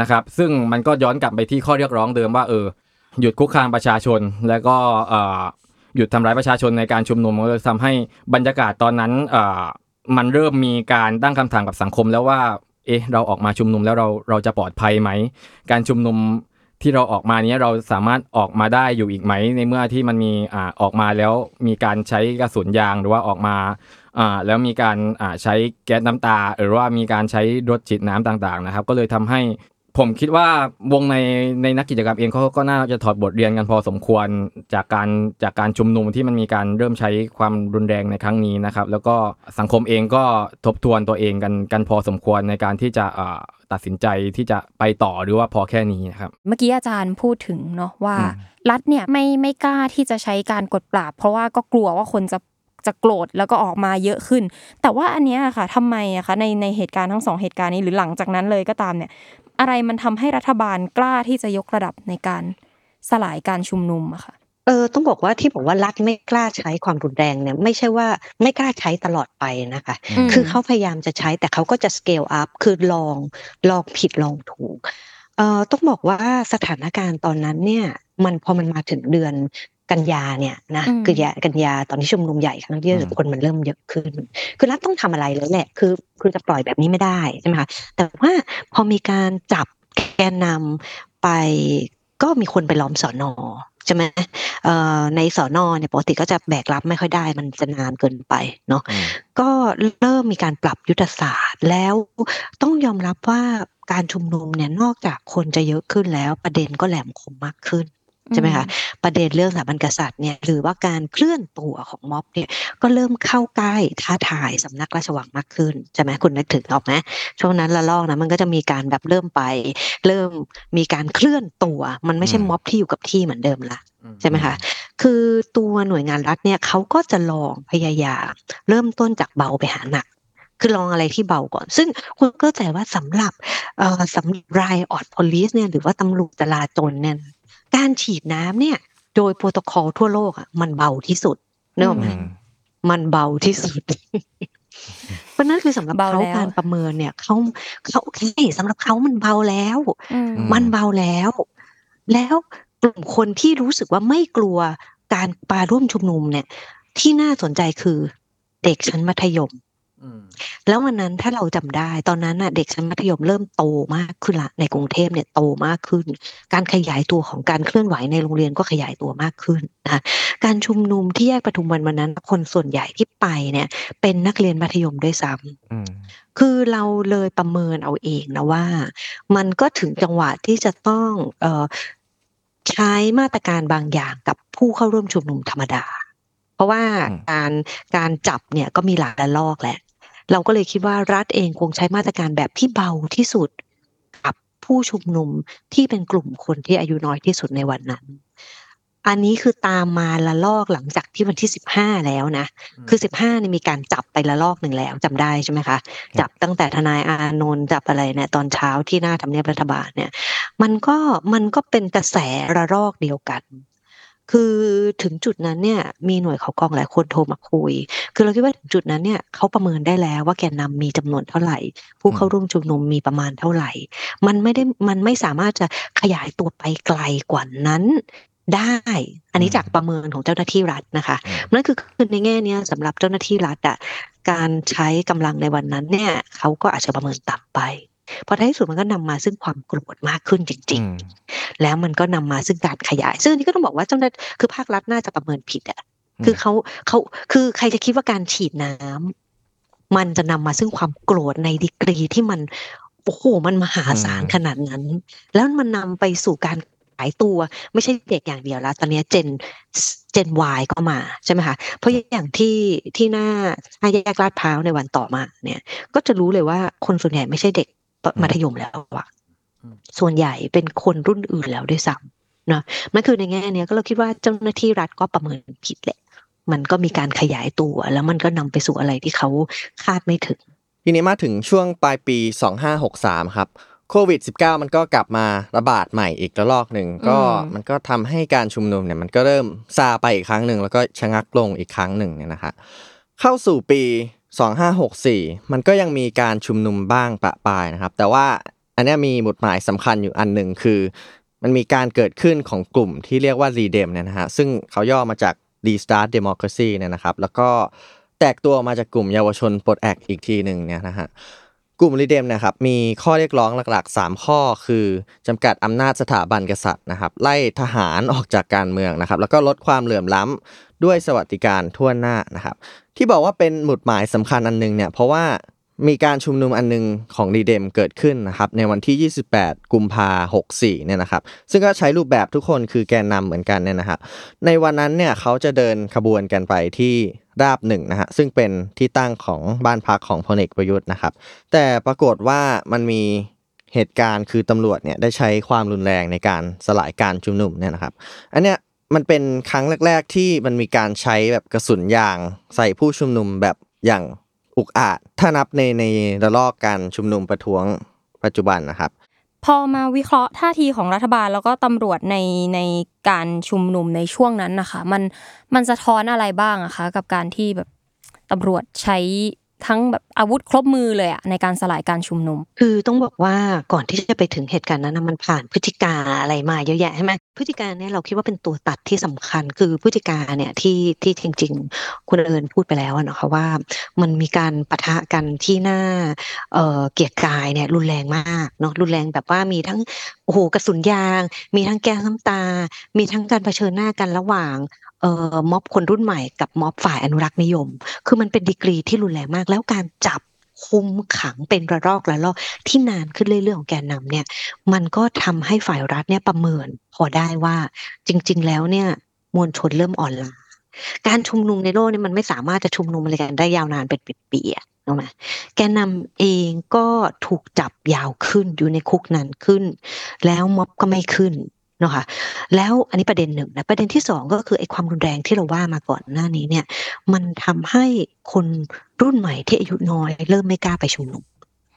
นะครับ ซึ่งมันก็ย้อนกลับไปที่ข้อเรียกร้องเดิมว่าเออหยุดคุกคามประชาชน แล้วก็เอ่อหยุดทำร้ายประชาชนในการชุมนุมก็เลยทำให้บรรยากาศตอนนั้นเอ่อมันเริ่มมีการตั้งคำถามกับสังคมแล้วว่า เอ๊ะเราออกมาชุมนุมแล้วเราเราจะปลอดภัยไหม การชุมนุมที่เราออกมาเนี้ยเราสามารถออกมาได้อยู่อีกไหม ในเมื่อที่มันมีอ่าออกมาแล้วมีการใช้กระสุนยางหรือว่าออกมาอ่าแล้วมีการอ่าใช้แก๊สน้ำตา หรือว่ามีการใช้รถฉีดน้ำต่างๆนะครับ ก็เลยทำให้ ผมคิดว่าวงในในนักกิจกรรมเองเขาก็น่าจะถอดบทเรียนกันพอสมควรจากการจากการชุมนุมที่มันมีการเริ่มใช้ความรุนแรงในครั้งนี้นะครับ แล้วก็สังคมเองก็ทบทวนตัวเองกันกันพอสมควรในการที่จะอ่าตัดสินใจที่จะไปต่อหรือว่าพอแค่นี้นะครับ เมื่อกี้อาจารย์พูดถึงเนาะว่าอืมรัฐเนี่ยไม่ไม่กล้าที่จะใช้การกดปราบ เพราะว่าก็กลัวว่าคนจะจะโกรธแล้วก็ออกมาเยอะขึ้น แต่ว่าอันเนี้ยค่ะทำไมอะคะในในเหตุการณ์ทั้งสองเหตุการณ์นี้หรือหลังจากนั้นเลยก็ตามเนี่ย อะไรมันทำให้รัฐบาลกล้าที่จะยกระดับในการสลายการชุมนุมอะค่ะเออต้องบอกว่าที่บอกว่ารัฐไม่กล้าใช้ความรุนแรงเนี่ยไม่ใช่ว่าไม่กล้าใช้ตลอดไปนะคะอืมคือเขาพยายามจะใช้แต่เขาก็จะ scale up คือลองลองผิดลองถูกเอ่อต้องบอกว่าสถานการณ์ตอนนั้นเนี่ยมันพอมันมาถึงเดือน กันยาเนี่ยนะอืมคือยากันยาตอนที่ชุมนุมใหญ่ครั้งที่อืมคนมันเริ่มเยอะขึ้น คือรัฐต้องทำอะไรเลยแหละคือคือจะปล่อยแบบนี้ไม่ได้ใช่ไหมคะแต่ว่าพอมีการจับแกนนำไปก็มีคนไปล้อมสอนอใช่ไหมเอ่อในสอนอเนี่ยปกติก็จะแบกรับไม่ค่อยได้ มันจะนานเกินไปเนาะอืมก็เริ่มมีการปรับยุทธศาสตร์แล้วต้องยอมรับว่าการชุมนุมเนี่ยนอกจากคนจะเยอะขึ้นแล้วประเด็นก็แหลมคมมากขึ้น ใช่ไหมคะประเด็นเรื่องสถาบันกษัตริย์เนี่ยหรือว่าการเคลื่อนตัวของม็อบเนี่ยก็เริ่มเข้าใกล้ท้าทายสำนักราชวังมากขึ้นใช่ไหมคุณนึกถึงออกไหมช่วงนั้นละลอกนะมันก็จะมีการแบบเริ่มไป เริ่มมีการเคลื่อนตัว มันไม่ใช่อืมม็อบที่อยู่กับที่เหมือนเดิมละใช่ไหมคะคือตัวหน่วยงานรัฐเนี่ยเขาก็จะลองพยายามเริ่มต้นจากเบาไปหาหนักคือลองอะไรที่เบาก่อน ซึ่งคุณก็เข้าใจว่าสำหรับเอ่อสำหรับ riot police เนี่ยหรือว่าตำรวจจราจรเนี่ย การฉีดน้ำเนี่ย โดยโปรโตคอลทั่วโลกอะมันเบาที่สุดนึกออกไหมอืมมันเบาที่สุดเพราะนั่นคือสำหรับเบาเขาแล้วการประเมินเนี่ยเขาเขาโอเคสำหรับเขามันเบาแล้วอืมมันเบาแล้ว แล้วกลุ่มคนที่รู้สึกว่าไม่กลัวการปาร่วมชุมนุมเนี่ย ที่น่าสนใจคือเด็กชั้นมัธยมอืม แล้ววันนั้นถ้าเราจำได้ตอนนั้นน่ะเด็กชั้นมัธยมเริ่มโตมากขึ้นละในกรุงเทพเนี่ยโตมากขึ้น การขยายตัวของการเคลื่อนไหวในโรงเรียนก็ขยายตัวมากขึ้นนะคะการชุมนุมที่แยกปทุมวันวันนั้น คนส่วนใหญ่ที่ไปเนี่ย เป็นนักเรียนมัธยมด้วยซ้ำอืมคือเราเลยประเมินเอาเองนะว่า มันก็ถึงจังหวะที่จะต้องเออใช้มาตรการบางอย่างกับผู้เข้าร่วมชุมนุมธรรมดา เพราะว่าอืมการการจับเนี่ยก็มีหลายระลอกแหละ เราก็เลยคิดว่ารัฐเองคงใช้มาตรการแบบที่เบาที่สุดกับผู้ชุมนุมที่เป็นกลุ่มคนที่อายุน้อยที่สุดในวันนั้น อันนี้คือตามมาละลอกหลังจากที่วันที่สิบห้าแล้วนะ คือสิบห้าเนี่ยมีการจับไปละลอกหนึ่งแล้วจำได้ใช่ไหมคะ จับตั้งแต่ทนายอานนท์จับอะไรเนี่ยตอนเช้าที่หน้าทำเนียบรัฐบาลเนี่ย มันก็มันก็เป็นกระแสระลอกเดียวกัน คือถึงจุดนั้นเนี่ยมีหน่วยเขากองหลายคนโทรมาคุย คือเราคิดว่าถึงจุดนั้นเนี่ยเขาประเมินได้แล้วว่าแกนนำมีจำนวนเท่าไหร่ ผู้เข้าร่วมชุมนุมมีประมาณเท่าไหร่ มันไม่ได้มันไม่สามารถจะขยายตัวไปไกลกว่านั้นได้ อันนี้อืมจากประเมินของเจ้าหน้าที่รัฐนะคะอืมนั่นคือคือในแง่เนี้ยสำหรับเจ้าหน้าที่รัฐอะการใช้กำลังในวันนั้นเนี่ยเขาก็อาจจะประเมินต่ำไปเพราะท้ายที่สุดมันก็นำมาซึ่งความโกรธมากขึ้นจริงอืมๆแล้วมันก็นำมาซึ่งการขยาย ซึ่งอันนี้ก็ต้องบอกว่าเจ้าหน้าคือภาครัฐน่าจะประเมินผิดอะคือเขาเขาคือใครจะคิดว่าการฉีดน้ำมันจะนำมาซึ่งความโกรธในดีกรีที่มันโอ้โหมันมหาศาลอืมขนาดนั้น แล้วมันนำไปสู่การขายตัวไม่ใช่เด็กอย่างเดียวแล้ว ตอนนี้เจนเจน Y ก็มาใช่ไหมคะเพราะอย่างที่ที่หน้าห้าแยกลาดพร้าวในวันต่อมาเนี่ย ก็จะรู้เลยว่าคนส่วนใหญ่ไม่ใช่เด็ก มัธยมแล้วอะอืมส่วนใหญ่เป็นคนรุ่นอื่นแล้วด้วยซ้ำเนาะนั่นคือในแง่เนี้ยก็เราคิดว่าเจ้าหน้าที่รัฐก็ประเมินผิดแหละ มันก็มีการขยายตัว แล้วมันก็นำไปสู่อะไรที่เขาคาดไม่ถึง ทีนี้มาถึงช่วงปลายปี 2563 ครับโควิด -19 มันก็กลับมาระบาดใหม่อีกระลอกหนึ่งก็อืมมันก็ทำให้การชุมนุมเนี่ยมันก็เริ่มซาไปอีกครั้งหนึ่งแล้วก็ชะงักลงอีกครั้งหนึ่งเนี่ยนะฮะเข้าสู่ปี 2564 มันก็ยังมีการชุมนุมบ้างประปายนะครับ แต่ว่าอันนี้มีบทหมายสำคัญอยู่อันหนึ่งคือ มันมีการเกิดขึ้นของกลุ่มที่เรียกว่า r e d e m เนี่ยนะฮะซึ่งเขาย่อมาจาก Restart Democracy เนี่ยนะครับ แล้วก็แตกตัวมาจากกลุ่มเยาวชนปลดแอกอีกทีหนึ่งเนี่ยนะฮะ กลุ่มรีเดมนะครับมีข้อเรียกร้องหลัก ๆ 3 ข้อคือจำกัดอำนาจสถาบันกษัตริย์นะครับไล่ทหารออกจากการเมืองนะครับแล้วก็ลดความเหลื่อมล้ำด้วยสวัสดิการทั่วหน้านะครับที่บอกว่าเป็นหมุดหมายสำคัญอันหนึงเนี่ยเพราะว่ามีการชุมนุมอันหนึงของรีเดมเกิดขึ้นนะครับในวันที่ 28 กุมภา64เนี่ยนะครับซึ่งก็ใช้รูปแบบทุกคนคือแกนนำเหมือนกันเนี่ยนะครับในวันนั้นเนี่ยเขาจะเดินขบวนกันไปที่ ราบหนึ่งนะฮะซึ่งเป็นที่ตั้งของบ้านพักของพลเอกประยุทธ์นะครับ แต่ปรากฏว่ามันมีเหตุการณ์คือตำรวจเนี่ยได้ใช้ความรุนแรงในการสลายการชุมนุมเนี่ยนะครับ อันเนี้ยมันเป็นครั้งแรก ๆ ที่มันมีการใช้แบบกระสุนยาง ใส่ผู้ชุมนุมแบบอย่างอุกอาจ ถ้านับในในระลอกการชุมนุมประท้วงปัจจุบันนะครับ พอมาวิเคราะห์ท่าทีของรัฐบาลแล้วก็ตำรวจในในการชุมนุมในช่วงนั้นนะคะ มันมันสะท้อนอะไรบ้างอะคะ กับการที่แบบตำรวจใช้ ทั้งแบบอาวุธครบมือเลยอะในการสลายการชุมนุม คือต้องบอกว่าก่อนที่จะไปถึงเหตุการณ์นั้นมันผ่านพฤติการอะไรมาเยอะแยะใช่ไหมพฤติการเนี่ยเราคิดว่าเป็นตัวตัดที่สำคัญ คือพฤติการเนี่ยที่ที่จริง ๆ คุณเอิญพูดไปแล้วอะเนาะค่ะว่า มันมีการปะทะกันที่หน้าเเกียรกายเนี่ยรุนแรงมากเนาะรุนแรงแบบว่ามีทั้งโอ้โหกระสุนยาง มีทั้งแก๊สน้ำตา มีทั้งการเผชิญหน้ากันระหว่าง ม็อบคนรุ่นใหม่กับม็อบฝ่ายอนุรักษ์นิยม คือมันเป็นดีกรีที่รุนแรงมาก แล้วการจับคุมขังเป็นระลอกระลอกที่นานขึ้นเรื่อยๆของแกนนำเนี่ย มันก็ทำให้ฝ่ายรัฐเนี่ยประเมินพอได้ว่าจริง ๆ แล้วเนี่ยมวลชนเริ่มอ่อนล้าการชุมนุมในโลกเนี่ยมันไม่สามารถจะชุมนุมอะไรกันได้ยาวนานเป็นปีๆถูกไหมแกนนำเองก็ถูกจับยาวขึ้นอยู่ในคุกนานขึ้น แล้วม็อบก็ไม่ขึ้น นะคะแล้วอันนี้ประเด็นหนึ่งนะประเด็นที่สองก็คือไอ้ความรุนแรงที่เราว่ามาก่อนหน้านี้เนี่ย มันทำให้คนรุ่นใหม่ที่อายุน้อย เริ่มไม่กล้าไปชุมนุม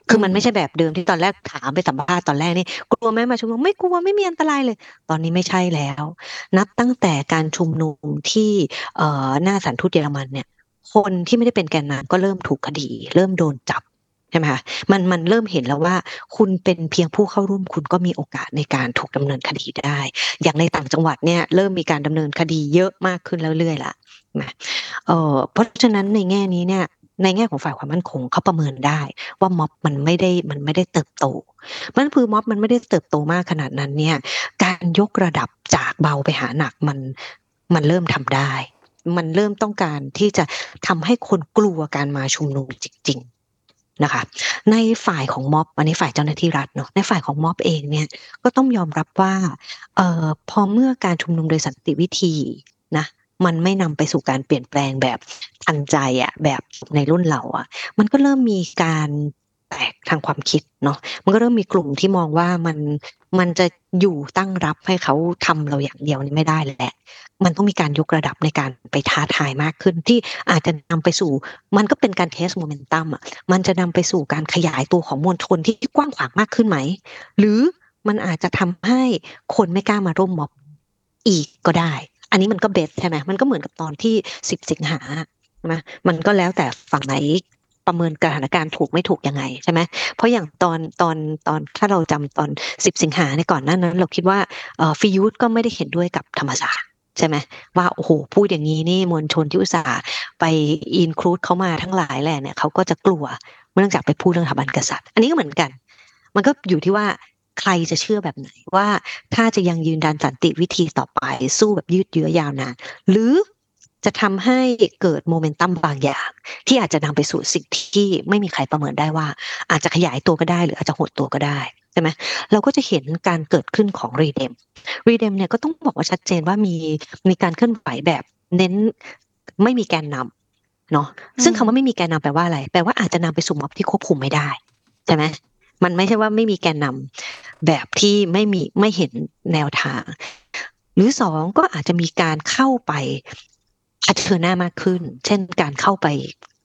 คือมันไม่ใช่แบบเดิมที่ตอนแรกถามไปสัมภาษณ์ตอนแรกนี่กลัวไหมมาชุมนุมไม่กลัวไม่มีอันตรายเลย ตอนนี้ไม่ใช่แล้ว นับตั้งแต่การชุมนุมที่เอ่อหน้าสถานทูตเยอรมันเนี่ย คนที่ไม่ได้เป็นแกนนำก็เริ่มถูกคดี เริ่มโดนจับ ช่ไหมคะมันมันเริ่มเห็นแล้วว่า คุณเป็นเพียงผู้เข้าร่วมคุณก็มีโอกาสในการถูกดำเนินคดีได้ อย่างในต่างจังหวัดเนี่ยเริ่มมีการดำเนินคดีเยอะมากขึ้นแล้วเรื่อยๆละนะเออเพราะฉะนั้นในแง่นี้เนี่ยในแง่ของฝ่ายความมั่นคงเขาประเมินได้ ว่าม็อบมันไม่ได้มันไม่ได้เติบโตมันคือม็อบมันไม่ได้เติบโตมากขนาดนั้นเนี่ยการยกระดับจากเบาไปหาหนักมันมันเริ่มทำได้ มันเริ่มต้องการที่จะทำให้คนกลัวการมาชุมนุมจริง ๆ นะคะ ในฝ่ายของม็อบอันนี้ฝ่ายเจ้าหน้าที่รัฐเนาะในฝ่ายของม็อบเองเนี่ยก็ต้องยอมรับว่าเอ่อพอเมื่อการชุมนุมโดยสันติวิธีนะมันไม่นำไปสู่การเปลี่ยนแปลงแบบทันใจอะแบบในรุ่นเราอะมันก็เริ่มมีการ แตกทางความคิดเนาะมันก็เริ่มมีกลุ่มที่มองว่ามันมันจะอยู่ตั้งรับให้เขาทำเราอย่างเดียวนี่ไม่ได้แหละ มันต้องมีการยกระดับในการไปท้าทายมากขึ้นที่อาจจะนำไปสู่ มันก็เป็นการเทสโมเมนตัมอะมันจะนำไปสู่การขยายตัวของมวลชนที่กว้างขวางมากขึ้นไหม หรือมันอาจจะทำให้คนไม่กล้ามาร่วมม็อบอีกก็ได้ อันนี้มันก็เบสใช่ไหมมันก็เหมือนกับตอนที่สิบสิงหาใช่ไหมมันก็แล้วแต่ฝั่งไหน ประเมินสถานการณ์ถูกไม่ถูกยังไงใช่ไหมเพราะอย่างตอนตอนตอนถ้าเราจำตอนสิบสิงหาในก่อนหน้านั้น เราคิดว่าฟิยุทธก็ไม่ได้เห็นด้วยกับธรรมศาสตร์ใช่ไหมว่าโอ้โหพูดอย่างนี้นี่มวลชนที่อุตส่าห์ไปอินคลูดเขามาทั้งหลายแหละเนี่ยเขาก็จะกลัวเนื่องจากไปพูดเรื่องสถาบันกษัตริย์ อันนี้ก็เหมือนกัน มันก็อยู่ที่ว่าใครจะเชื่อแบบไหนว่าถ้าจะยังยืนดันสันติวิธีต่อไปสู้แบบยืดเยื้อยาวนานหรือ จะทำให้เกิดโมเมนตัมบางอย่าง ที่อาจจะนำไปสู่สิ่งที่ไม่มีใครประเมินได้ว่า อาจจะขยายตัวก็ได้ หรืออาจจะหดตัวก็ได้ใช่ไหมเราก็จะเห็นการเกิดขึ้นของรีเดมรีเดมเนี่ยก็ต้องบอกว่าชัดเจนว่ามีมีการเคลื่อนไหวแบบเน้นไม่มีแกนนำเนาะซึ่งคำว่าไม่มีแกนนำแปลว่าอะไร แปลว่าอาจจะนำไปสู่ม็อบที่ควบคุมไม่ได้ใช่ไหมมันไม่ใช่ว่าไม่มีแกนนำแบบที่ไม่มีไม่เห็นแนวทาง หรือสองก็อาจจะมีการเข้าไป เผชิญหน้ามากขึ้น เช่นการเข้าไป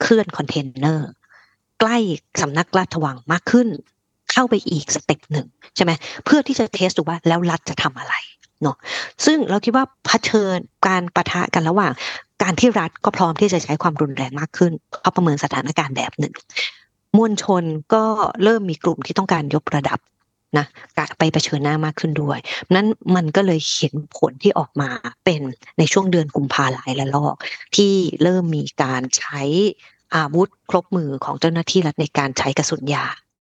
เคลื่อนคอนเทนเนอร์ใกล้สำนักราชวังมากขึ้น เข้าไปอีก step หนึ่งใช่ไหมเพื่อที่จะ test ดูว่าแล้วรัฐจะทำอะไรเนาะซึ่งเราคิดว่าเผชิญการปะทะกันระหว่าง การที่รัฐก็พร้อมที่จะใช้ความรุนแรงมากขึ้นเขาประเมินสถานการณ์แบบหนึ่งมวลชนก็เริ่มมีกลุ่มที่ต้องการยกระดับ นะไปเผชิญหน้ามากขึ้นด้วย นั้นมันก็เลยเห็นผลที่ออกมาเป็นในช่วงเดือนกุมภาหลายละลอก ที่เริ่มมีการใช้อาวุธครบมือของเจ้าหน้าที่รัฐในการใช้กระสุนยา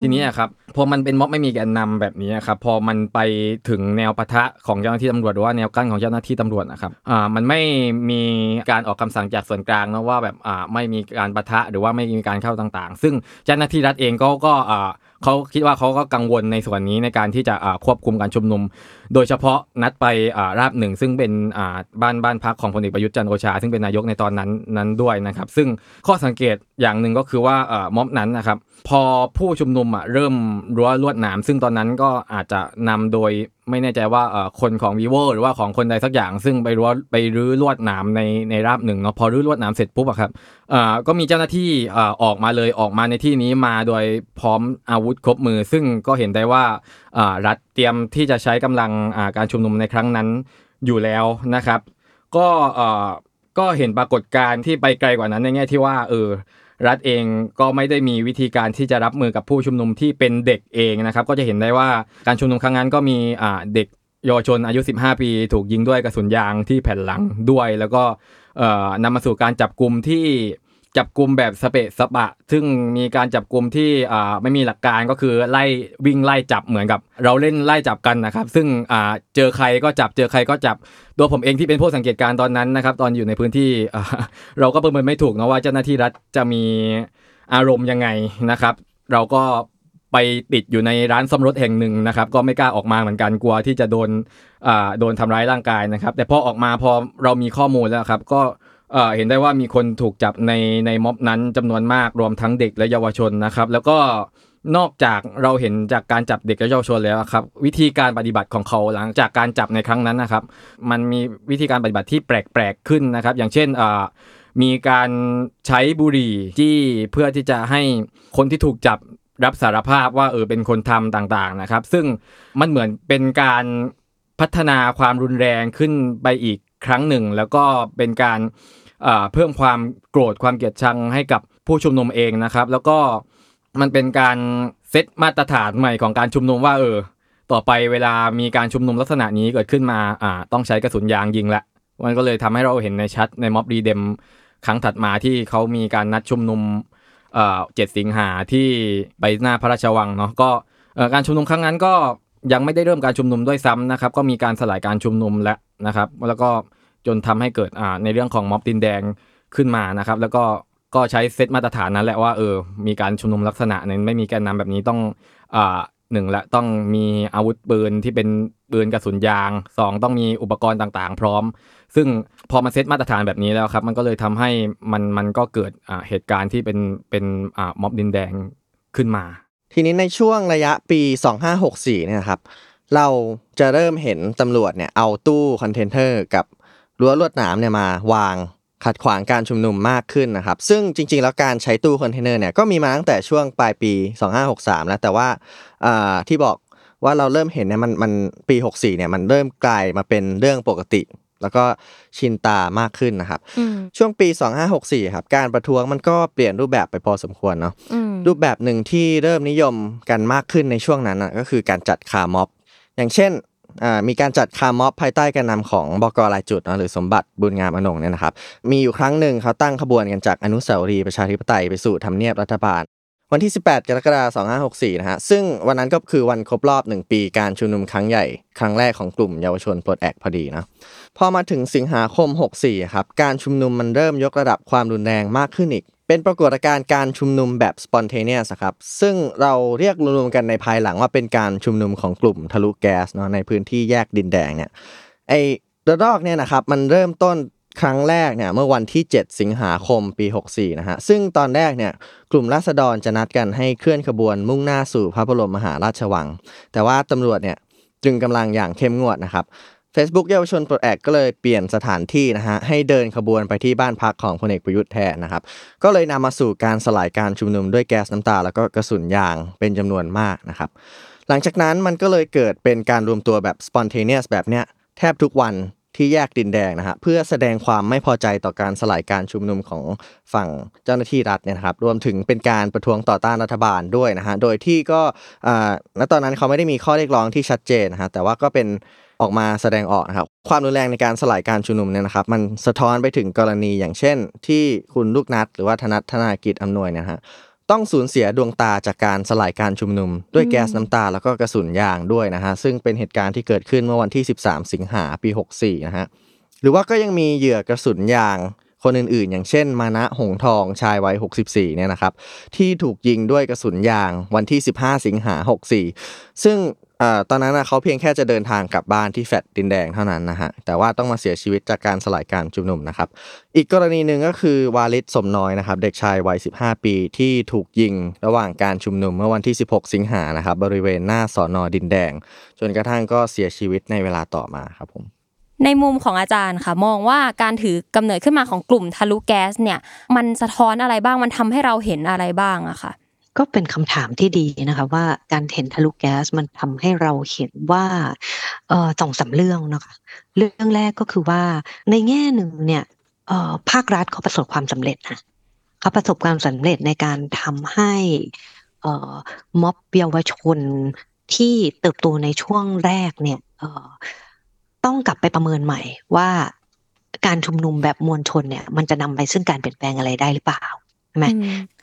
ทีนี้ครับพอมันเป็นม็อบไม่มีแกนนำแบบนี้ครับพอมันไปถึงแนวปะทะของเจ้าหน้าที่ตำรวจหรือว่าแนวกั้นของเจ้าหน้าที่ตำรวจนะครับอ่ามันไม่มีการออกคำสั่งจากส่วนกลางนะว่าแบบอ่าไม่มีการปะทะหรือว่าไม่มีการเข้าต่างๆ ซึ่งเจ้าหน้าที่รัฐเองก็ก็อ่า เขาคิดว่าเขาก็กังวลในส่วนนี้ในการที่จะควบคุมการชุมนุมโดยเฉพาะนัดไปอ่าราบหนึ่งซึ่งเป็นอ่าบ้านบ้านพักของพลเอกประยุทธ์จันโอชา ซึ่งเป็นนายกในตอนนั้นนั้นด้วยนะครับ ซึ่งข้อสังเกตอย่างหนึ่งก็คือว่าอ่าม็อบนั้นนะครับ พอผู้ชุมนุมอะเริ่มรั้วลวดหนาม ซึ่งตอนนั้นก็อาจจะนำโดยไม่แน่ใจว่าอ่อคนของ vivo หรือว่าของคนใดสักอย่าง ซึ่งไปรั้วไปรื้อลวดหนามในในราบหนึ่งเนาะพอรื้อลวดหนามเสร็จปุ๊บอะครับอ่อก็มีเจ้าหน้าที่อ่อออกมาเลยออกมาในที่นี้มาโดยพร้อมอาวุธครบมือ ซึ่งก็เห็นได้ว่าอ่ารัฐ เตรียมที่จะใช้กำลังการชุมนุมในครั้งนั้นอยู่แล้วนะครับ ก็ก็เห็นปรากฏการณ์ที่ไปไกลกว่านั้นในแง่ที่ว่าเออรัฐเองก็ไม่ได้มีวิธีการที่จะรับมือกับผู้ชุมนุมที่เป็นเด็กเองนะครับ ก็จะเห็นได้ว่าการชุมนุมครั้งนั้นก็มีเด็กเยาวชนอายุ 15 ปี ถูกยิงด้วยกระสุนยางที่แผ่นหลังด้วย แล้วก็นำมาสู่การจับกลุ่มที่ จับกลุ่มแบบสเปะสปะ ซึ่งมีการจับกลุ่มที่ไม่มีหลักการก็คือไล่วิ่งไล่จับเหมือนกับ เราเล่นไล่จับกันนะครับ ซึ่งเจอใครก็จับเจอใครก็จับตัวผมเองที่เป็นผู้สังเกตการณ์ตอนนั้นนะครับ ตอนอยู่ในพื้นที่เราก็ประเมินไม่ถูกนะว่าเจ้าหน้าที่รัฐจะมีอารมณ์ยังไงนะครับ เราก็ไปติดอยู่ในร้านซ่อมรถแห่งหนึ่งนะครับ ก็ไม่กล้าออกมาเหมือนกันกลัวที่จะโดนโดนทำร้ายร่างกายนะครับ แต่พอออกมาพอเรามีข้อมูลแล้วครับ ก็ เออเห็นได้ว่ามีคนถูกจับในในม็อบนั้นจำนวนมากรวมทั้งเด็กและเยาวชนนะครับ แล้วก็นอกจากเราเห็นจากการจับเด็กและเยาวชนแล้วครับ วิธีการปฏิบัติของเขาหลังจากการจับในครั้งนั้นนะครับ มันมีวิธีการปฏิบัติที่แปลกๆขึ้นนะครับ อย่างเช่นอ่ามีการใช้บุหรี่จี้เพื่อที่จะให้คนที่ถูกจับรับสารภาพว่าเออเป็นคนทำต่างๆนะครับ ซึ่งมันเหมือนเป็นการพัฒนาความรุนแรงขึ้นไปอีก ครั้งหนึ่ง แล้วก็เป็นการเพิ่มความโกรธความเกลียดชังให้กับผู้ชุมนุมเองนะครับ แล้วก็มันเป็นการเซตมาตรฐานใหม่ของการชุมนุมว่าเออ ต่อไปเวลามีการชุมนุมลักษณะนี้เกิดขึ้นมาอ่าต้องใช้กระสุนยางยิงละมันก็เลยทำให้เราเห็นในชัดในม็อบรีเดมครั้งถัดมาที่เขามีการนัดชุมนุมเจ็ดสิงหาที่ไปหน้าพระราชวังเนาะก็การชุมนุมครั้งนั้นก็ ยังไม่ได้เริ่มการชุมนุมด้วยซ้ำนะครับ ก็มีการสลายการชุมนุมแล้วนะครับ แล้วก็จนทำให้เกิดอ่าในเรื่องของม็อบดินแดงขึ้นมานะครับ แล้วก็ก็ใช้เซตมาตรฐานนั้นแหละว่าเออมีการชุมนุมลักษณะนั้นไม่มีแกนนำแบบนี้ต้องอ่าหนึ่งละต้องมีอาวุธปืนที่เป็นปืนกระสุนยางสองต้องมีอุปกรณ์ต่างๆ พร้อม ซึ่งพอมาเซตมาตรฐานแบบนี้แล้วครับ มันก็เลยทำให้มันมันก็เกิดอ่าเหตุการณ์ที่เป็นเป็นอ่าม็อบดินแดงขึ้นมา ทีนี้ในช่วงระยะปี 2564เนี่ยนะครับเราจะเริ่มเห็นตำรวจเนี่ยเอาตู้คอนเทนเนอร์กับรั้วลวดหนามเนี่ยมาวางขัดขวางการชุมนุมมากขึ้นนะครับ ซึ่งจริง ๆ แล้วการใช้ตู้คอนเทนเนอร์เนี่ยก็มีมาตั้งแต่ช่วงปลายปี 2563 แล้วแต่ว่าอ่าที่บอกว่าเราเริ่มเห็นเนี่ยมันมันปี 64 เนี่ยมันเริ่มกลายมาเป็นเรื่องปกติ แล้วก็ชินตามากขึ้นนะครับอืมช่วงปี 2564 ครับ การประท้วงมันก็เปลี่ยนรูปแบบไปพอสมควรเนาะอืม รูปแบบหนึ่งที่เริ่มนิยมกันมากขึ้นในช่วงนั้นก็คือการจัดคาร์ม็อบ อย่างเช่นมีการจัดคาร์ม็อบภายใต้การนำของบก.ลายจุดนะหรือสมบัติบุญงามอนงค์เนี่ยนะครับ มีอยู่ครั้งหนึ่งเขาตั้งขบวนกันจากอนุสาวรีย์ประชาธิปไตยไปสู่ทำเนียบรัฐบาล วันที่ 18 กรกฎาคม 2564 นะฮะ ซึ่งวันนั้นก็คือวันครบรอบ 1 ปีการชุมนุมครั้งใหญ่ ครั้งแรกของกลุ่มเยาวชนปลดแอกพอดีนะ พอมาถึงสิงหาคม 64 ครับ การชุมนุมมันเริ่มยกระดับความรุนแรงมากขึ้นอีก เป็นปรากฏการณ์การชุมนุมแบบ spontaneous ครับ ซึ่งเราเรียกรวมๆกันในภายหลังว่าเป็นการชุมนุมของกลุ่มทะลุแก๊สเนาะในพื้นที่แยกดินแดงเนี่ยไอ้ระลอกเนี่ยนะครับมันเริ่มต้นครั้งแรกเนี่ยเมื่อวันที่ 7 สิงหาคมปี 64 นะฮะ ซึ่งตอนแรกเนี่ยกลุ่มราษฎรจะนัดกันให้เคลื่อนขบวนมุ่งหน้าสู่พระบรมมหาราชวัง แต่ว่าตำรวจเนี่ยตรึงกำลังอย่างเข้มงวดนะครับ Facebook เยาวชนปลดแอกก็เลยเปลี่ยนสถานที่นะฮะให้เดินขบวนไปที่บ้านพักของพลเอกประยุทธ์แทนนะครับก็เลยนำมาสู่การสลายการชุมนุมด้วยแก๊สน้ำตา แล้วก็กระสุนยางเป็นจำนวนมากนะครับหลังจากนั้นมันก็เลยเกิดเป็นการรวมตัวแบบ spontaneous แบบเนี้ยแทบทุกวันที่แยกดินแดงนะฮะเพื่อแสดงความไม่พอใจต่อการสลายการชุมนุมของฝั่งเจ้าหน้าที่รัฐเนี่ยนะครับรวมถึงเป็นการประท้วงต่อต้านรัฐบาลด้วยนะฮะโดยที่ก็อ่าณตอนนั้นเขาไม่ได้มีข้อเรียกร้องที่ชัดเจนนะฮะแต่ว่าก็เป็น ออกมาแสดงออกนะครับความรุนแรงในการสลายการชุมนุมเนี่ยนะครับมันสะท้อนไปถึงกรณีอย่างเช่น ที่คุณลูกนัดหรือว่าธนัทธนากิจอำนวยเนะฮะต้องสูญเสียดวงตาจากการสลายการชุมนุม ด้วยแก๊สน้ำตาแล้วก็กระสุนยางด้วยนะฮะซึ่งเป็นเหตุการณ์ที่เกิดขึ้นเมื่อวันที่ 13 สิงหาปี 64 นะฮะหรือว่าก็ยังมีเหยื่อกระสุนยางคนอื่นๆ อย่างเช่น มานะหงทองชายวัย 64 เนี่ยนะครับที่ถูกยิงด้วยกระสุนยางวันที่ 15 สิงหา 64 ซึ่ง อ่อตอนนั้นนะเขาเพียงแค่จะเดินทางกลับบ้านที่แฟลตดินแดงเท่านั้นนะฮะแต่ว่าต้องมาเสียชีวิตจากการสลายการชุมนุมนะครับ อีกกรณีหนึ่งก็คือวาลิดสมน้อยนะครับ เด็กชายวัย 15 ปีที่ถูกยิงระหว่างการชุมนุมเมื่อวันที่ 16 สิงหานะครับบริเวณหน้าสอนอดินแดง จนกระทั่งก็เสียชีวิตในเวลาต่อมาครับผมในมุมของอาจารย์ค่ะมองว่าการถือกำเนิดขึ้นมาของกลุ่มทะลุแก๊สเนี่ยมันสะท้อนอะไรบ้างมันทำให้เราเห็นอะไรบ้างอะค่ะ ก็เป็นคำถามที่ดีนะคะว่าการเห็นทะลุแก๊สมันทำให้เราเห็นว่าเอ่อสองสามเรื่องนะคะเรื่องแรกก็คือว่าในแง่หนึ่งเนี่ยเอ่อภาครัฐเขาประสบความสำเร็จนะเขาประสบความสำเร็จในการทำให้เอ่อม็อบเยาวชนที่เติบโตในช่วงแรกเนี่ยเอ่อต้องกลับไปประเมินใหม่ว่าการชุมนุมแบบมวลชนเนี่ย มันจะนำไปซึ่งการเปลี่ยนแปลงอะไรได้หรือเปล่าใช่ไหม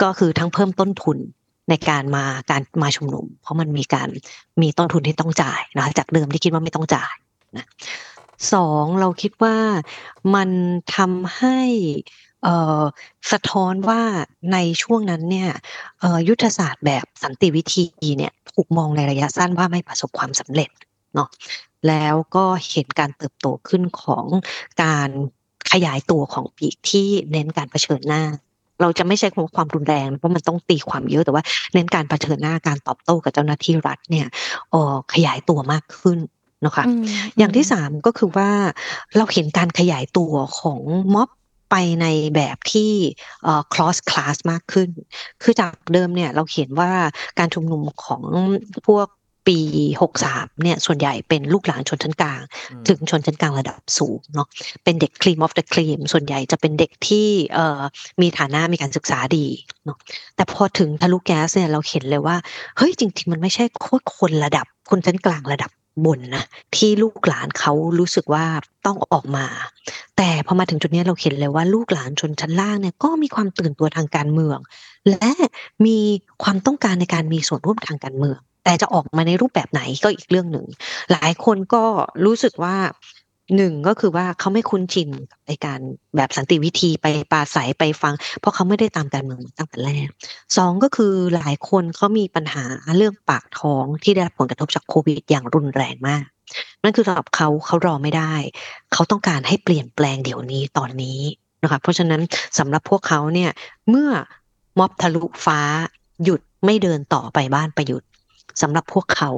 ก็คือทั้งเพิ่มต้นทุน ในการมาการมาชุมนุม เพราะมันมีการมีต้นทุนที่ต้องจ่ายนะคะจากเดิมที่คิดว่าไม่ต้องจ่ายนะสองเราคิดว่ามันทำให้สะท้อนว่าในช่วงนั้นเนี่ยยุทธศาสตร์แบบสันติวิธีเนี่ยถูกมองในระยะสั้นว่าไม่ประสบความสำเร็จเนาะแล้วก็เห็นการเติบโตขึ้นของการขยายตัวของปีกที่เน้นการเผชิญหน้า เราจะไม่ใช้คำว่าความรุนแรงนะเพราะมันต้องตีความเยอะแต่ว่าเน้นการเผชิญหน้าการตอบโต้กับเจ้าหน้าที่รัฐเนี่ยเอ่อขยายตัวมากขึ้นนะคะอย่างที่สามก็คือว่าเราเห็นการขยายตัวของม็อบไปในแบบที่เอ่อ cross class มากขึ้น คือจากเดิมเนี่ยเราเห็นว่าการชุมนุมของพวก ปี 63 เนี่ย ส่วนใหญ่เป็นลูกหลานชนชั้นกลาง ถึงชนชั้นกลางระดับสูงเนาะเป็นเด็ก cream of the cream ส่วนใหญ่จะเป็นเด็กที่เอ่อมีฐานะมีการศึกษาดีเนาะแต่พอถึงทะลุแก๊สเนี่ยเราเห็นเลยว่า เฮ้ยจริง ๆ มันไม่ใช่โคตรคนระดับคนชั้นกลางระดับบนนะที่ลูกหลานเขารู้สึกว่าต้องออกมา แต่พอมาถึงจุดเนี้ยเราเห็นเลยว่าลูกหลานชนชั้นล่างเนี่ยก็มีความตื่นตัวทางการเมือง และมีความต้องการในการมีส่วนร่วมทางการเมือง แต่จะออกมาในรูปแบบไหนก็อีกเรื่องหนึ่ง หลายคนก็รู้สึกว่าหนึ่งก็คือว่าเขาไม่คุ้นชินในการแบบสันติวิธีไปปาศัยไปฟัง เพราะเขาไม่ได้ตามการเมืองตั้งแต่แรกสองก็คือหลายคนเขามีปัญหาเรื่องปากท้องที่ได้รับผลกระทบจากโควิดอย่างรุนแรงมาก นั่นคือสำหรับเขาเขารอไม่ได้ เขาต้องการให้เปลี่ยนแปลงเดี๋ยวนี้ตอนนี้นะคะเพราะฉะนั้นสำหรับพวกเขาเนี่ยเมื่อม็อบทะลุฟ้าหยุดไม่เดินต่อไปบ้านประยุทธ์ สำหรับพวกเขา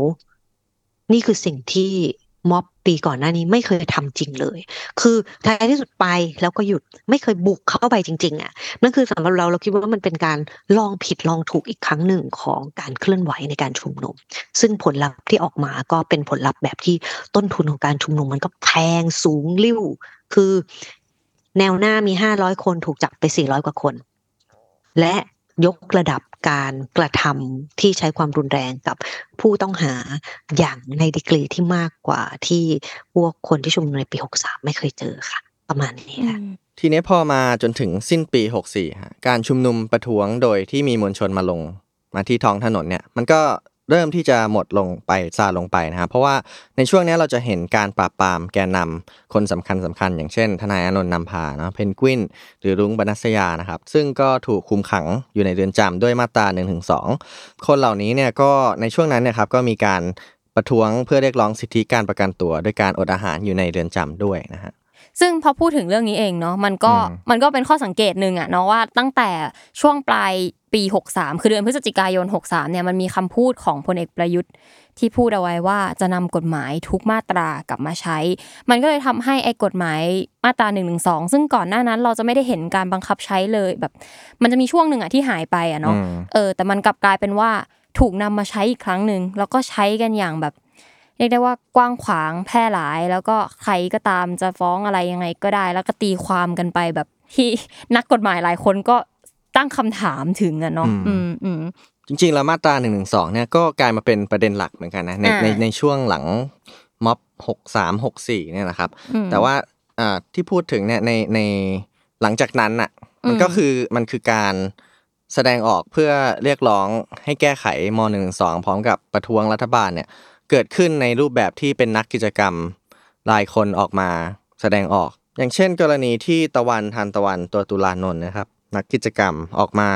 นี่คือสิ่งที่ม็อบปีก่อนหน้านี้ไม่เคยทำจริงเลย คือท้ายที่สุดไปแล้วก็หยุดไม่เคยบุกเข้าไปจริง ๆอะ นั่นคือสำหรับเราเราคิดว่ามันเป็นการลองผิดลองถูกอีกครั้งหนึ่งของการเคลื่อนไหวในการชุมนุม ซึ่งผลลัพธ์ที่ออกมาก็เป็นผลลัพธ์แบบที่ต้นทุนของการชุมนุมมันก็แพงสูงริ่วคือแนวหน้ามีห้าร้อยคนถูกจับไปสี่ร้อยกว่าคน และยกระดับ การกระทำที่ใช้ความรุนแรงกับผู้ต้องหาอย่างในดีกรีที่มากกว่าที่พวกคนที่ชุมนุมในปี 63 ไม่เคยเจอค่ะ ประมาณนี้ค่ะทีนี้พอมาจนถึงสิ้นปี 64ฮะการชุมนุมประท้วงโดยที่มีมวลชนมาลงมาที่ท้องถนนเนี่ย มันก็ เริ่มที่จะหมดลงไปซาลงไปนะครับเพราะว่าในช่วงนี้เราจะเห็นการปราบปรามแกนนำคนสำคัญสำคัญ อย่างเช่น ทนายอานนท์นำพาเนาะเพนกวิน หรือรุ้งบรรณัสยานะครับ ซึ่งก็ถูกคุมขังอยู่ในเรือนจำด้วยมาตรา1นึคนเหล่านี้เนี่ยก็ในช่วงนั้นเนี่ยครับก็มีการประท้วงเพื่อเรียกร้องสิทธิการประกันตัวด้วยการอดอาหารอยู่ในเรือนจำด้วยนะฮะซึ่งพอพูดถึงเรื่องนี้เองเนาะมันก็อืมมันก็เป็นข้อสังเกตหนึ่งอะเนาะว่าตั้งแต่ช่วงปลาย ปี 63 คือเดือนพฤศจิกายน 63 เนี่ยมันมีคำพูดของพลเอกประยุทธ์ ที่พูดเอาไว้ว่าจะนำกฎหมายทุกมาตรากลับมาใช้ มันก็เลยทำให้ไอ้กฎหมายมาตรา1นึซึ่งก่อนหน้านั้นเราจะไม่ได้เห็นการบังคับใช้เลยแบบ มันจะมีช่วงหนึ่งอะที่หายไปอะเนาะอืมเออแต่มันกลับกลายเป็นว่าถูกนำมาใช้อีกครั้งหนึ่งแล้วก็ใช้กันอย่างแบบเรียกได้ว่ากว้างขวางแพร่หลาย แล้วก็ใครก็ตามจะฟ้องอะไรยังไงก็ได้ แล้วก็ตีความกันไปแบบที่นักกฎหมายหลายคนก็ ตั้งคำถามถึงอะเนาะอือืมมอืมจริงๆแล้วมาตรา1นึเนี่ยก็กลายมาเป็นประเด็นหลักเหมือนกันนะในอ่าในในช่วงหลังม็อบ63 64เนี่ยนะครับอืมแต่ว่าอ่าที่พูดถึงเนี่ยในในหลังจากนั้นอะมันอืมก็คือมันคือการแสดงออกเพื่อเรียกร้องให้แก้ไขม .112 พร้อมกับประท้วงรัฐบาลเนี่ยเกิดขึ้นในรูปแบบที่เป็นนักกิจกรรมรายคนออกมาแสดงออก อย่างเช่น กรณีที่ตะวันทันตะวันตัวตุลานนท์นะครับ นักกิจกรรมออกมา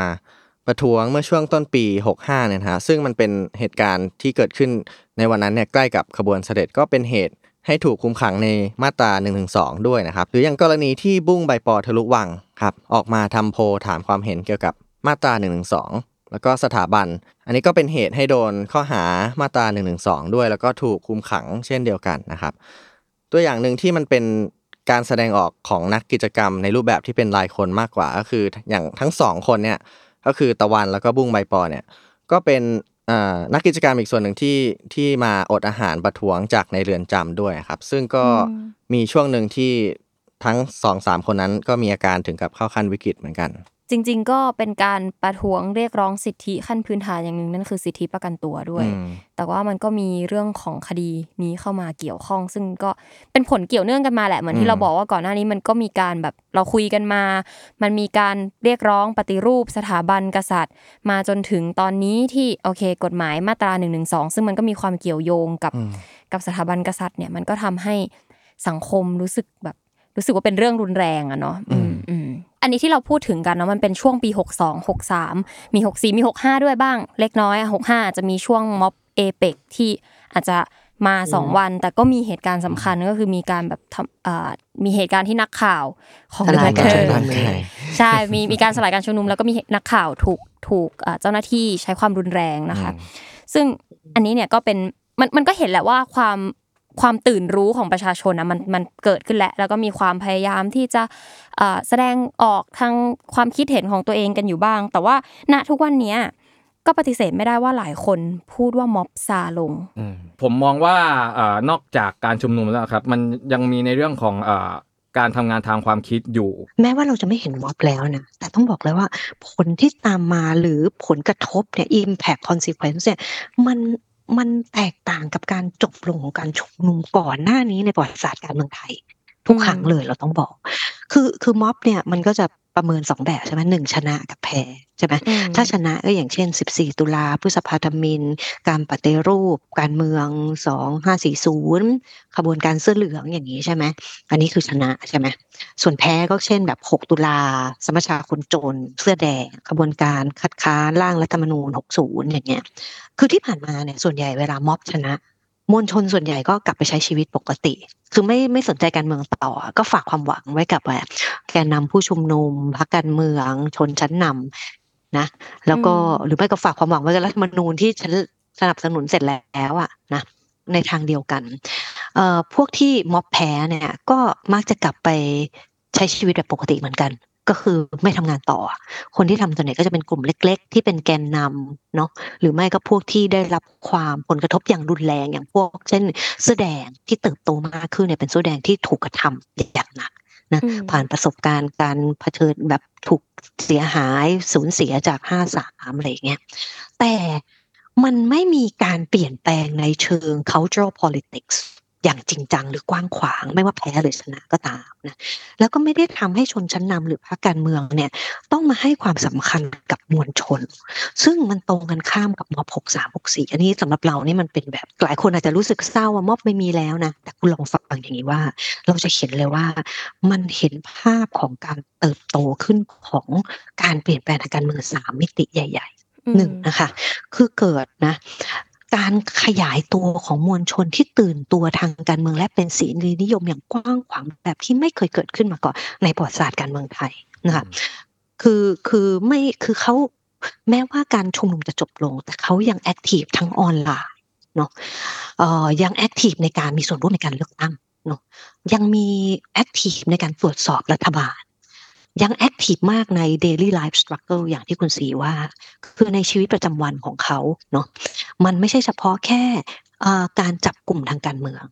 ประท้วงเมื่อช่วงต้นปี 65 เนี่ยฮะซึ่งมันเป็นเหตุการณ์ที่เกิดขึ้นในวันนั้นเนี่ยใกล้กับขบวนเสด็จก็เป็นเหตุให้ถูกคุมขังในมาตรา1นึด้วยนะครับ หรืออย่างกรณีที่บุ้งใบปอทะลุวังครับออกมาทำโพลถามความเห็นเกี่ยวกับมาตรา1นึแล้วก็สถาบัน อันนี้ก็เป็นเหตุให้โดนข้อหามาตรา1นึด้วย แล้วก็ถูกคุมขังเช่นเดียวกันนะครับ ตัวอย่างหนึ่งที่มันเป็น การแสดงออกของนักกิจกรรมในรูปแบบที่เป็นรายคนมากกว่าก็คืออย่างทั้งสองคนเนี่ยก็คือตะวันแล้วก็บุ้งใบปอเนี่ยก็เป็นเอ่อนักกิจกรรมอีกส่วนหนึ่งที่ที่มาอดอาหารประท้วงจากในเรือนจำด้วยครับ ซึ่งก็มีช่วงหนึ่งที่ทั้งสองสามคนนั้นก็มีอาการถึงกับเข้าขั้นวิกฤตเหมือนกัน จริง ๆ ก็เป็นการประท้วงเรียกร้องสิทธิขั้นพื้นฐานอย่างหนึ่งนั่นคือสิทธิประกันตัวด้วยอืมแต่ว่ามันก็มีเรื่องของคดีนี้เข้ามาเกี่ยวข้อง ซึ่งก็เป็นผลเกี่ยวเนื่องกันมาแหละเหมือนที่เราบอกว่าก่อนหน้านี้มันก็มีการแบบเราคุยกันมา มันมีการเรียกร้องปฏิรูปสถาบันกษัตริย์ มาจนถึงตอนนี้ที่โอเค กฎหมายมาตรา1นึซึ่งมันก็มีความเกี่ยวโยงกับอืมกับสถาบันกษัตริย์เนี่ยมันก็ทำให้สังคมรู้สึกแบบรู้สึกว่าเป็นเรื่องรุนแรงอะเนาะอืม อืมอันนี้ที่เราพูดถึงกันเนาะมันเป็นช่วงปี 62 63 มี 64 มี 65 ด้วยบ้าง เล็กน้อยอะ65อาจจะมีช่วงม็อบเอเปกที่อาจจะมาสองวัน แต่ก็มีเหตุการณ์สำคัญก็คือมีการแบบทำอ่ามีเหตุการณ์ที่นักข่าวของสลายการ The ชุม Matter นุมใช่มีมีการสลายการชุมนุม แล้วก็มีนักข่าวถูกถูกเอ่อเจ้าหน้าที่ใช้ความรุนแรงนะคะ ซึ่งอันนี้เนี่ยก็เป็นมันมันก็เห็นแหละว่าความ ความตื่นรู้ของประชาชนนะมันมันเกิดขึ้นแล้วแล้วก็มีความพยายามที่จะเอ่อแสดงออกทางความคิดเห็นของตัวเองกันอยู่บ้าง แต่ว่าณทุกวันเนี้ยก็ปฏิเสธไม่ได้ว่าหลายคนพูดว่าม็อบซาลงผมมองว่าเอ่อนอกจากการชุมนุมแล้วครับ มันยังมีในเรื่องของเอ่อการทำงานทางความคิดอยู่ แม้ว่าเราจะไม่เห็นม็อบแล้วนะแต่ต้องบอกเลยว่า ผลที่ตามมาหรือผลกระทบเนี่ย impact consequence เนี่ยมัน มันแตกต่างกับการจบลงของการชุมนุมก่อนหน้านี้ในประวัติศาสตร์การเมืองไทย ทุกครั้งเลยเราต้องบอก คือคือม็อบเนี่ยมันก็จะ ประเมินสองแบบใช่ไหมหนึ่งชนะกับแพ้ใช่ไหมอืมถ้าชนะก็อย่างเช่น 14 ตุลาพฤษภาธมิน การปฏิรูป การเมือง 2540 ขบวนการเสื้อเหลืองอย่างนี้ใช่ไหมอันนี้คือชนะใช่ไหมส่วนแพ้ก็เช่นแบบ 6 ตุลาสมัชชาคนจน เสื้อแดงขบวนการคัดค้านร่างรัฐธรรมนูญ 60 อย่างเงี้ยคือที่ผ่านมาเนี่ยส่วนใหญ่เวลาม็อบชนะ มวลชนส่วนใหญ่ก็กลับไปใช้ชีวิตปกติ คือไม่ไม่สนใจการเมืองต่อ ก็ฝากความหวังไว้กับแบบแกนนำผู้ชุมนุมพรรคการเมืองชนชั้นนำนะ แล้วก็อืมหรือไม่ก็ฝากความหวังไว้กับรัฐธรรมนูญที่ฉันสนับสนุนเสร็จแล้วอะนะในทางเดียวกันเอ่อพวกที่ม็อบแพ้เนี่ย ก็มักจะกลับไปใช้ชีวิตแบบปกติเหมือนกัน ก็คือไม่ทำงานต่อ คนที่ทำส่วนใหญ่ก็จะเป็นกลุ่มเล็ก ๆ ที่เป็นแกนนำเนาะหรือไม่ก็พวกที่ได้รับความผลกระทบอย่างรุนแรงอย่างพวก เช่นเสื้อแดงที่เติบโตมากขึ้นเนี่ยเป็นเสื้อแดงที่ถูกกระทำอย่างหนักนะอืมผ่านประสบการณ์การเผชิญแบบถูกเสียหายสูญเสียจากห้าสามอะไรอย่างเงี้ยแต่มันไม่มีการเปลี่ยนแปลงในเชิง cultural politics อย่างจริงจังหรือกว้างขวาง ไม่ว่าแพ้หรือชนะก็ตามนะแล้วก็ไม่ได้ทำให้ชนชั้นนำหรือพรรคการเมืองเนี่ยต้องมาให้ความสำคัญกับมวลชน ซึ่งมันตรงกันข้ามกับม็อบ6 3 6 4อันนี้สำหรับเรานี่มันเป็นแบบหลายคนอาจจะรู้สึกเศร้าว่าม็อบไม่มีแล้วนะแต่คุณลองฟังอย่างนี้ว่า เราจะเห็นเลยว่ามันเห็นภาพของการเติบโตขึ้นของการเปลี่ยนแปลงทางการเมืองสามมิติใหญ่ ๆหนึ่งนะคะ คือเกิดนะ การขยายตัวของมวลชนที่ตื่นตัวทางการเมืองและเป็นเสรีนิยมอย่างกว้างขวางแบบที่ไม่เคยเกิดขึ้นมาก่อนในประวัติศาสตร์การเมืองไทยนะคะคือคือไม่คือเขาแม้ว่าการชุมนุมจะจบลง แต่เขายัง active ทั้งออนไลน์เนาะเอ่อยัง active ในการมีส่วนร่วมในการเลือกตั้งเนาะยังมี active ในการตรวจสอบรัฐบาล ยัง active มากใน daily life struggle อย่างที่คุณสีว่า คือในชีวิตประจำวันของเขาเนาะมันไม่ใช่เฉพาะแค่การจับกลุ่มทางการเมือง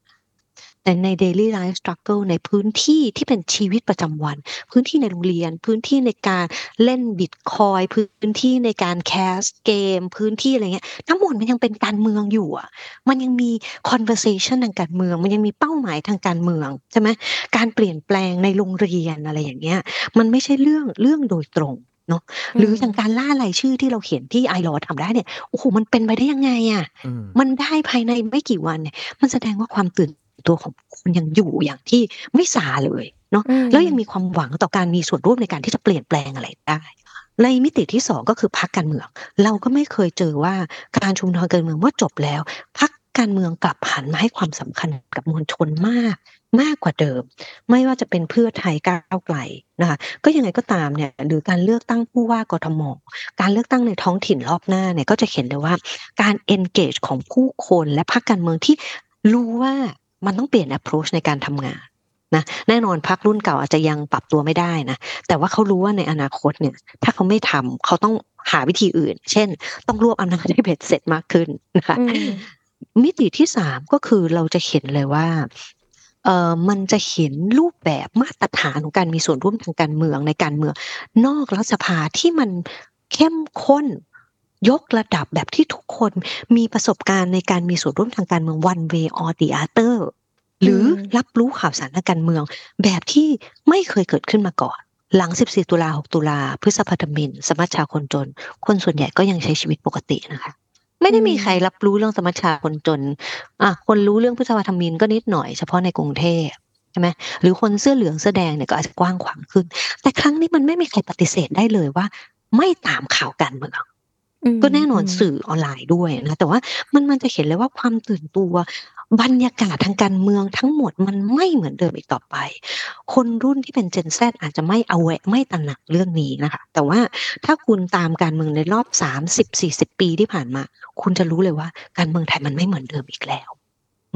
ใน daily life struggle ในพื้นที่ที่เป็นชีวิตประจำวัน พื้นที่ในโรงเรียน พื้นที่ในการเล่นบิตคอยน์พื้นที่ในการ cast เกม พื้นที่อะไรเงี้ยทั้งหมดมันยังเป็นการเมืองอยู่อะมันยังมี conversation ทางการเมือง มันยังมีเป้าหมายทางการเมืองใช่ไหมการเปลี่ยนแปลงในโรงเรียนอะไรอย่างเงี้ยมันไม่ใช่เรื่องเรื่องโดยตรงเนาะหรืออย่างการล่ารายชื่อที่เราเห็นที่ไอรอทำได้เนี่ยโอ้โหมันเป็นไปได้ยังไงอะอืมมันได้ภายในไม่กี่วันเนี่ยมันแสดงว่าความตื่น ตัวของคนยังอยู่อย่างที่ไม่สาเลยเนาะอืมแล้วยังมีความหวังต่อการมีส่วนร่วมในการที่จะเปลี่ยนแปลงอะไรได้ในมิติที่สองก็คือพักการเมือง เราก็ไม่เคยเจอว่าการชุมนุมทางการเมืองเมื่อจบแล้วพักการเมืองกลับหันมาให้ความสำคัญกับมวลชนมากมากกว่าเดิม ไม่ว่าจะเป็นเพื่อไทยก้าวไกลนะคะก็ยังไงก็ตามเนี่ยหรือการเลือกตั้งผู้ว่ากทมการเลือกตั้งในท้องถิ่นรอบหน้าเนี่ยก็จะเห็นเลยว่าการ engage ของผู้คนและพรรคการเมืองที่รู้ว่า มันต้องเปลี่ยน approach ในการทำงานนะแน่นอนพรรครุ่นเก่าอาจจะยังปรับตัวไม่ได้นะแต่ว่าเขารู้ว่าในอนาคตเนี่ย ถ้าเขาไม่ทำเขาต้องหาวิธีอื่น เช่น ต้องรวบอำนาจให้เบ็ดเสร็จมากขึ้นนะคะอืมมิติที่สามก็คือเราจะเห็นเลยว่าเออมันจะเห็นรูปแบบมาตรฐานของการมีส่วนร่วมทางการเมืองในการเมือง นอกรัฐสภาที่มันเข้มข้น ยกระดับแบบที่ทุกคนมีประสบการณ์ในการมีส่วนร่วมทางการเมือง one way or the other หรือรับรู้ข่าวสารทางการเมือง แบบที่ไม่เคยเกิดขึ้นมาก่อน หลัง 14 ตุลา 6 ตุลา พฤษภาธมิน สมัชชาคนจน คนส่วนใหญ่ก็ยังใช้ชีวิตปกตินะคะ ไม่ได้มีใครรับรู้เรื่องสมัชชาคนจนอะคนรู้เรื่องพฤษภาธมินก็นิดหน่อยเฉพาะในกรุงเทพใช่ไหมหรือคนเสื้อเหลืองเสื้อแดงเนี่ยก็อาจจะกว้างขวางขึ้น แต่ครั้งนี้มันไม่มีใครปฏิเสธได้เลยว่า ไม่ตามข่าวการเมืองอืม ก็แน่นอนสื่อออนไลน์ด้วยนะแต่ว่ามันมันจะเห็นเลยว่าความตื่นตัวบรรยากาศทางการเมืองทั้งหมดมันไม่เหมือนเดิมอีกต่อไป คนรุ่นที่เป็น Gen Z อาจจะไม่เอาแวะไม่ตระหนักเรื่องนี้นะคะ แต่ว่าถ้าคุณตามการเมืองในรอบ 30-40 ปีที่ผ่านมา คุณจะรู้เลยว่าการเมืองไทยมันไม่เหมือนเดิมอีกแล้ว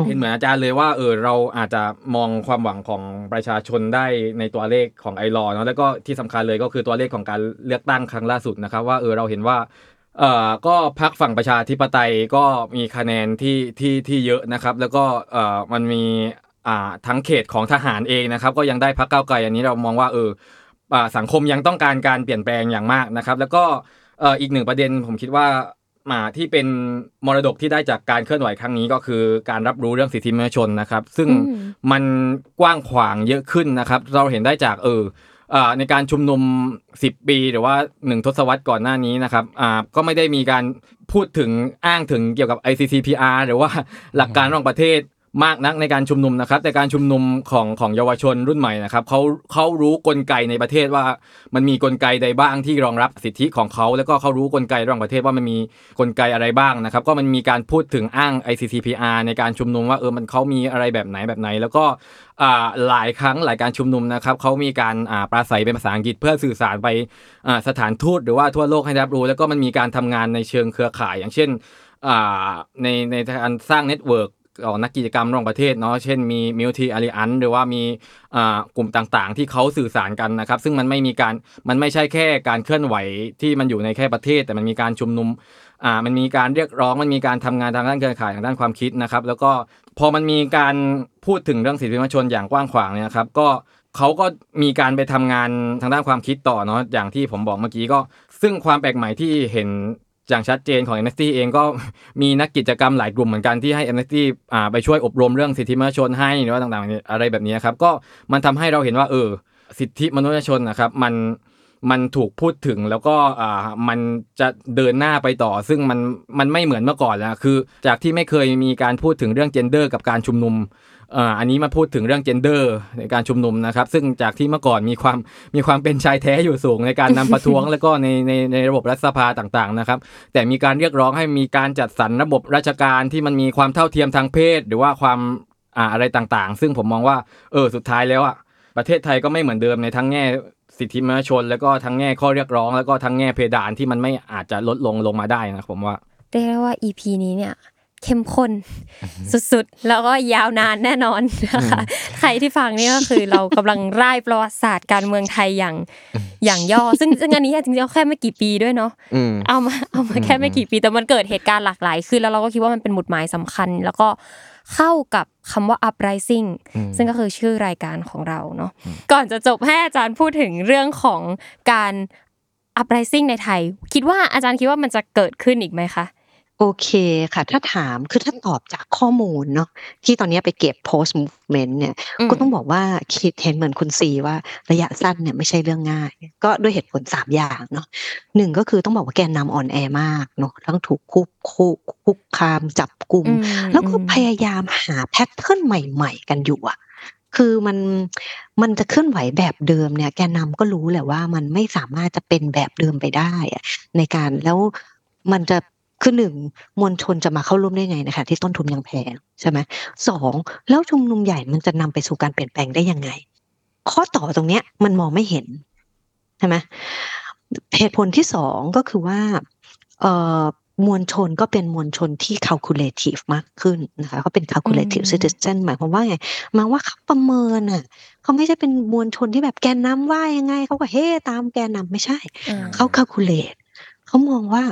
เห็นเหมือนอาจารย์เลยว่าเออเราอาจจะมองความหวังของประชาชนได้ในตัวเลขของไอรอเนาะแล้วก็ที่สำคัญเลยก็คือตัวเลขของการเลือกตั้งครั้งล่าสุดนะครับว่าเออเราเห็นว่า เอ่อก็พักฝั่งประชาธิปไตยก็มีคะแนนที่ที่ที่เยอะนะครับ แล้วก็เอ่อมันมีอ่าทั้งเขตของทหารเองนะครับ ก็ยังได้พักเก้าวไกลอันนี้เรามองว่าเอออ่าสังคมยังต้องการการเปลี่ยนแปลงอย่างมากนะครับ แล้วก็เอ่ออีกหนึ่งประเด็นผมคิดว่ามาที่เป็นมรดกที่ได้จากการเคลื่อนไหวครั้งนี้ก็คือการรับรู้เรื่องสิทธิมนุษยชนนะครับ ซึ่งอืมมันกว้างขวางเยอะขึ้นนะครับ เราเห็นได้จากเอออ่า ในการชุมนุม 10 ปีหรือว่า 1 ทศวรรษก่อนหน้านี้นะครับอ่าก็ไม่ได้มีการพูดถึงอ้างถึงเกี่ยวกับ ICCPR หรือว่าหลักการระหว่างประเทศ มากนักในการชุมนุมนะครับ แต่การชุมนุมของของเยาวชนรุ่นใหม่นะครับเขาเขารู้กลไกในประเทศว่ามันมีกลไกใดบ้างที่รองรับสิทธิของเขา แล้วก็เขารู้กลไกระหว่างประเทศว่ามันมีกลไกอะไรบ้างนะครับ ก็มันมีการพูดถึงอ้าง ICCPR ในการชุมนุมว่าเออมันเขามีอะไรแบบไหนแบบไหน แล้วก็หลายครั้งหลายการชุมนุมนะครับเขามีการปราศรัยเป็นภาษาอังกฤษเพื่อสื่อสารไปสถานทูตหรือว่าทั่วโลกให้รับรู้ แล้วก็มันมีการทำงานในเชิงเครือข่าย อย่างเช่นในในการสร้าง network ของนักกิจกรรมระหว่างประเทศเนาะเช่นมี Milk Tea Alliance หรือว่ามีอ่ากลุ่มต่างๆ ที่เขาสื่อสารกันนะครับ ซึ่งมันไม่มีการมันไม่ใช่แค่การเคลื่อนไหวที่มันอยู่ในแค่ประเทศ แต่มันมีการชุมนุมอ่ามันมีการเรียกร้องมันมีการทำงานทางด้านเครือข่ายทางด้านความคิดนะครับ แล้วก็พอมันมีการพูดถึงเรื่องสิทธิมนุษยชนอย่างกว้างขวางเนี่ยครับก็เขาก็มีการไปทำงานทางด้านความคิดต่อเนาะอย่างที่ผมบอกเมื่อกี้ก็ ซึ่งความแปลกใหม่ที่เห็น อย่างชัดเจนของ Amnesty เองก็มีนักกิจกรรมหลายกลุ่มเหมือนกันที่ให้ Amnesty อ่าไปช่วยอบรมเรื่องสิทธิมนุษยชนให้หรือว่าต่างๆ อะไรแบบนี้ครับก็มันทำให้เราเห็นว่าเออสิทธิมนุษยชนนะครับมันมันถูกพูดถึงแล้วก็อ่ามันจะเดินหน้าไปต่อ ซึ่งมันมันไม่เหมือนเมื่อก่อนแล้วคือ จากที่ไม่เคยมีการพูดถึงเรื่อง gender กับการชุมนุม อ่าอันนี้มาพูดถึงเรื่อง gender ในการชุมนุมนะครับ ซึ่งจากที่เมื่อก่อนมีความมีความเป็นชายแท้อยู่สูงในการนำประท้วง แล้วก็ในในในระบบรัฐสภาต่างๆนะครับ แต่มีการเรียกร้องให้มีการจัดสรรระบบราชการที่มันมีความเท่าเทียมทางเพศ หรือว่าความอ่าอะไรต่างๆ ซึ่งผมมองว่าเออสุดท้ายแล้วอะประเทศไทยก็ไม่เหมือนเดิมในทั้งแง่สิทธิมนุษยชน แล้วก็ทั้งแง่ข้อเรียกร้อง แล้วก็ทั้งแง่เพดานที่มันไม่อาจจะลดลงลงมาได้นะผมว่าเรียกได้ว่า EP นี้เนี่ย เข้มข้นสุดๆ แล้วก็ยาวนานแน่นอนนะคะใครที่ฟังนี่ก็คือเรากำลังร่ายประวัติศาสตร์การเมืองไทยอย่างอย่างย่อ ซึ่งซึ่งอันนี้จริงๆแค่ไม่กี่ปีด้วยเนาะอืมเอามาเอามาแค่ไม่กี่ปีแต่มันเกิดเหตุการณ์หลากหลายขึ้นแล้วเราก็คิดว่ามันเป็นหมุดหมายสำคัญ แล้วก็เข้ากับคำว่า uprising ซึ่งก็คือชื่อรายการของเราเนาะก่อนจะจบให้อาจารย์พูดถึงเรื่องของการ uprising ในไทย คิดว่าอาจารย์คิดว่ามันจะเกิดขึ้นอีกไหมคะ โอเคค่ะ ถ้าถาม คือถ้าตอบจากข้อมูลเนาะที่ตอนนี้ไปเก็บ post movement เนี่ย อืมก็ต้องบอกว่าคิดเห็นเหมือนคุณซีว่าระยะสั้นเนี่ยไม่ใช่เรื่องง่าย ก็ด้วยเหตุผลสามอย่างเนาะหนึ่งก็คือต้องบอกว่าแกนนำอ่อนแอมากเนาะทั้งถูกคุกคุกคุกคามจับกลุ่ม อืมแล้วก็อืมพยายามหาแพทเทิร์นใหม่ๆ กันอยู่อะคือมันมันจะเคลื่อนไหวแบบเดิมเนี่ย แกนนำก็รู้แหละว่ามันไม่สามารถจะเป็นแบบเดิมไปได้อะ ในการแล้วมันจะ คือหนึ่งมวลชนจะมาเข้าร่วมได้ไงนะคะที่ต้นทุนยังแพงใช่ไหมสองแล้วชุมนุมใหญ่มันจะนำไปสู่การเปลี่ยนแปลงได้ยังไง ข้อต่อตรงเนี้ยมันมองไม่เห็นใช่ไหมเหตุผลที่สองก็คือว่าเอ่อมวลชนก็เป็นมวลชนที่ calculative มากขึ้นนะคะเขาเป็น calculative อืม citizen หมายความว่าไงหมายว่าเขาประเมินอะเขาไม่ใช่เป็นมวลชนที่แบบแกนนำว่ายังไงเขาก็เฮ้ตามแกนนำไม่ใช่อ่าเขา calculate เขามองว่า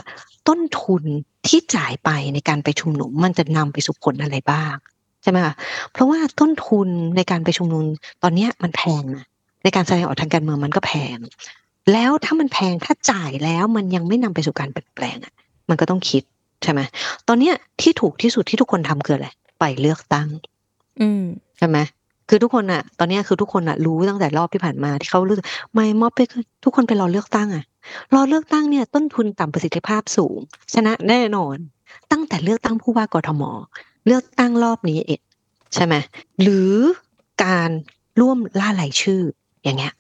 ต้นทุนที่จ่ายไปในการไปชุมนุมมันจะนำไปสู่ผลอะไรบ้างใช่ไหมคะเพราะว่าต้นทุนในการไปชุมนุมตอนเนี้ยมันแพงนะในการแสดงออกทางการเมืองมันก็แพง แล้วถ้ามันแพงถ้าจ่ายแล้วมันยังไม่นำไปสู่การเปลี่ยนแปลงอะ มันก็ต้องคิดใช่ไหมตอนเนี้ยที่ถูกที่สุดที่ทุกคนทำคืออะไรไปเลือกตั้ง อืมใช่ไหมคือทุกคนอะ ตอนเนี้ยคือทุกคนอะรู้ตั้งแต่รอบที่ผ่านมาที่เขารู้สึกไม่ม็อบไปคือทุกคนไปรอเลือกตั้งอะ รอเลือกตั้งเนี่ยต้นทุนต่ำประสิทธิภาพสูง ชนะแน่นอน ตั้งแต่เลือกตั้งผู้ว่ากทม เลือกตั้งรอบนี้เองใช่ไหมหรือการร่วมล่ารายชื่ออย่างเงี้ย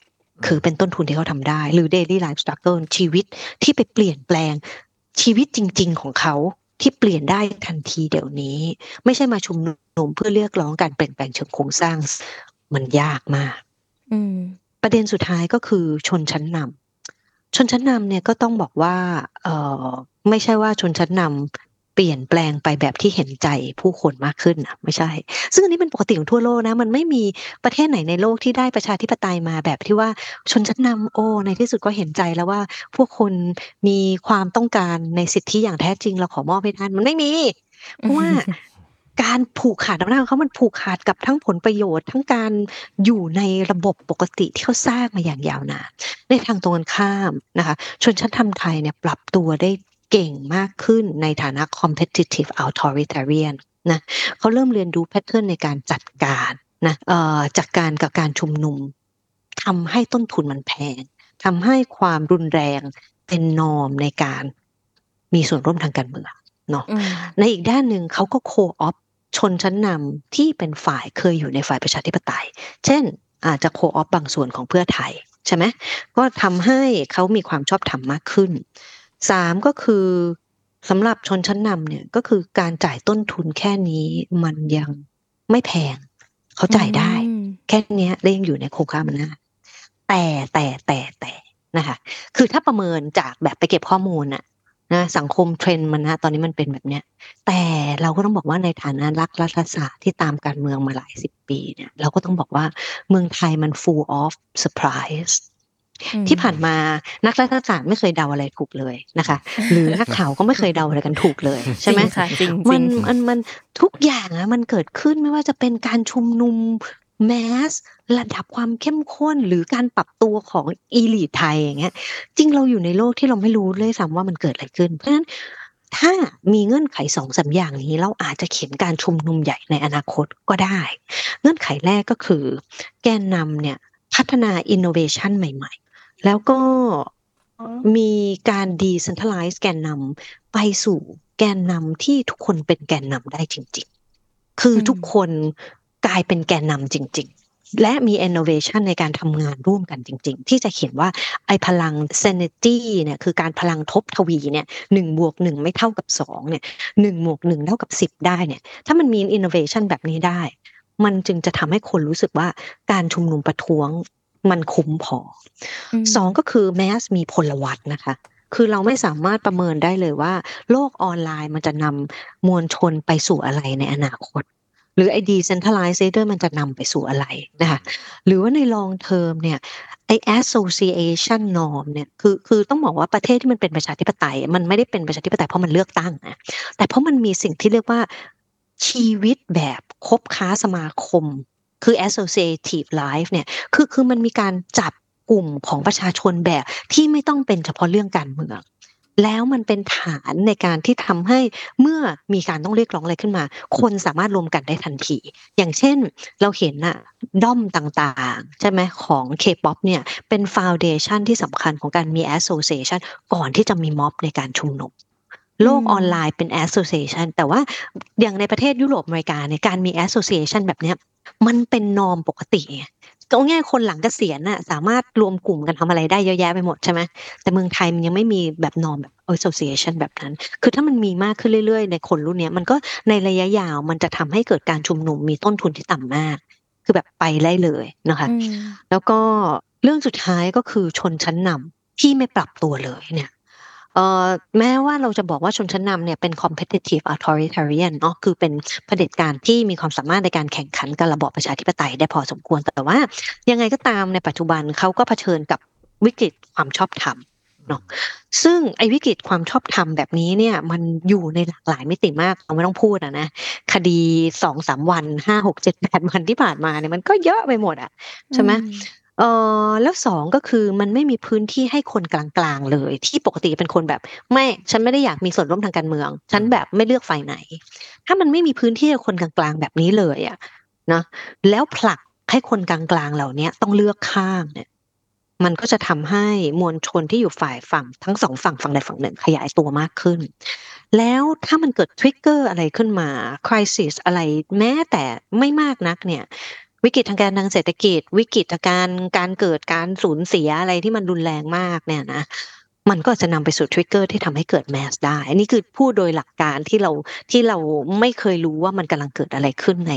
คือเป็นต้นทุนที่เขาทำได้ หรือ daily life struggle ชีวิตที่ไปเปลี่ยนแปลงชีวิตจริง ๆ ของเขาที่เปลี่ยนได้ทันทีเดี๋ยวนี้ ไม่ใช่มาชุมนุมเพื่อเรียกร้องการเปลี่ยนแปลงเชิงโครงสร้าง มันยากมากอืมประเด็นสุดท้ายก็คือชนชั้นนำ ชนชั้นนำเนี่ยก็ต้องบอกว่าเออไม่ใช่ว่าชนชั้นนำเปลี่ยนแปลงไปแบบที่เห็นใจผู้คนมากขึ้นนะไม่ใช่ ซึ่งอันนี้เป็นปกติของทั่วโลกนะ มันไม่มีประเทศไหนในโลกที่ได้ประชาธิปไตยมาแบบที่ว่าชนชั้นนำโอ้ในที่สุดก็เห็นใจแล้วว่าพวกคนมีความต้องการในสิทธิอย่างแท้จริงเราขอมอบให้ท่านมันไม่มีเพราะว่า การผูกขาดอำนาจของเขามันผูกขาดกับทั้งผลประโยชน์ ทั้งการอยู่ในระบบปกติที่เขาสร้างมาอย่างยาวนานในทางตรงกันข้ามนะคะ ชนชั้นทำไทยเนี่ยปรับตัวได้เก่งมากขึ้นในฐานะ competitive authoritarian นะเขาเริ่มเรียนรู้แพทเทิร์นในการจัดการนะเอ่อจัดการกับการชุมนุมทำให้ต้นทุนมันแพงทำให้ความรุนแรงเป็นนอมในการมีส่วนร่วมทางการเมืองเนาะอืมในอีกด้านหนึ่งเขาก็โคออฟ ชนชั้นนำที่เป็นฝ่ายเคยอยู่ในฝ่ายประชาธิปไตย เช่น อาจจะโคออฟบางส่วนของเพื่อไทยใช่ไหมก็ทำให้เขามีความชอบธรรมมากขึ้นสามก็คือสำหรับชนชั้นนำเนี่ยก็คือการจ่ายต้นทุนแค่นี้มันยังไม่แพง เขาจ่ายได้อืมแค่เนี้ยแล้วยังอยู่ในโครงข่ายอำนาจแต่แต่แต่แต่นะคะ คือถ้าประเมินจากแบบไปเก็บข้อมูลน่ะ นะสังคมเทรนด์มันนะตอนนี้มันเป็นแบบเนี้ย แต่เราก็ต้องบอกว่าในฐานะรักรัฐศาสตร์ที่ตามการเมืองมาหลายสิบปีเนี่ยเราก็ต้องบอกว่าเมืองไทยมัน full of surprise อืมที่ผ่านมานักรัฐศาสตร์ไม่เคยเดาอะไรถูกเลยนะคะ หรือนักข่าวก็ไม่เคยเดาอะไรกันถูกเลยใช่ไหมจริงค่ะจริงมันจริงมันมันทุกอย่างอะมันเกิดขึ้นไม่ว่าจะเป็นการชุมนุม แมสระดับความเข้มข้นหรือการปรับตัวของอีลีทไทยอย่างเงี้ย จริงเราอยู่ในโลกที่เราไม่รู้เลยซ้ำว่ามันเกิดอะไรขึ้น เพราะฉะนั้นถ้ามีเงื่อนไขสองสามอย่างนี้ เราอาจจะเขียนการชุมนุมใหญ่ในอนาคตก็ได้ เงื่อนไขแรกก็คือ แกนนำเนี่ยพัฒนาอินโนเวชันใหม่ ๆ แล้วก็มีการ decentralize แกนนำไปสู่แกนนำที่ทุกคนเป็นแกนนำได้จริง ๆ คือทุกคน กลายเป็นแกนนำจริง ๆและมี innovation ในการทำงานร่วมกันจริง ๆ ที่จะเขียนว่าไอพลัง sanity เนี่ยคือการพลังทบทวีเนี่ยหนึ่งบวกหนึ่งไม่เท่ากับสองเนี่ยหนึ่งบวกหนึ่งเท่ากับสิบได้เนี่ยถ้ามันมี innovation แบบนี้ได้ มันจึงจะทำให้คนรู้สึกว่าการชุมนุมประท้วงมันคุ้มพออมสองก็คือแมสมีพลวัตนะคะคือเราไม่สามารถประเมินได้เลยว่า โลกออนไลน์มันจะนำมวลชนไปสู่อะไรในอนาคต หรือไอ้ decentralizer มันจะนำไปสู่อะไรนะคะหรือว่าใน long term เนี่ยไอ้ association norm เนี่ยคือคือต้องบอกว่าประเทศที่มันเป็นประชาธิปไตย มันไม่ได้เป็นประชาธิปไตยเพราะมันเลือกตั้งนะแต่เพราะมันมีสิ่งที่เรียกว่าชีวิตแบบคบค้าสมาคม คือ associative life เนี่ยคือคือมันมีการจับกลุ่มของประชาชนแบบที่ไม่ต้องเป็นเฉพาะเรื่องการเมือง แล้วมันเป็นฐานในการที่ทำให้เมื่อมีการต้องเรียกร้องอะไรขึ้นมา คนสามารถรวมกันได้ทันที อย่างเช่นเราเห็นน่ะด้อมต่างๆ ใช่ไหมของ K-POP เนี่ยเป็นฟ u n เดชันที่สำคัญของการมี association ก่อนที่จะมีม็อบในการชุมนุมโลกออนไลน์เป็น association แต่ว่าอย่างในประเทศยุโรปอเมริกาเนี่ยการมี association แบบเนี้ยมันเป็นนอมปกติไง ก็ง่ายๆคนหลังเกษียณน่ะสามารถรวมกลุ่มกันทำอะไรได้เยอะแยะไปหมดใช่ไหมแต่เมืองไทยมันยังไม่มีแบบนอมแบบ association แบบนั้น คือถ้ามันมีมากขึ้นเรื่อยๆ ในคนรุ่นเนี้ยมันก็ในระยะยาวมันจะทำให้เกิดการชุมนุมมีต้นทุนที่ต่ำมาก คือแบบไปได้เลยนะคะอืมแล้วก็เรื่องสุดท้ายก็คือชนชั้นนำที่ไม่ปรับตัวเลยเนี่ย เอ่อแม้ว่าเราจะบอกว่าชนชั้นนำเนี่ยเป็น competitive authoritarian เนาะคือเป็นเผด็จการที่มีความสามารถในการแข่งขันกับระบอบประชาธิปไตยได้พอสมควรแต่ว่า ยังไงก็ตามในปัจจุบันเขาก็เผชิญกับวิกฤตความชอบธรรมเนาะซึ่งไอ้วิกฤตความชอบธรรมแบบนี้เนี่ยมันอยู่ในหลากหลายมิติมากเราไม่ต้องพูดอะนะคดีสองสามวันห้าหกเจ็ดแปดวันที่ผ่านมาเนี่ยมันก็เยอะไปหมดอะใช่ไหม เออแล้วสองก็คือมันไม่มีพื้นที่ให้คนกลาง ๆ เลย ที่ปกติเป็นคนแบบ ไม่ ฉันไม่ได้อยากมีส่วนร่วมทางการเมือง ฉันแบบไม่เลือกฝ่ายไหน ถ้ามันไม่มีพื้นที่ให้คนกลาง ๆ แบบนี้เลยอะ นะ แล้วผลักให้คนกลาง ๆ เหล่านี้ต้องเลือกข้างเนี่ย มันก็จะทำให้มวลชนที่อยู่ฝ่ายฝั่ง ทั้งสองฝั่ง ฝั่งใดฝั่งหนึ่งขยายตัวมากขึ้น แล้วถ้ามันเกิดทริกเกอร์อะไรขึ้นมาคริสิสอะไร แม้แต่ไม่มากนักเนี่ย วิกฤตทางการทางเศรษฐกิจ วิกฤตการการเกิดการสูญเสียอะไรที่มันรุนแรงมากเนี่ยนะมันก็จะนำไปสู่ทริกเกอร์ที่ทำให้เกิดแมสได้ อันนี้คือพูดโดยหลักการที่เราที่เราไม่เคยรู้ว่ามันกำลังเกิดอะไรขึ้นใน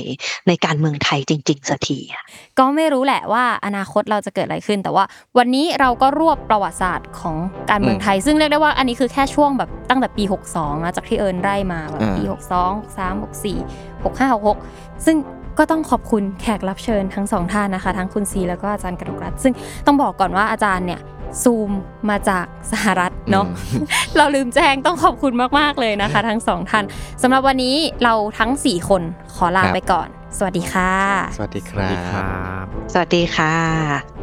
ในการเมืองไทยจริงๆสักทีอะก็ไม่รู้แหละว่าอนาคตเราจะเกิดอะไรขึ้น แต่ว่าวันนี้เราก็รวบประวัติศาสตร์ของการเมืองไทย ซึ่งเรียกได้ว่าอันนี้คือแค่ช่วงแบบตั้งแต่ปี 62นะจากที่เอิญไล่มาแบบปี 62 63 64 65 66ซึ่ง ก็ต้องขอบคุณแขกรับเชิญทั้งสองท่านนะคะ ทั้งคุณซีแล้วก็อาจารย์กนกรัฐซึ่งต้องบอกก่อนว่าอาจารย์เนี่ยซูมมาจากสหรัฐเนาะเราลืมแจ้งต้องขอบคุณมากๆเลยนะคะ ทั้งสองท่านสำหรับวันนี้เราทั้ง 4 คนขอลาครับไปก่อน สวัสดีค่ะ สวัสดีคสวัรัสดีคบรับ สวัสดีค่ะ